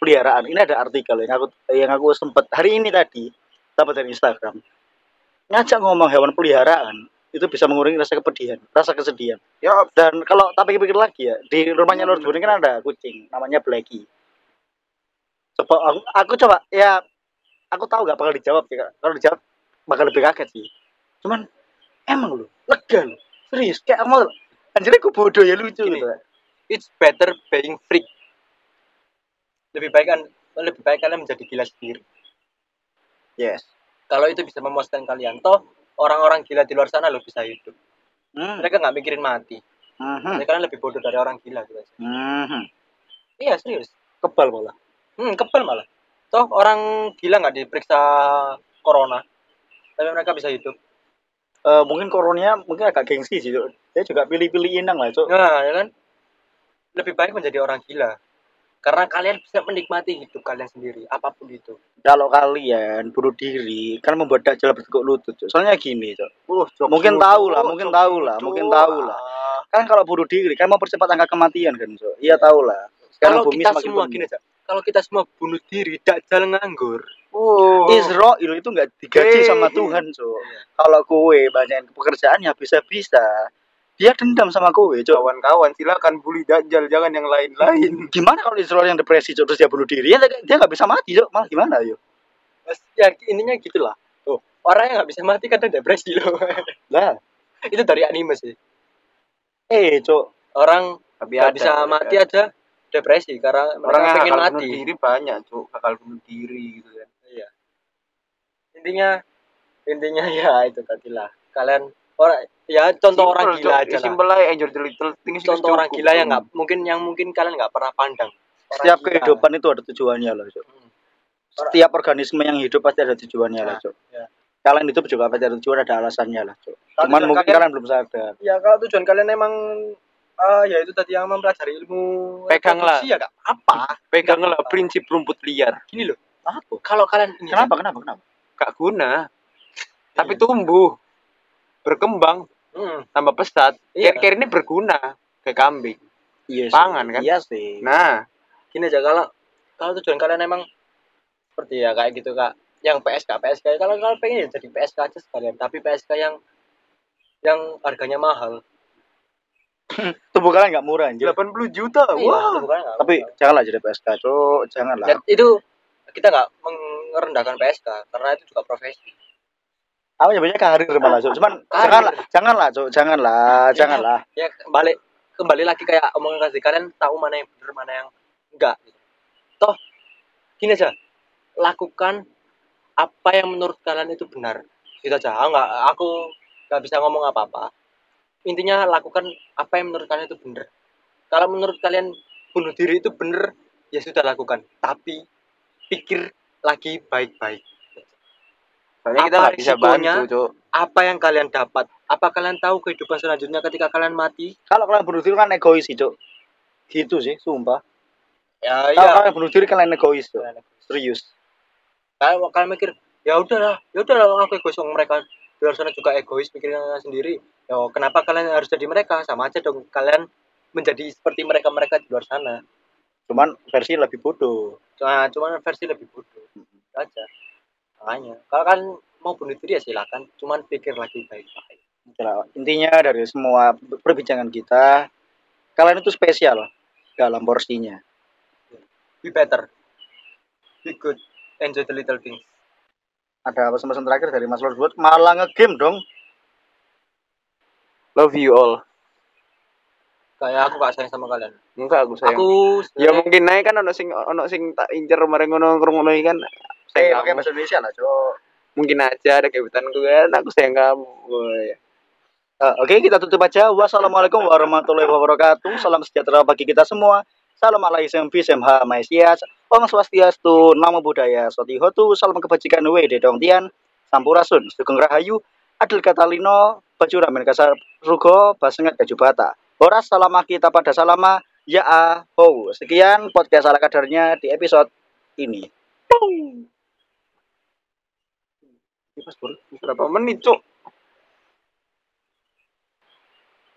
peliharaan. Ini ada artikel yang aku yang aku sempat hari ini tadi dapat dari Instagram. Ngajak ngomong hewan peliharaan itu bisa mengurangi rasa kepedihan, rasa kesedihan. Ya, Dan kalau tapi pikir lagi ya, di rumahnya Lord Buni kan ada kucing namanya Blacky. Coba aku, aku coba ya aku tahu gak bakal dijawab ya. Kalau dijawab bakal lebih kaget sih. Cuman emang lu lega lu. Serius kayak mau anjir aku bodoh ya lucu Gini. gitu. It's better being freak lebih baik kan lebih baik kalian menjadi gila sendiri Yes. kalau itu bisa memuaskan kalian toh orang-orang gila di luar sana lo bisa hidup Hmm. mereka nggak mikirin mati Mhm. mereka kan lebih bodoh dari orang gila gitu. Mhm. iya serius Kebal malah. hmm kebal malah toh orang gila nggak diperiksa corona tapi mereka bisa hidup Eh, mungkin koronnya mungkin agak gengsi sih. Dia juga pilih-pilih inang lah, Cuk. nah ya kan lebih baik menjadi orang gila karena kalian bisa menikmati hidup kalian sendiri apa pun itu Kalau kalian bunuh diri kan membuat dajjal bertekuk lutut. Cuk. Soalnya gini, Cuk. uh, Cok, Mungkin Cok, tahu lah, Cok, mungkin Cok, tahu lah, Cok. mungkin tahu lah. Ah, kan kalau bunuh diri kan mau percepat angka kematian kan so iya tahu lah sekarang kalau bumi kita semakin semua penuh. gini aja kalau kita semua bunuh diri dajjal nganggur Oh. Israel itu nggak digaji sama Tuhan so kalau kowe banyakin pekerjaan ya bisa bisa dia dendam sama kowe cok kawan-kawan silakan bully Dajjal jangan yang lain-lain. gimana kalau Israel yang depresi cok terus dia bunuh diri? Ya dia nggak bisa mati cok malah gimana yo? Ya intinya gitulah. Tuh orang yang nggak bisa mati kadang depresi loh. Lah. Itu dari anime sih. Eh cok orang Tapi nggak ada, bisa mati aja depresi karena Orang yang pengen mati. bunuh diri banyak, Cok. Bakal bunuh diri gitu kan. iya. Intinya intinya ya itu tadi lah. Kalian orang ya contoh Simple, orang gila aja lah Simple aja enjoy the little things. contoh orang gila yang nggak mungkin yang mungkin kalian nggak pernah pandang Orang setiap gila. kehidupan itu ada tujuannya loh cok Hmm. setiap organisme yang hidup pasti ada tujuannya lah Nah, cok ya. kalian hidup juga pasti ada tujuan ada alasannya lah cok Kalau cuman mungkin kalian- kalian belum sadar ya kalau tujuan kalian emang ah ya itu tadi yang mempelajari ilmu Peganglah. ya nggak apa Peganglah apa. prinsip rumput liar. gini loh apa kalau kalian ini kenapa kenapa kenapa Gak guna. Tapi Iya. tumbuh. Berkembang. Hmm, Tambah pesat. Iya. Kir-kir ini berguna. Kayak kambing. iya sih. Pangan, kan? iya sih Nah. gini aja kalau kalau tujuan kalian emang seperti ya kayak gitu kak yang PSK PSK kalau kalian pengen ya jadi PSK aja sekalian tapi PSK yang yang harganya mahal tubuh kalian nggak murah anjir 80 juta. Iya, nggak tapi janganlah jadi PSK cok janganlah Dan itu kita nggak merendahkan PSK karena itu juga profesi aku nyebutnya karir malah cok cuman janganlah janganlah cok janganlah janganlah. ya kembali kembali lagi kayak omongan tadi kalian tahu mana yang benar mana yang enggak. Gitu. toh gini aja. Lakukan apa yang menurut kalian itu benar. Gitu aja. Ah, nggak aku nggak bisa ngomong apa apa intinya lakukan apa yang menurut kalian itu benar. Kalau menurut kalian bunuh diri itu bener ya sudah lakukan. Tapi pikir lagi baik-baik Soalnya kita nggak bisa bantu, Cuk. apa yang kalian dapat apa kalian tahu kehidupan selanjutnya ketika kalian mati Kalau kalian bunuh diri kan egois sih, Cuk. Gitu sih, sumpah. ya Kalau iya kalian bunuh diri kalian egois, Cuk. Serius. kalian kalian mikir ya udahlah ya udahlah aku egois Wong mereka di luar sana juga egois mikirnya sendiri ya kenapa kalian harus jadi mereka sama aja dong kalian menjadi seperti mereka mereka di luar sana Cuman versi lebih bodoh. cuma cuman versi lebih bodoh Itu aja makanya kalau kalian mau bunuh diri ya silakan cuman pikir lagi baik-baik Intinya dari semua perbincangan kita, kalian itu spesial dalam porsinya. be better be good enjoy the little things Ada pesan-pesan terakhir dari Mas Lord malah ngegame dong. Love you all. kayak aku gak sayang sama kalian Enggak aku sayang. aku Ya sebenarnya- mungkin naik kan ono sing ono sing tak incer kemarin ngono ngono iki kan. Eh, Sayang pakai bahasa Indonesia lah, Cuk. Mungkin aja ada kebetulan kan aku sayang kamu. Eh, Oke, kita tutup aja. Wassalamualaikum warahmatullahi wabarakatuh. Salam sejahtera bagi kita semua. Salam alaikum bisemha maesias. Om swastiastu, namo buddhaya, soti hotu, salam kebajikan wede dong tian, sampurasun, sugeng rahayu, adil katalino, baju ramen kasar rugo, basengat gaju bata. Horas salama kita pada salama, ya ho. Sekian podcast ala kadarnya di episode ini. Berapa menit, Cuk?